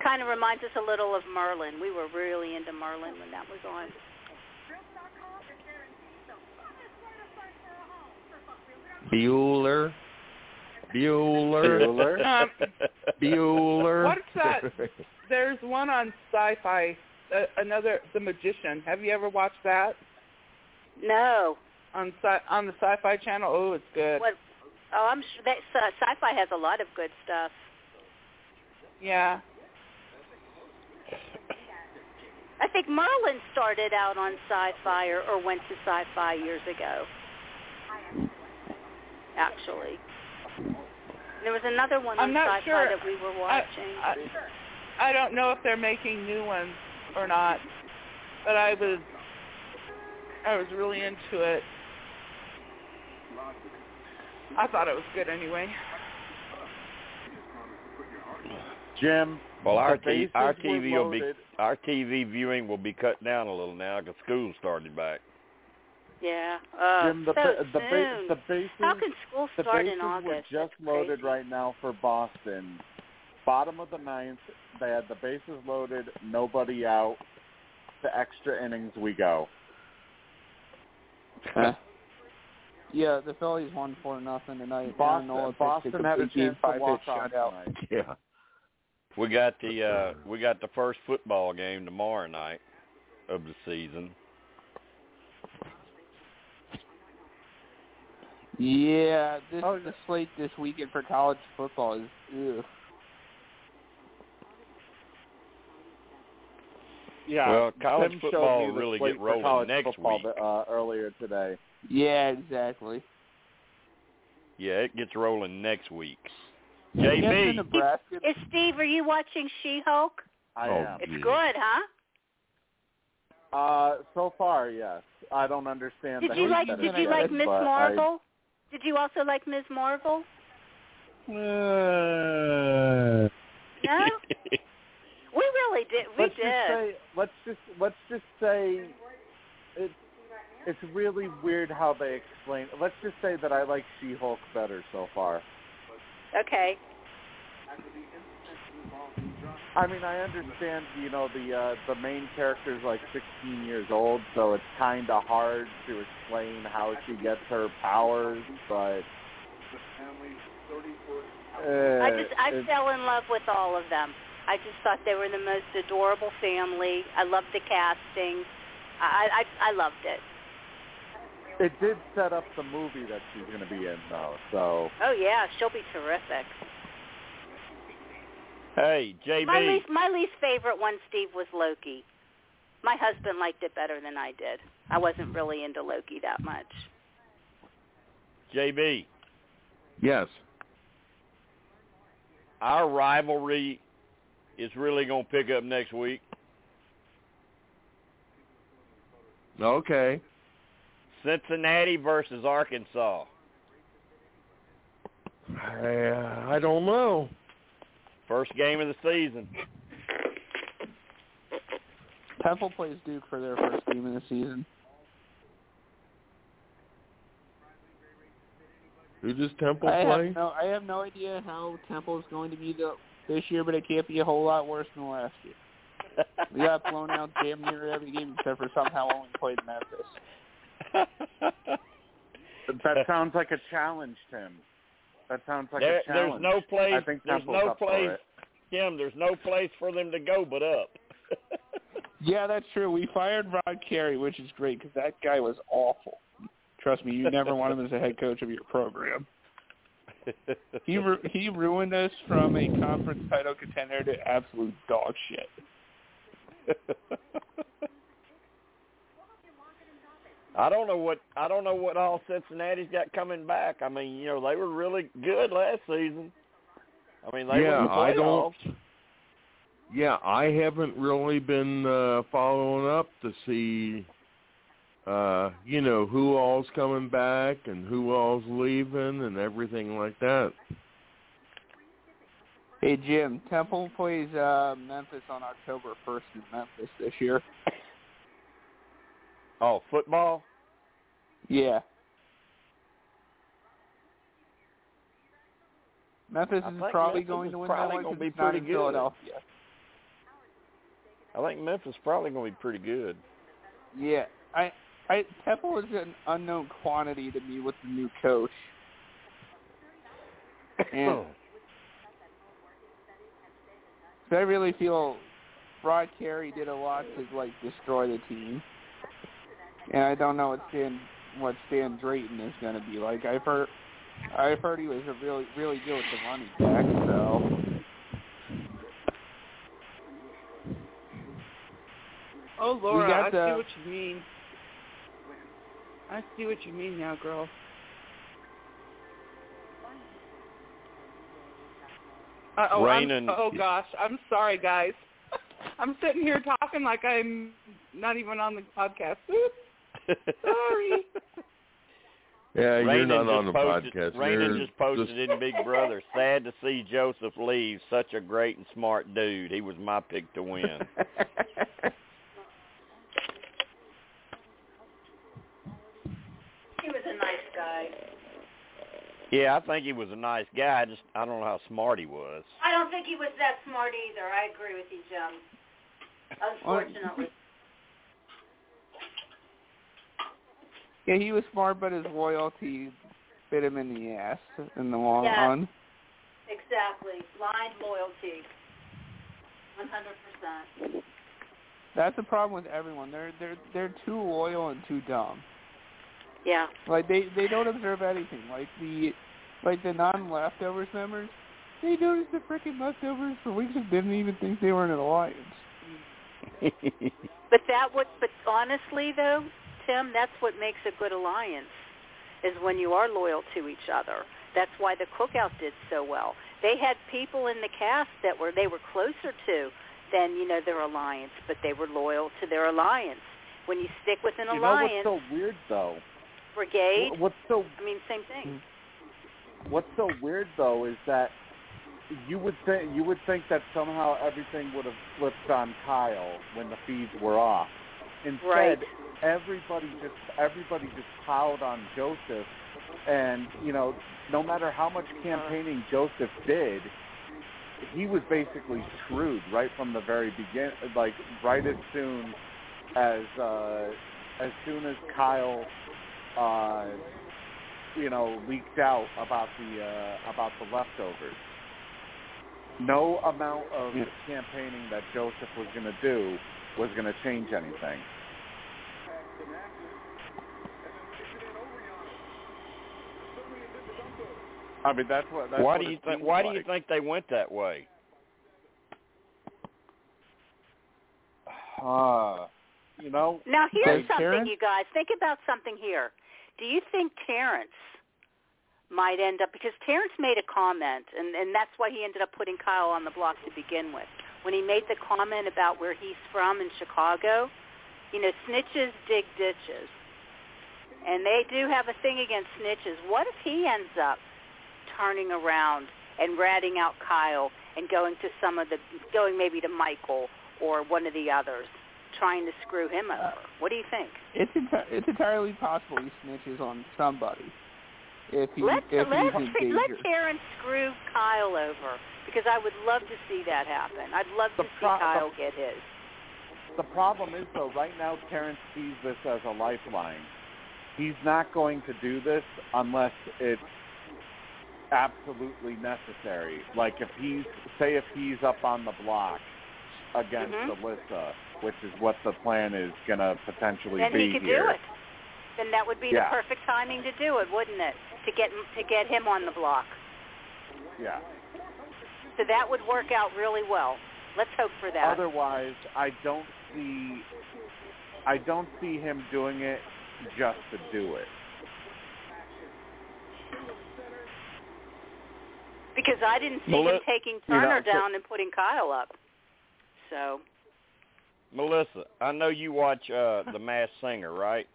Kind of reminds us a little of Merlin. We were really into Merlin when that was on.
Bueller. Bueller.
Bueller.
Um,
Bueller.
What's that? There's one on Sci-Fi. Uh, another, The Magician. Have you ever watched that
No.
on sci- on the Sci-Fi Channel? Oh, it's good.
What? Oh, I'm sure that uh, sci-fi has a lot of good stuff.
Yeah.
I think Merlin started out on sci-fi or, or went to sci-fi years ago. Actually, there was another one
I'm
on
not
sci-fi
sure.
that we were watching.
I, I don't know if they're making new ones or not, but I was I was really into it. I thought it was good anyway.
Jim.
Well, our t- our TV will be our TV viewing will be cut down a little now because school started back.
yeah. Uh,
Jim, the
so
ba- the, ba-
soon.
the bases
How can school
the
start
bases
in August?
were just loaded
crazy.
right now for Boston. Bottom of the ninth, they had the bases loaded, nobody out. To extra innings we go.
Huh. yeah, the Phillies won four nothing tonight. Aaron
Boston,
pitched
Boston had a
game,
chance to
five
walk off
shutout.
tonight.
Yeah.
We got the uh we got the first football game tomorrow night of the season.
Yeah, this
Oh,
the slate this weekend for college football is ugh.
Yeah.
Well, college
Tim
football
showed me
really
slate
get
for
rolling
college
next
football
week.
Uh, earlier today.
Yeah, exactly.
Yeah, it gets rolling next week.
Yes,
JB,
Nebraska.
Is Steve? Are you watching She-Hulk?
I
Oh,
am.
It's
Yeah.
good, huh?
Uh, so far, yes. I don't understand.
Did
the
you like? Did you like Miss
but I-
Marvel? Did you also like Ms. Marvel?
Uh,
No. we really did. We
let's
did.
just say let's just let's just say it's it's really weird how they explain. Let's just say that I like She-Hulk better so far.
okay.
I mean, I understand, you know, the uh, the main character is like 16 years old, so it's kind of hard to explain how she gets her powers. But Uh,
I just I fell in love with all of them. I just thought they were the most adorable family. I loved the casting. I I, I loved it.
it did set up the movie that she's going to be in, though. So
Oh yeah, she'll be terrific.
Hey, JB.
My least my least favorite one, Steve, was Loki. My husband liked it better than I did. I wasn't really into Loki that much.
JB.
Yes.
Our rivalry is really going to pick up next week.
Okay.
Cincinnati versus Arkansas.
I, uh, I don't know.
First game of the season.
Temple plays Duke for their first game of the season.
Who does Temple
I
play?
have no I have no idea how Temple is going to be the, this year, but it can't be a whole lot worse than last year. We got blown out damn near every game except for somehow only played Memphis.
that sounds like a challenge, Tim. That sounds like
there,
a challenge.
there's no place.
I think
there's
Temple's
no
up for
place.
it.
Tim, there's no place for them to go but up.
Yeah, that's true. We fired Rod Carey, which is great because that guy was awful. Trust me, you never want him as a head coach of your program. He ru- he ruined us from a conference title contender to absolute dog shit.
I don't know what I don't know what all Cincinnati's got coming back. I mean, you know, they were really good last season. I mean, they
Yeah,
were the
I don't- Yeah, I haven't really been uh, following up to see, uh, you know, who all's coming back and who all's leaving and everything like that.
Hey Jim, Temple plays uh, Memphis on October first in Memphis this year.
Oh, football?
Yeah. Memphis is probably
Memphis
going
is
to win
probably
that one
gonna
'cause
be
it's not
pretty
in
good.
Philadelphia.
I think Memphis is probably going to be pretty good.
Yeah, I, I Temple is an unknown quantity to me with the new coach. And oh. so I really feel Rod Carey did a lot to like destroy the team. And I don't know what Stan what Stan Drayton is going to be like. I've heard I've heard he was a really really good with the running back. So
Oh, Laura, I
the-
see what you mean. I see what you mean now, girl. Uh, oh, I'm, oh gosh, I'm sorry, guys. I'm sitting here talking like I'm not even on the podcast. Oops, sorry.
Yeah, you're not on the
posted,
podcast.
Raymond
You're
just posted in Big Brother. Sad to see Joseph leave. Such a great and smart dude. He was my pick to win.
He was a nice guy.
yeah, I think he was a nice guy. I just I don't know how smart he was.
I don't think he was that smart either. I agree with you, Jim. Unfortunately.
yeah, he was smart, but his loyalty bit him in the ass in the long
Yes.
run.
Exactly. Blind loyalty. One hundred percent.
That's the problem with everyone. They're they're they're too loyal and too dumb.
Yeah.
Like they they don't observe anything. Like the like the non leftovers members, they noticed the freaking leftovers for weeks and didn't even think they were in an alliance.
But that would but honestly though, Tim, that's what makes a good alliance is when you are loyal to each other. That's why the cookout did so well. They had people in the cast that were they were closer to than, you know, their alliance, but they were loyal to their alliance. When you stick with an
You know what's so weird though?
Brigade,
What's so
I mean same thing.
What's so weird though is that you would think you would think that somehow everything would have flipped on Kyle when the feeds were off. Instead,
Right.
everybody just everybody just piled on Joseph, and you know, no matter how much campaigning Joseph did, he was basically screwed right from the very begin. Like right as soon as uh, as soon as Kyle uh, you know, leaked out about the uh, about the leftovers. No amount of campaigning that Joseph was going to do was going to change anything. I mean, that's what. That's
why
what
do you think? Why
like.
do you think they went that way?
Uh, you know.
Now here's something,
Karen?
you guys. Think about something here. Do you think Terrance might end up because Terrance made a comment, and and that's why he ended up putting Kyle on the block to begin with. When he made the comment about where he's from in Chicago, you know, snitches dig ditches, and they do have a thing against snitches. What if he ends up turning around and ratting out Kyle and going to some of the going maybe to Michael or one of the others, trying to screw him over? What do you think?
It's enti- it's entirely possible he snitches on somebody if he
Let
if
let
he's in
let
danger.
Terrance screw Kyle over because I would love to see that happen. I'd love
The
to see
pro-
Kyle
the-
get his.
The problem is, though, right now Terrance sees this as a lifeline. He's not going to do this unless it's absolutely necessary. Like if he's, say, if he's up on the block against
Mhm.
Alyssa, which is what the plan is going to potentially
Then
be
he could
here.
do it. Then that would be
Yeah.
the perfect timing to do it, wouldn't it? To get to get him on the block.
Yeah.
So that would work out really well. Let's hope for that.
Otherwise, I don't see, I don't see him doing it just to do it.
because I didn't see
Well,
him
let-
taking
you know,
Turner
so-
down and putting Kyle up. So
Melissa, I know you watch uh The Masked Singer, right?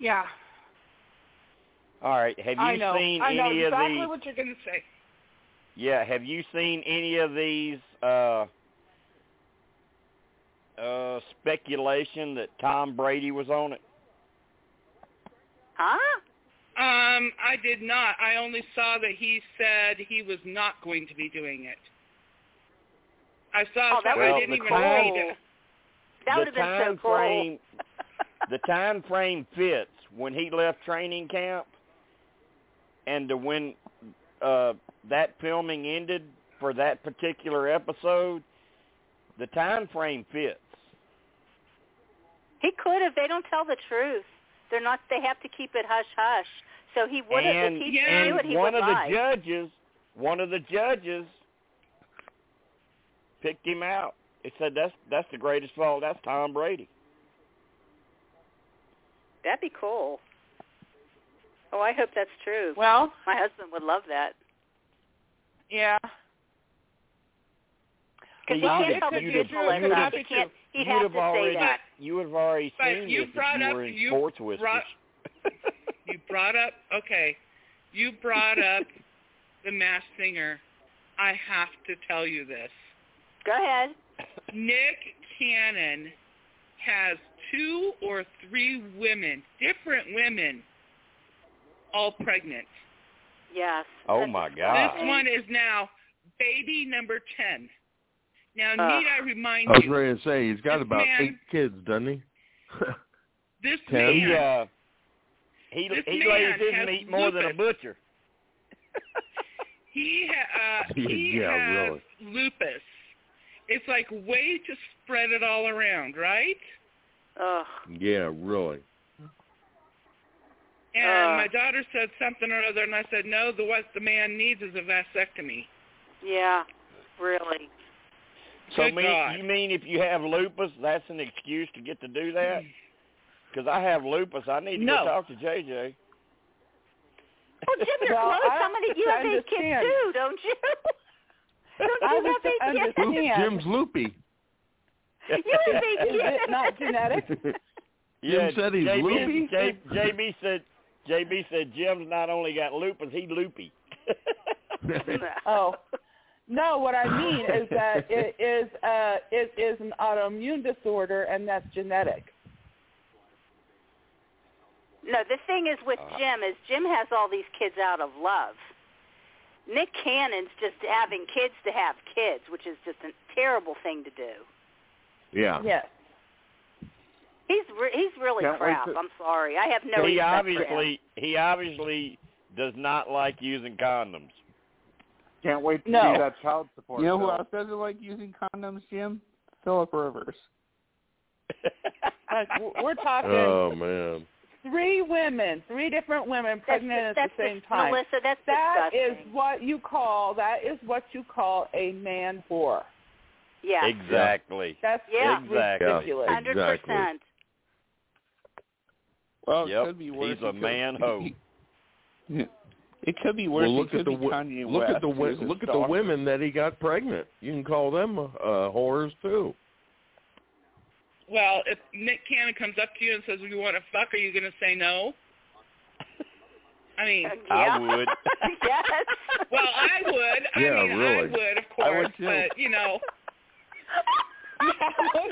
Yeah,
All right. Have you
I know.
seen
I know
any
exactly
of these?
what you're going to say.
Yeah. Have you seen any of these uh uh speculation that Tom Brady was on it?
Huh?
Um, I did not. I only saw that he said he was not going to be doing it. I saw
Oh, that
something.
Well,
I didn't
the
even
time-
read it.
That would have been so
time
cool.
frame the time frame fits when he left training camp and to when uh that filming ended for that particular episode the time frame fits
He could have. They don't tell the truth. They're not. They have to keep it hush hush. So he would have.
and,
If he
and
knew it, he
one
would
of
lie.
the judges one of the judges picked him out he said that's that's the greatest of all that's tom brady
That'd be cool. Oh, I hope that's true.
Well,
My husband would love that.
yeah.
Because he can't
have-
tell the
you'd
truth,
have-
Melissa.
you'd have-
He can't. He'd
you'd
have
have
to say
already
that.
you would have already
But
seen
you
this
brought
if you
up-
were in
you
sports whispers
brought- You brought up okay. You brought up the Masked Singer. I have to tell you this.
Go ahead.
Nick Cannon has two or three women, different women, all pregnant.
Yes.
oh my god
This one is now baby number ten. Now,
Ugh.
need I remind you?
I was
you,
ready to say he's got about
man-
eight kids, doesn't he?
this
Ten.
he
man,
uh he
This
he
man
lays his
has
meat more than a butcher
he ha- uh, he
Yeah,
has lupus. It's like way to spread it all around, right?
Ugh.
yeah, really.
And
Uh.
my daughter said something or other, and I said, no, the what the man needs is a vasectomy.
Yeah. Really.
so
Good
mean,
God.
you mean if you have lupus that's an excuse to get to do that because i have lupus i need to
No.
go talk to jj
Well, Jim, you're
Well,
close.
I
How many? You have eight kids
understand.
too, don't you? Don't
I
you have eight
understand.
kids?
Jim's loopy.
You have eight
Is it not genetic?
yeah
said he's
JB,
loopy?
J, jb said jb said jim's not only got lupus he loopy
Oh. No, what I mean is that it is uh it is an autoimmune disorder and that's genetic.
No, the thing is with
Uh.
Jim is Jim has all these kids out of love. Nick Cannon's just having kids to have kids, which is just a terrible thing to do.
yeah.
Yes.
He's re- he's really
Can't
crap.
to-
I'm sorry. I have no
he
respect for him.
obviously he obviously does not like using condoms.
Can't wait to
No.
see that child support.
You know who else doesn't like using condoms, Jim? Philip Rivers.
Like we're talking
Oh man.
Three women, three different women pregnant
that's
at the same
dis-
time.
Melissa, that's
That is
disgusting.
what you call that is what you call a man whore.
yeah.
Exactly.
That's
Yeah.
just
Exactly.
ridiculous.
Hundred
Exactly.
percent.
Well,
Yep,
it could be worse.
he's a man hoe.
It could be worse.
Well, look at the
Kanye
look
West,
at the wo-
who's a
look at the women that he got pregnant. You can call them uh, whores too.
Well, if Nick Cannon comes up to you and says, "You want to fuck?" Are you going to say no? I mean, uh,
I would.
yes.
well, I would. I
Yeah,
mean, I would, of course.
I would
course,
too.
but you know.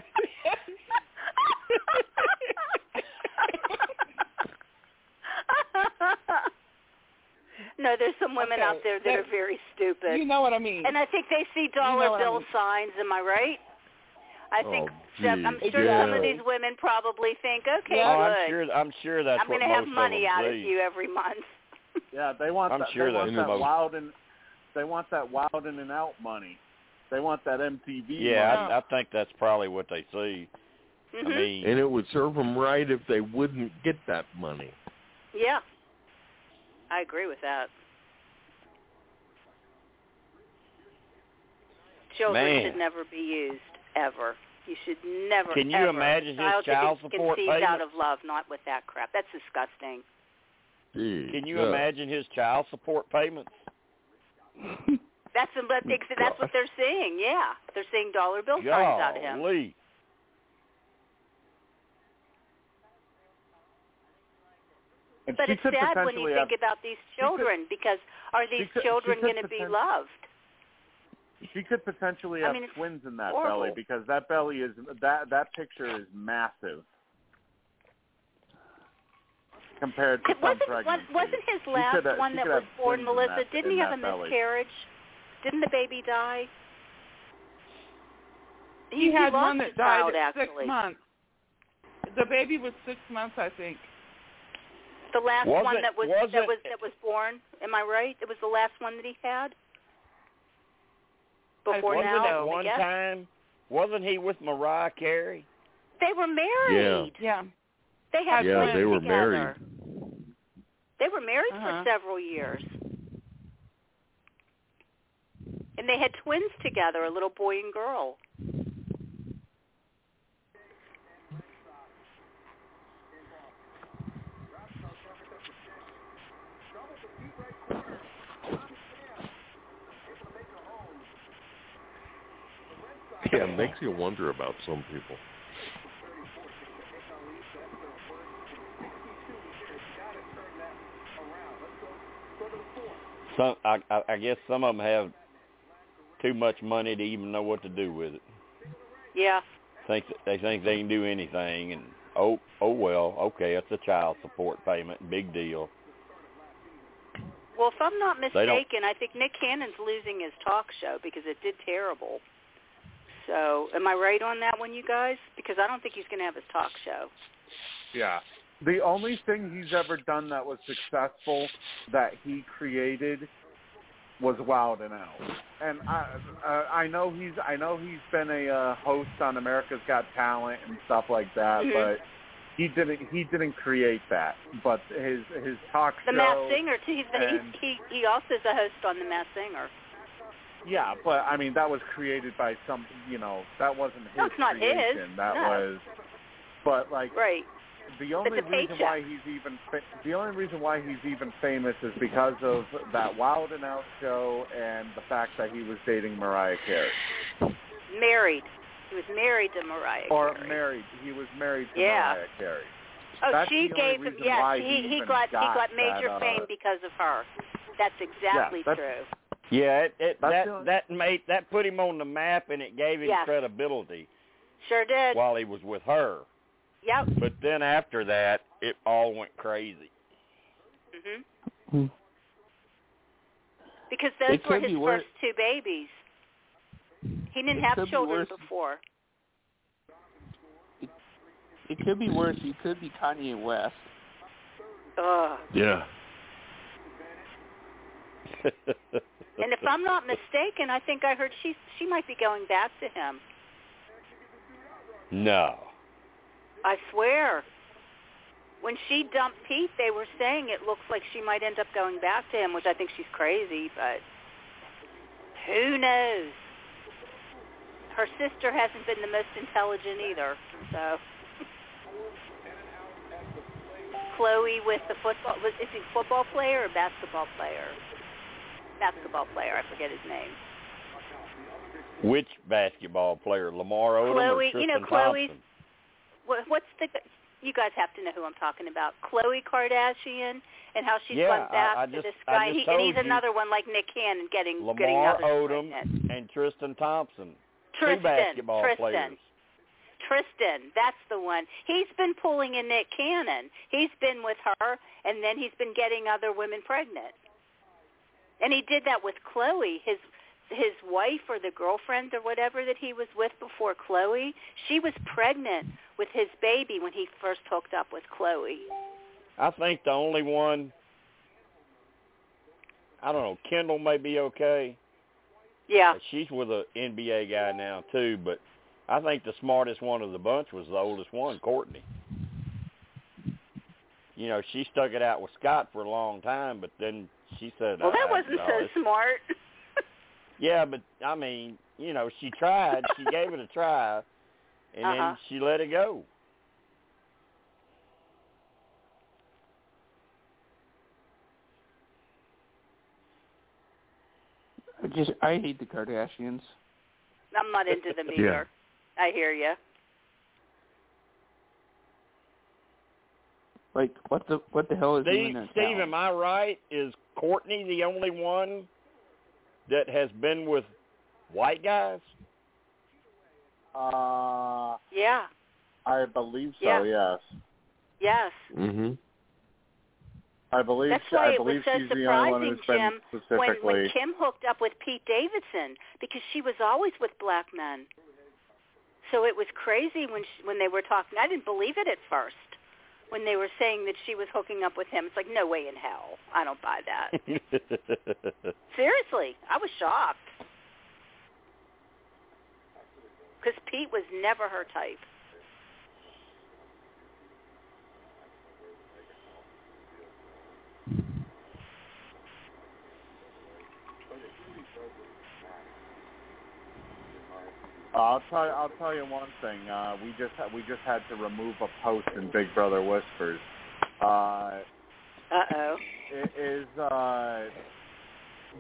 no, there's some women
Okay,
out there that are very stupid.
you know what I mean.
And I think they see dollar
know what I
bill
mean.
signs. Am I right? I think
Oh,
some, I'm
geez,
sure some of these women probably think, okay,
oh,
good.
I'm sure. I'm sure that's
I'm going to have money
of them
out of you every month.
Yeah, they want
I'm
that.
sure
they want that
most-
wild and they want that wild in and out money. They want that MTV.
Yeah,
money.
I, I think that's probably what they see.
hmm
I mean,
And it would serve them right if they wouldn't get that money.
Yeah. I agree with that. Children
Man.
should never be used ever. You should never.
Can you
ever.
imagine his
child, should
child
be
support
conceived out of love, not with that crap. That's disgusting.
Gee,
can you
yeah.
imagine his child support payments?
That's what they, that's what they're seeing. Yeah, they're seeing dollar bill signs out of him.
Golly.
And
But it's sad when you think about these children because are these
could-
children going to be loved?
She could potentially
I
have
mean,
twins in that
horrible.
belly because that belly is that that picture is massive compared to
It
some
wasn't
pregnancies.
wasn't his last
could have-
one that was born, Melissa?
that-
Didn't he have a
that belly.
miscarriage? Didn't the baby die?
he had
lost
one that died
child,
at six
actually.
months. The baby was six months, I think.
The last
Was
one
it-
that was
was
that
it-
was that was born. Am I right? It was the last one that he had. Before
Wasn't
now,
it one
I guess.
time? Wasn't he with Mariah Carey?
They were married.
Yeah. yeah.
They had
Yeah,
twins
they were
together.
married.
They were married
Uh-huh.
for several years. And they had twins together, a little boy and girl.
Yeah, it makes you wonder about some people.
Some, I, I, I guess some of them have too much money to even know what to do with it.
Yeah.
Think that they think they can do anything, and oh, oh well, okay, it's a child support payment, big deal.
Well, if I'm not
don't-
mistaken, I think Nick Cannon's losing his talk show because it did terrible. So, am I right on that one, you guys? Because I don't think he's going to have his talk show.
Yeah. The only thing he's ever done that was successful that he created was Wild 'N Out. And I uh, I know he's I know he's been a uh, host on America's Got Talent and stuff like that,
Mhm.
but he didn't he didn't create that. But his his talk
The
show
Masked Singer too. He's been,
and-
he he he also is a host on The Masked Singer.
Yeah, but I mean that was created by some you know, that wasn't his
No, it's not his.
That
No.
was but like
Right.
the only reason why he's even fa- the only reason why he's even famous is because of that Wild 'N Out show and the fact that he was dating Mariah Carey
Married. He was married to Mariah
or
Carey.
married. He was married to
Yeah.
Mariah Carey.
Oh,
That's
she gave him. Yes, he
he
he
even
got, he
got
got major
that, uh,
fame because of her. That's exactly
that's-
true.
Yeah, it, it that
the
that made that put him on the map, and it gave him
Yes.
credibility
Sure did.
while he was with her.
Yep.
But then after that, it all went crazy.
Mhm. Because those
It
were his
be worse.
first two babies. He didn't
It
have
could be
children
worse.
before.
it could be worse. He could be Kanye West.
Ugh.
Yeah.
And if I'm not mistaken, I think I heard she she might be going back to him.
no.
I swear. When she dumped Pete, they were saying it looks like she might end up going back to him, which I think she's crazy, but who knows? Her sister hasn't been the most intelligent either, so. Khloe with the football, was is he football player or basketball player? Basketball player, I forget his name.
Which basketball player? Lamar Odom or
Khloe,
Tristan
you know, Khloe,
Thompson?
what, what's the you guys have to know who I'm talking about. Khloe Kardashian and how she's
Yeah,
back to
just-
this guy. he, and he's
you.
another one like Nick Cannon getting getting
Lamar
others
Odom and Tristan Thompson.
Tristan,
two basketball
Tristan.
players.
Tristan, that's the one. He's been pulling in Nick Cannon. He's been with her, and then he's been getting other women pregnant. And he did that with Khloe, his his wife or the girlfriend or whatever that he was with before Khloe. She was pregnant with his baby when he first hooked up with Khloe.
I think the only one I don't know, Kendall may be okay.
Yeah.
She's with a NBA guy now too, but I think the smartest one of the bunch was the oldest one, Kourtney. You know, she stuck it out with Scott for a long time, but then she said,
Well, that
"Ah,
wasn't so
it's-
smart.
Yeah, but I mean, you know, she tried. She gave it a try, and
Uh-huh.
then she let it go.
I just I hate the Kardashians.
I'm not into them
Yeah.
either. I hear you.
Like what the what the hell is he
Steve,
in that
Steve,
town?
am I right? Is Kourtney the only one that has been with white guys?
Uh,
Yeah.
I believe so.
Yeah.
Yes.
Yes.
Mm-hmm.
I believe.
That's why
I
it was so
she's the only one
surprising,
who's been
Jim, when
specifically.
when Kim hooked up with Pete Davidson because she was always with black men. So it was crazy when she, when they were talking. I didn't believe it at first when they were saying that she was hooking up with him. It's like no way in hell. I don't buy that. Seriously, I was shocked because Pete was never her type.
Uh, I'll tell I'll tell you one thing. Uh, we just we just had to remove a post in Big Brother Whispers. Uh,
oh.
it is uh,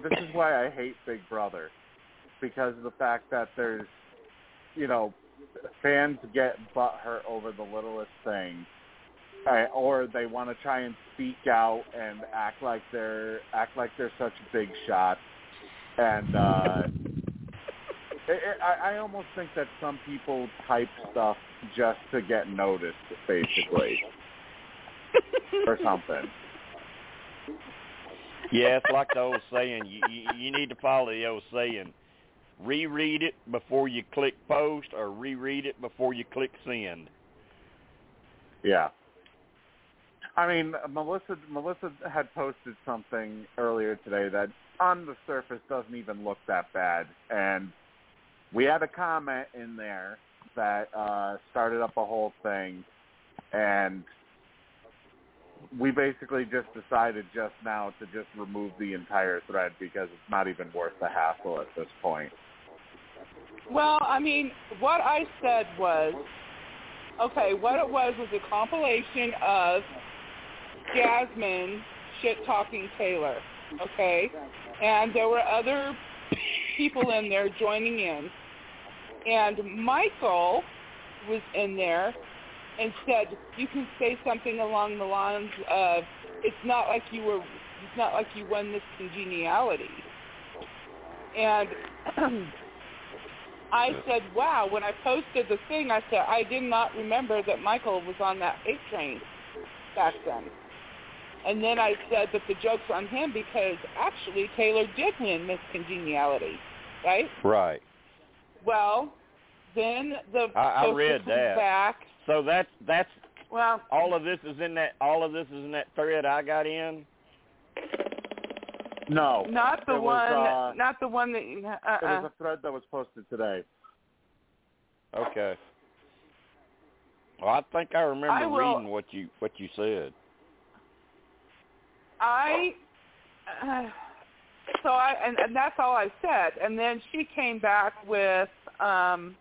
this is why I hate Big Brother because of the fact that there's you know fans get butthurt over the littlest thing, uh, or they want to try and speak out and act like they're act like they're such big shots, and uh, I, I almost think that some people type stuff just to get noticed, basically, or something.
Yeah, it's like the old saying. You, you you need to follow the old saying. Reread it before you click post, or reread it before you click send.
Yeah. I mean, Melissa Melissa had posted something earlier today that on the surface doesn't even look that bad, and we had a comment in there that uh, started up a whole thing, and we basically just decided just now to just remove the entire thread because it's not even worth the hassle at this point.
Well, I mean, what I said was, okay, what it was was a compilation of Jasmine shit-talking Taylor, okay? And there were other people in there joining in. And Michael was in there and said, you can say something along the lines of, it's not like you were, it's not like you won this congeniality. And I said, wow, when I posted the thing, I said, I did not remember that Michael was on that hate train back then. And then I said that the joke's on him because actually Taylor did win Miss Congeniality, right?
Right.
Well, then the
I, I read that.
back.
So that's that's
Well,
all of this is in that all of this is in that thread I got in.
No,
not the
it was,
one.
uh,
not the one that. you-
it was a thread that was posted today.
Okay. Well, I think I remember
I will-
reading what you what you said.
I uh, so I and, and that's all I said. And then she came back with um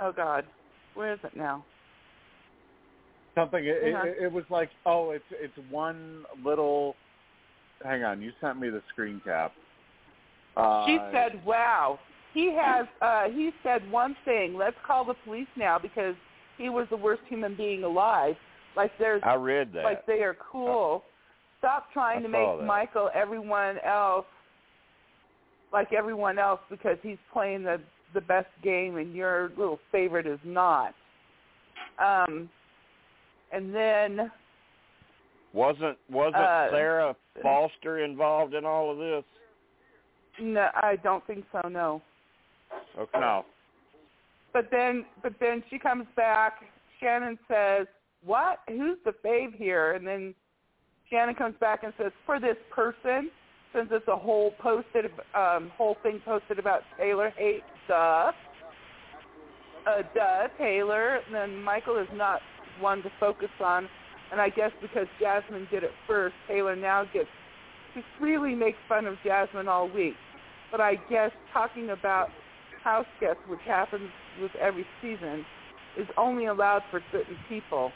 oh god, where is it now?
Something. It,
Yeah.
it, it was like, oh, it's it's one little. Hang on, you sent me the screen cap. Uh,
she said, "Wow, he has uh he said one thing. Let's call the police now because he was the worst human being alive. Like there's
I read that.
like they are cool. Stop trying
I
to make
that.
Michael everyone else like everyone else because he's playing the the best game and your little favorite is not. Um and then
wasn't wasn't
Uh,
Sarah Foster involved in all of this?
no I don't think so, no.
Okay.
No.
But then but then she comes back, Shannon says, What? Who's the fave here? And then Shannon comes back and says, For this person, since it's a whole posted um whole thing posted about Taylor hate duh. Uh duh, Taylor and then Michael is not one to focus on and I guess because Jasmine did it first, Taylor now gets to freely make fun of Jasmine all week. But I guess talking about house guests, which happens with every season, is only allowed for certain people.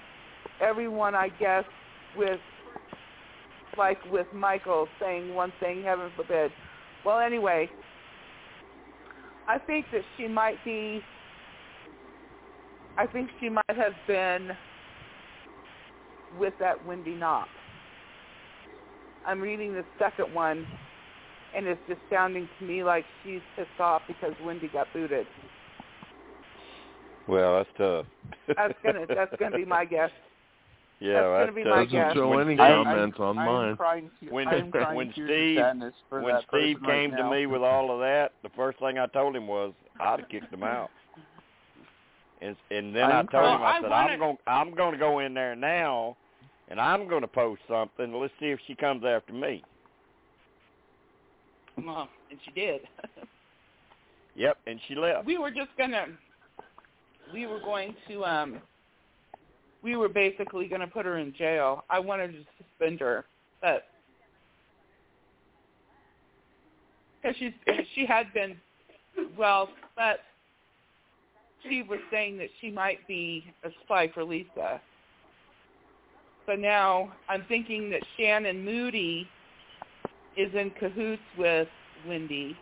Everyone, I guess, with like with Michael saying one thing, heaven forbid. Well, anyway, I think that she might be. I think she might have been with that Wendy Knox. I'm reading the second one, and it's just sounding to me like she's pissed off because Wendy got booted.
Well, that's tough.
That's gonna that's gonna be my guess.
yeah,
that's gonna be my
Doesn't
guess.
show
When
any
Steve-
comments on
I'm
mine.
crying
When- when Steve-
of sadness for
when Steve
person right
came to me with all of that, the first thing I told him was I'd have kicked him out. And and then I
I'm
told him. I said
I
I'm going I'm going to go in there now, and I'm going to post something. Let's see if she comes after me.
Well, and she did.
Yep, and she left.
we were just gonna we were going to um we were basically gonna put her in jail. I wanted to suspend her, but because she's she had been well, but she was saying that she might be a spy for Lisa. So now I'm thinking that Shannon Moody is in cahoots with Wendy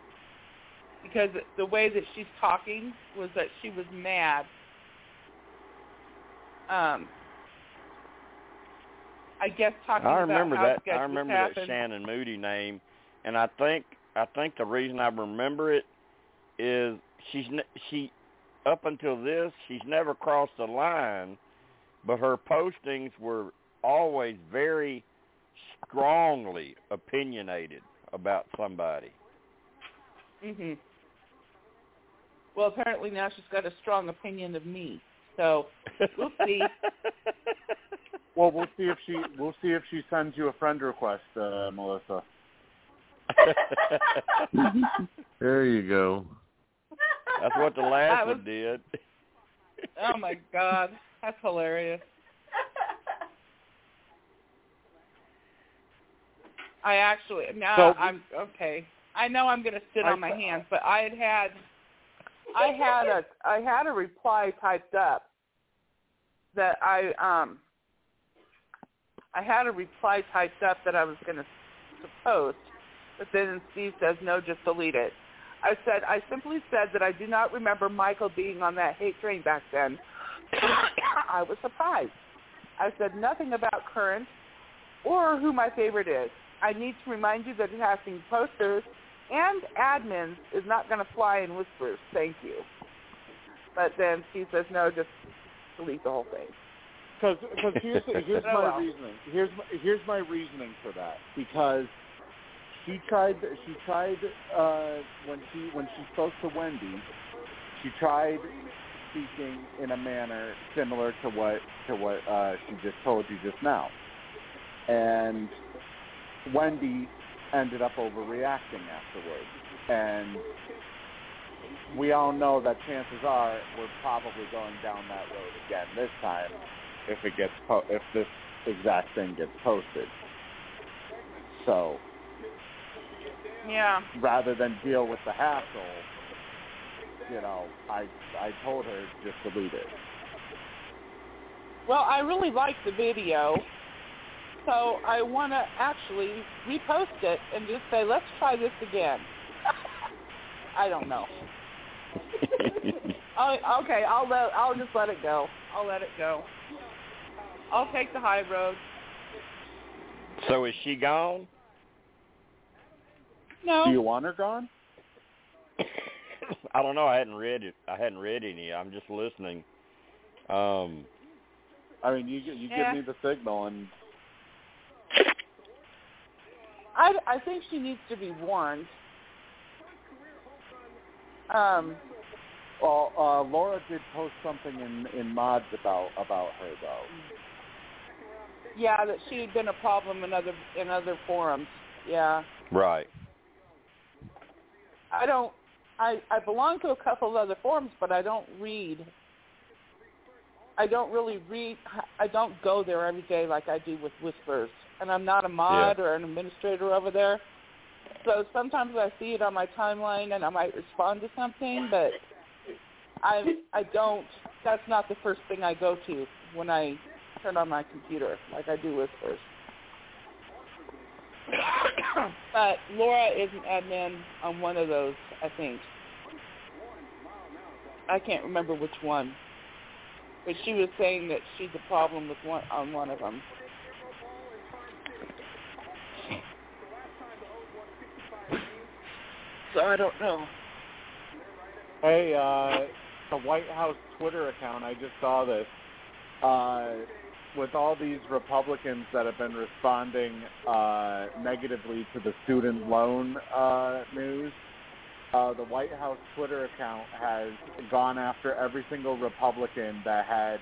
because the way that she's talking was that she was mad. Um, I guess talking
I remember
how
that. I remember
happened.
that Shannon Moody name, and I think I think the reason I remember it is she's she up until this she's never crossed the line, but her postings were always very strongly opinionated about somebody.
Mhm. Well, apparently now she's got a strong opinion of me. So we'll see.
Well, we'll see if she we'll see if she sends you a friend request, uh, Melissa.
There you go.
That's what the last
was-
one did.
oh my God, that's hilarious. I actually now
So-
I'm okay. I know I'm going to sit
I-
on my hands, but I had had I had a I had a reply typed up that I um I had a reply typed up that I was going to post, but then Steve says no, just delete it. I said I simply said that I do not remember Michael being on that hate train back then. I was surprised. I said nothing about current or who my favorite is. I need to remind you that casting posters and admins is not going to fly in whispers. Thank you. But then she says no, just delete the whole thing.
Because here's here's my
well.
reasoning. Here's my, here's my reasoning for that. Because she tried she tried uh, when she when she spoke to Wendy, she tried speaking in a manner similar to what to what uh, she just told you just now, and Wendy ended up overreacting afterwards, and we all know that chances are we're probably going down that road again this time if it gets po- if this exact thing gets posted. So
Yeah.
rather than deal with the hassle, you know, I I told her just delete it.
Well, I really like the video, so I want to actually repost it and just say, let's try this again. I don't know. oh, okay, I'll let I'll just let it go. I'll let it go. I'll take the high road.
So is she gone?
No.
Do you want her gone?
I don't know. I hadn't read it. I hadn't read any. I'm just listening. Um,
I mean, you you
Yeah.
give me the signal, and
I I think she needs to be warned. Um,
well, uh, Laura did post something in in mods about about her though.
yeah, that she had been a problem in other in other forums. Yeah.
right.
I don't. I I belong to a couple of other forums, but I don't read. I don't really read. I don't go there every day like I do with Whispers, and I'm not a mod or an administrator over there. So sometimes I see it on my timeline, and I might respond to something, but I I don't. That's not the first thing I go to when I turn on my computer like I do Whispers. but Laura is an admin on one of those, I think. I can't remember which one. But she was saying that she's a problem with one on one of them. So I don't know.
Hey, uh, the White House Twitter account. I just saw this. Uh, with all these Republicans that have been responding uh, negatively to the student loan uh, news, uh, the White House Twitter account has gone after every single Republican that had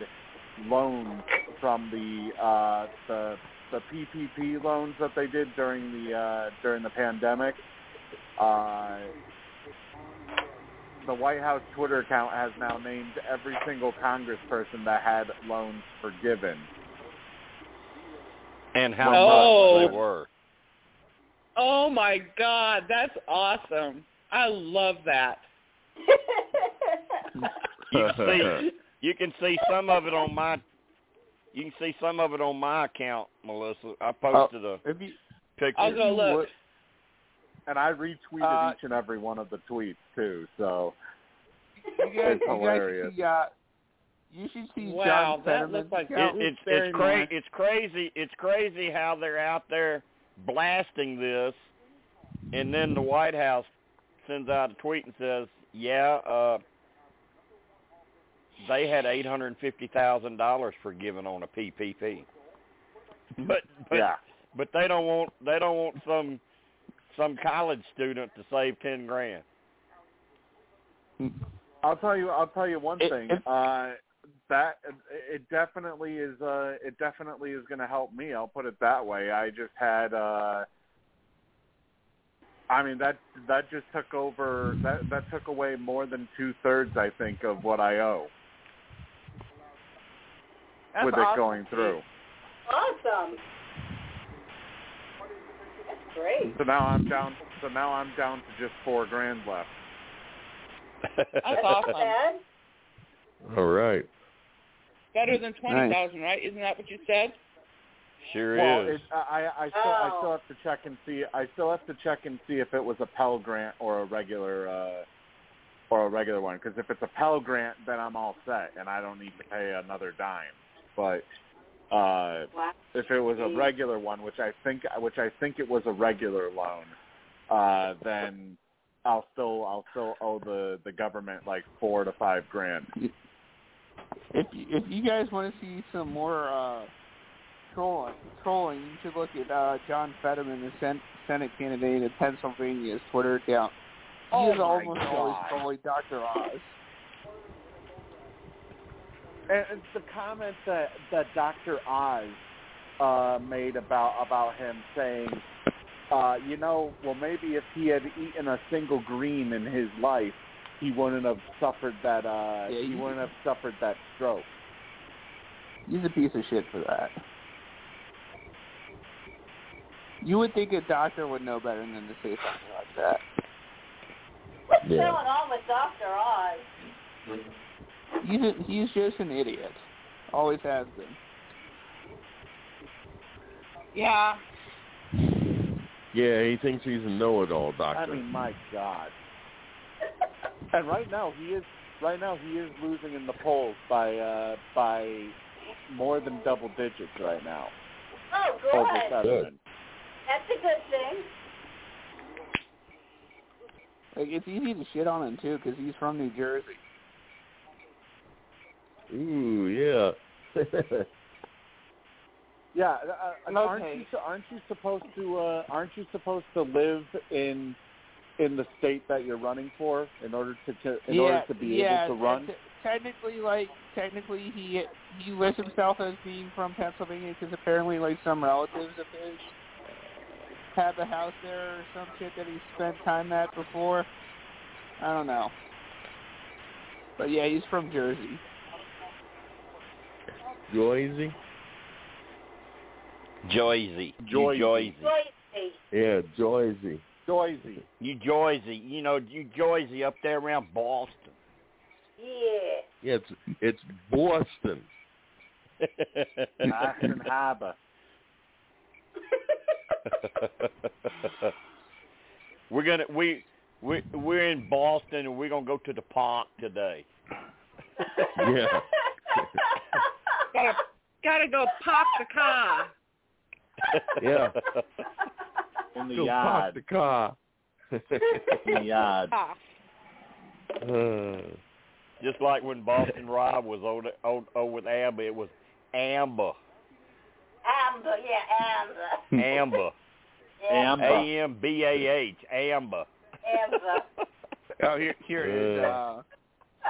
loans from the uh, the the PPP loans that they did during the uh, during the pandemic. Uh, the White House Twitter account has now named every single congressperson that had loans forgiven.
And how
Oh.
much they were.
Oh my God, that's awesome! I love that.
You can see you can see some of it on my you can see some of it on my account, Melissa. I posted a
If you,
picture.
I'll go look.
Would- and I retweeted
Uh,
each and every one of the tweets too. So
You guys,
It's
you guys
hilarious.
should see, uh, you should see
Wow,
John
that
Fetterman's
looks like.
It, it's
very
it's cra- it's crazy it's crazy how they're out there blasting this, and then the White House sends out a tweet and says, "Yeah, uh, they had eight hundred and fifty thousand dollars forgiven on a PPP." But but
yeah,
but they don't want they don't want some some college student to save ten grand.
I'll tell you. I'll tell you one
It-
thing.
it-
uh, that it definitely is. Uh, it definitely is going to help me. I'll put it that way. I just had. Uh, I mean that that just took over. That that took away more than two thirds. I think of what I owe
That's
with
awesome.
it going through.
Awesome. That's great.
So now I'm down. So now I'm down to just four grand left.
That's awesome.
All right.
Better than twenty thousand, right? Isn't that what you said?
Sure
well,
is.
It, I I still I
Oh.
still have to check and see. I still have to check and see if it was a Pell Grant or a regular uh, or a regular one. Because if it's a Pell Grant, then I'm all set and I don't need to pay another dime. But uh,
Wow.
if it was a regular one, which I think which I think it was a regular loan, uh, then I'll still I'll still owe the the government like four to five grand.
If if you guys want to see some more uh, trolling, trolling, you should look at uh, John Fetterman, the sen- Senate candidate in Pennsylvania's Twitter account. He
Oh
is
my
almost always trolling Dr. Oz.
And, and the comment that that Dr. Oz uh, made about about him saying, uh, you know, well maybe if he had eaten a single green in his life, he wouldn't have suffered that. Uh,
Yeah,
he
he-
wouldn't have suffered that stroke.
He's a piece of shit for that. You would think a doctor would know better than to say something like that.
What's
Yeah.
going on with Dr. Oz?
He's a, he's just an idiot. Always has been.
Yeah.
Yeah, he thinks he's a know-it-all doctor.
I mean, my God. And right now he is right now he is losing in the polls by uh, by more than double digits right now.
Oh,
Over
good. That's a good thing.
Like it's easy to shit on him too because he's from New Jersey.
Ooh, yeah.
Yeah, uh, uh, aren't
Okay.
you aren't you supposed to uh, aren't you supposed to live in in the state that you're running for in order to, to in
yeah,
order to be
yeah,
able to run?
te- technically, like technically, he he lists himself as being from Pennsylvania because apparently, like some relatives of his have a house there or some shit that he spent time at before. I don't know, but yeah, he's from Jersey.
Joyzy?
Joyzy.
Joyzy.
Joyzy.
Yeah, Joyzy.
Joyzy.
You Joyzy. You know, you Joyzy up there around Boston.
Yeah.
Yeah, it's it's Boston.
Boston Harbor.
we're gonna we we we're in Boston and we're gonna go to the park today.
Yeah.
Gotta gotta go pop the car.
Yeah.
In the
Go park
yard.
the car.
In the yard.
Pop.
Uh,
Just like when Boston Rob was over, over, over with Amber, it was Amber.
Amber, yeah, Amber.
Amber.
Yeah,
Amber.
A M B A H. Amber.
Amber.
Oh, here here is
Yeah.
uh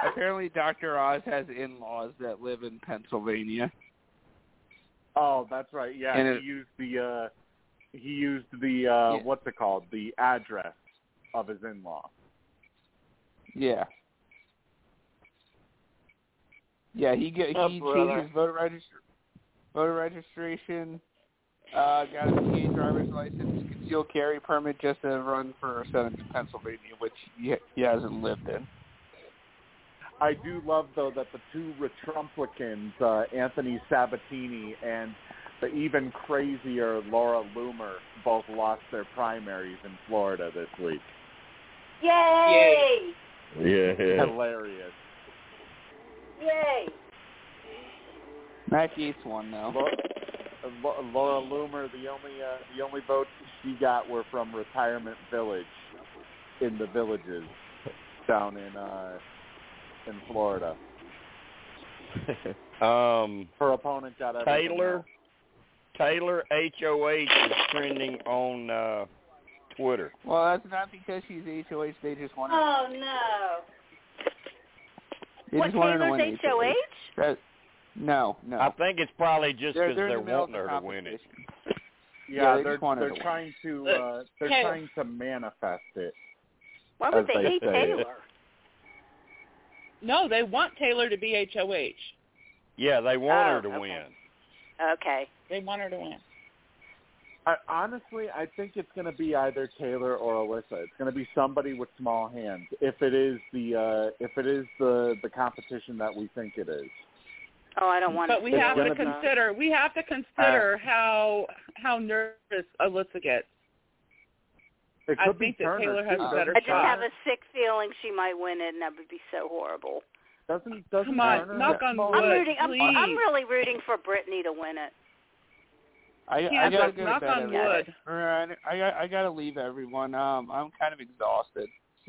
apparently Dr. Oz has in-laws that live in Pennsylvania.
Oh, that's right. Yeah,
And
he
it-
used the uh, he used the uh,
Yeah.
what's it called? The address of his in-law.
Yeah. Yeah, he get
Oh,
he
brother.
changed his voter register voter registration, uh, got a PA driver's license, concealed carry permit just to run for a Senate in Pennsylvania, which he, he hasn't lived in.
I do love though that the two Retrumplicans, uh, Anthony Sabatini and the even crazier Laura Loomer, both lost their primaries in Florida this week.
Yay!
yeah.
Hilarious.
Yay!
Matt Gaetz won though.
Laura, uh, Lo- Laura Loomer, the only uh, the only votes she got were from Retirement Village, in the villages down in uh, in Florida.
um,
Her opponent got everything
Taylor
else.
Taylor H O H is trending on uh, Twitter.
Well, that's not because she's HOH. They just wanted.
Oh no.
They
what
just wanted to
Taylor's
win
HOH?
That, no, no.
I think it's probably just
they're
because
they're,
they're,
the
wanting her to win it.
Yeah,
Yeah, they
they're
just wanted
they're
to win.
trying to uh, they're
Taylor.
trying to manifest it.
Why would they
they
hate
say.
Taylor?
No, they want Taylor to be HOH.
Yeah, they want
Oh,
her to
okay.
win.
Okay.
They want her to win.
I, honestly, I think it's going to be either Taylor or Alyssa. It's going to be somebody with small hands. If it is the uh, if it is the the competition that we think it is.
Oh, I don't want
But
to.
we
It's
have to
gonna
consider we have to consider how how nervous Alyssa gets.
It
I
could
think
be
that
Turner
Taylor has
too.
a better
I just
shot.
have a sick feeling she might win it, and that would be so horrible.
Doesn't doesn't
Come on,
Turner
knock on wood.
I'm rooting. I'm. I'm really rooting for Brittany to win it.
I, I gotta go
knock on wood.
All right, I got I gotta leave everyone. Um, I'm kind of exhausted.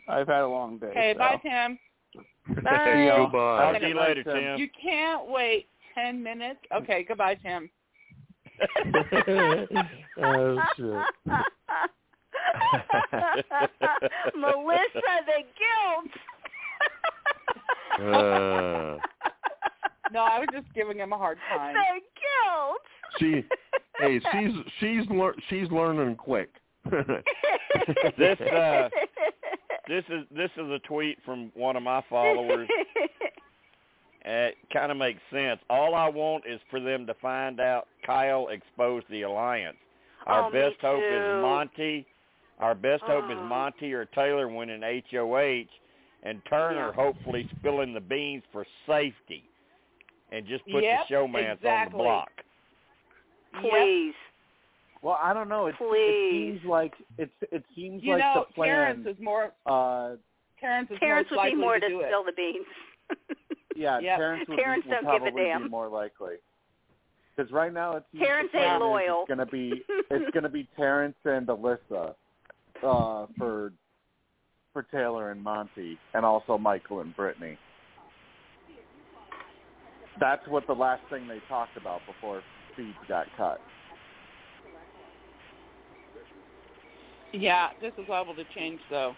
I've had a long day.
Okay,
so.
bye, Tim.
Bye.
Goodbye.
Talk
Good
to you later,
Tim.
Tim.
You can't wait ten minutes. Okay, goodbye, Tim.
oh shit.
Melissa, the guilt.
Uh,
No, I was just giving him a hard time.
The guilt.
She, hey, she's she's lear- she's learning quick.
This uh, this is this is a tweet from one of my followers. it kind of makes sense. All I want is for them to find out Kyle exposed the alliance. Our
Oh,
best hope is Monte. Our best hope is
Oh.
Monte or Taylor winning HOH, and Turner
Yeah.
hopefully spilling the beans for safety, and just put
Yep,
the showmance on the block.
Please.
Well, I don't know. It, it seems like it's it seems
You
like
know,
the plan.
Terrance is more.
uh,
Terrance is
Terrance
most
would be more
to
to
do it.
spill the beans.
yeah,
Yep.
Terrance would,
Terrance
be, would
don't give a
probably
damn.
be more likely. Because right now it seems Terrance
ain't loyal.
It's gonna be it's gonna be Terrance and Alyssa uh, for for Taylor and Monte, and also Michael and Brittany. That's what the last thing they talked about before feeds got cut.
Yeah, this is liable to change though.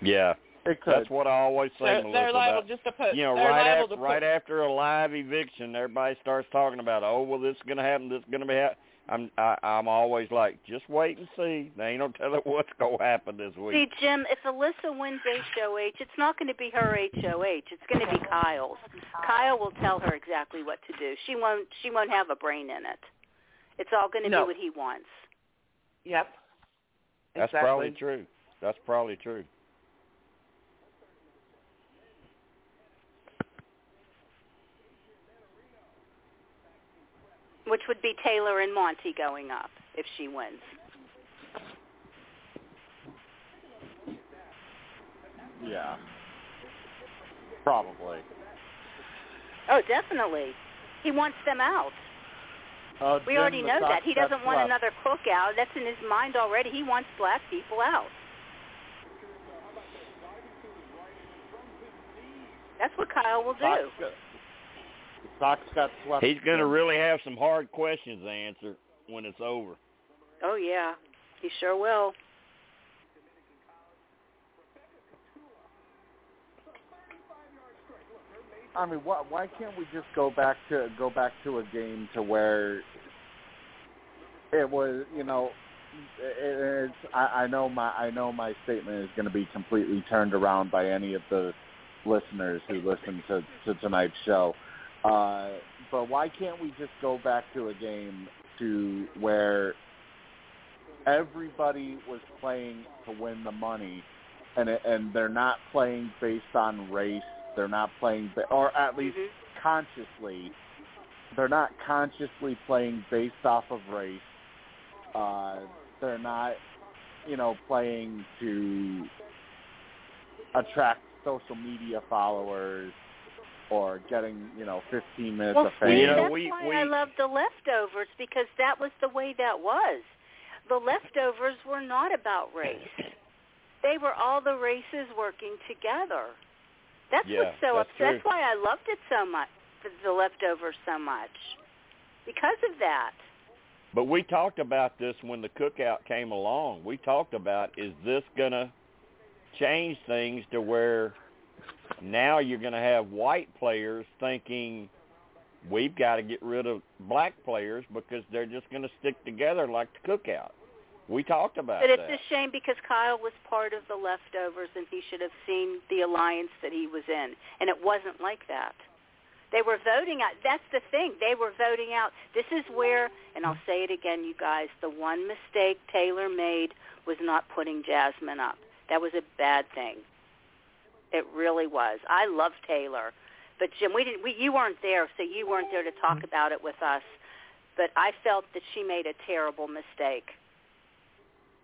Yeah,
It could.
that's what I always say,
They're, they're liable
about-
just to put.
you know, right
liable
after
to
right
put,
after a live eviction, everybody starts talking about, oh, well, this is going to happen, this is going to be happen. I'm I, I'm always like, just wait and see. They ain't no telling what's going to happen this week. See.
Jim, if Alyssa wins HOH, it's not going to be her HOH. It's going to be Kyle's. Kyle will tell her exactly what to do. She won't. She won't have a brain in it. It's all going to
No.
be what he wants.
Yep.
That's
exactly.
probably true. That's probably true.
Which would be Taylor and Monte going up if she wins.
Yeah. Probably.
Oh, definitely. He wants them out.
Uh,
We already know that. He doesn't want
swept.
another cookout. That's in his mind already. He wants black people out. That's what Kyle will do.
Sox got swept.
He's going to really have some hard questions to answer when it's over.
Oh yeah, he sure will.
I mean, why, why can't we just go back to go back to a game to where it was, you know, it, it's. I, I know my I know my statement is going to be completely turned around by any of the listeners who listen to to tonight's show. Uh, but why can't we just go back to a game to where everybody was playing to win the money, and and they're not playing based on race. They're not playing, or at least
Mhm.
consciously, they're not consciously playing based off of race. Uh, they're not, you know, playing to attract social media followers or getting, you know, 15 minutes
Well,
of fame.
You know,
that's
we-
why
we-
I love the leftovers because that was the way that was. The leftovers were not about race. They were all the races working together. That's
Yeah,
what's so
that's
upset.
true.
That's why I loved it so much, the, the leftovers so much, because of that.
But we talked about this when the cookout came along. We talked about is this going to change things to where now you're going to have white players thinking we've got to get rid of black players because they're just going to stick together like the cookout. We talked about
But it's
that.
a shame because Kyle was part of the leftovers and he should have seen the alliance that he was in. And it wasn't like that. They were voting out. That's the thing. They were voting out. This is where, and I'll say it again, you guys, the one mistake Taylor made was not putting Jasmine up. That was a bad thing. It really was. I love Taylor. But Jim, we didn't we you weren't there, so you weren't there to talk mm-hmm. about it with us. But I felt that she made a terrible mistake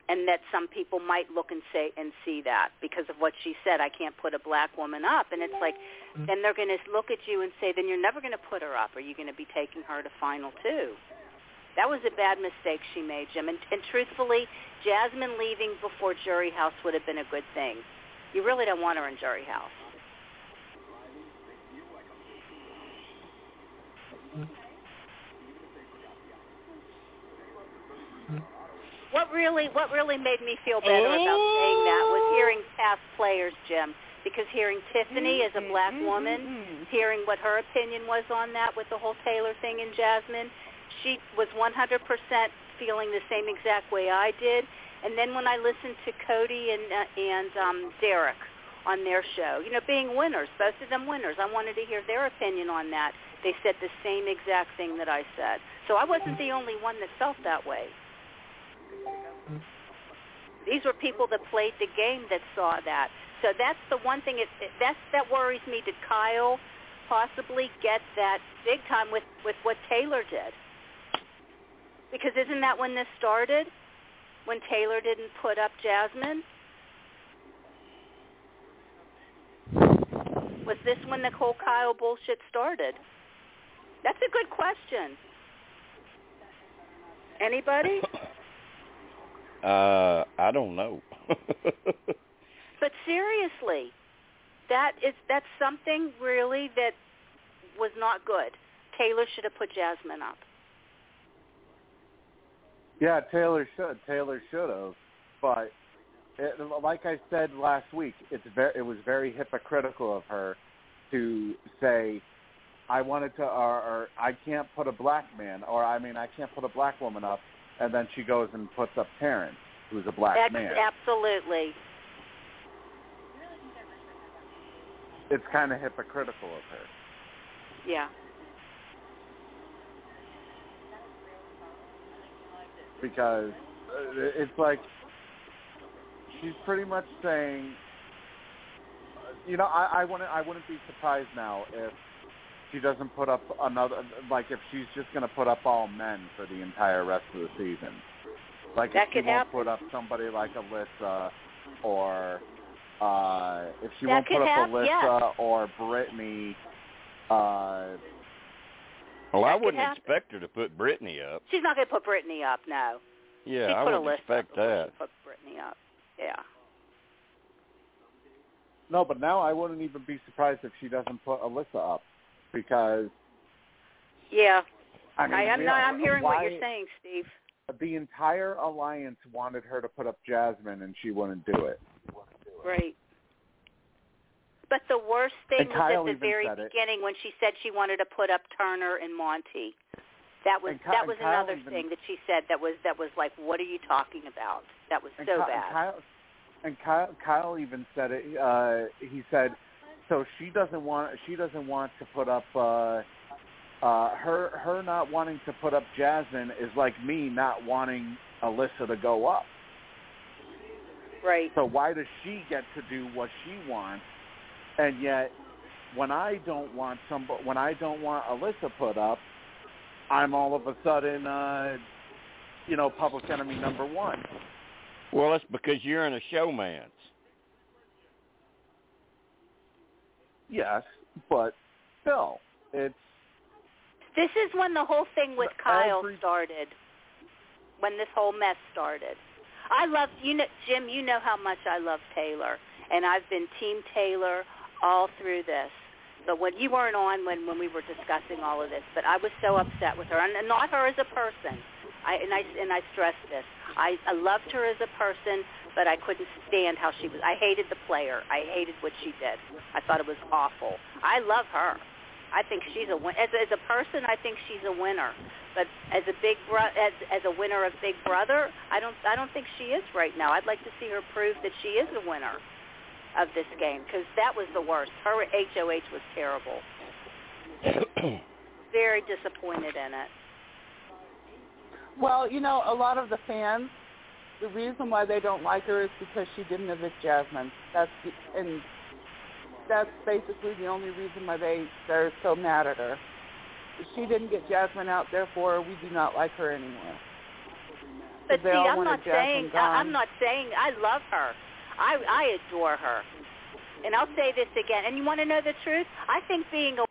and that some people might look and say and see that because of what she said. I can't put a black woman up. And it's like mm-hmm. then they're going to look at you and say then you're never going to put her up. Are you going to be taking her to final two? That was a bad mistake she made jim. And, and truthfully jasmine leaving before jury house would have been a good thing you really don't want her in jury house What really what really made me feel better about saying that was hearing past players, Jim. because hearing Tiffany as a black
Mm-hmm.
woman, hearing what her opinion was on that with the whole Taylor thing and Jasmine, she was 100% feeling the same exact way I did. And then when I listened to Cody and uh, and um, Derek on their show, you know, being winners, both of them winners, I wanted to hear their opinion on that. They said the same exact thing that I said. So I wasn't the only one that felt that way. These were people that played the game that saw that. So that's the one thing. It, it, that's that worries me. Did Kyle possibly get that big time with with what Taylor did? Because isn't that when this started? When Taylor didn't put up Jasmine? Was this when the whole Kyle bullshit started? That's a good question. Anybody?
Uh, I don't know.
But seriously, that is that's something really that was not good. Taylor should have put Jasmine up.
Yeah, Taylor should. Taylor should have, but it, like I said last week, it's very it was very hypocritical of her to say, "I wanted to," or, or "I can't put a black man," or I mean, "I can't put a black woman up," and then she goes and puts up Terrance, who's a black
That's
man.
absolutely.
It's kind of hypocritical of her.
Yeah.
Because it's like she's pretty much saying, you know, I, I wouldn't I wouldn't be surprised now if she doesn't put up another like if she's just going to put up all men for the entire rest of the season. Like
That
if she won't
happen.
put up somebody like Alyssa or uh if she
That
won't put up
hap-
Alyssa
yeah.
or Brittany uh
well, I
That could
wouldn't expect her to put Brittany up.
She's not going to put Brittany up. No.
Yeah,
She'd
I wouldn't expect
up
that.
Put Brittany up. Yeah.
no, but now I wouldn't even be surprised if she doesn't put Alyssa up because
Yeah.
I mean,
am not. I'm hearing
why,
what you're saying, Steve.
the entire alliance wanted her to put up Jasmine, and she wouldn't do it.
Right. But the worst thing was at the very
said it.
beginning when she said she wanted to put up Turner and Monte. That was that was another
even-
thing that she said that was that was like, what are you talking about? That was so bad.
And Kyle, and Kyle, Kyle even said it. Uh, he said, so she doesn't want she doesn't want to put up. Uh, uh, her her not wanting to put up Jasmine is like me not wanting Alyssa to go up.
Right.
So why does she get to do what she wants, and yet when I don't want some when I don't want Alyssa put up, I'm all of a sudden, uh, you know, public enemy number one.
Well, it's because you're in a showmance.
Yes, but still, it's
This is when the whole thing with Kyle
every-
started. When this whole mess started. I love you know Jim, you know how much I love Taylor and I've been team Taylor all through this. But when you weren't on when when we were discussing all of this, but I was so upset with her and not her as a person. I and I and I stress this. I I loved her as a person, but I couldn't stand how she was. I hated the player. I hated what she did. I thought it was awful. I love her. I think she's a win- as as a person. I think she's a winner. But as a big bro- as as a winner of Big Brother, I don't I don't think she is right now. I'd like to see her prove that she is a winner of this game because that was the worst. Her HOH was terrible. Very disappointed in it.
Well, you know, a lot of the fans, the reason why they don't like her is because she didn't evict Jasmine. That's the, and that's basically the only reason why they they're so mad at her. She didn't get Jasmine out, therefore we do not like her anymore.
But see, I'm not
Jasmine
saying
gone.
I'm not saying I love her. I I adore her. And I'll say this again. And you want to know the truth? I think being a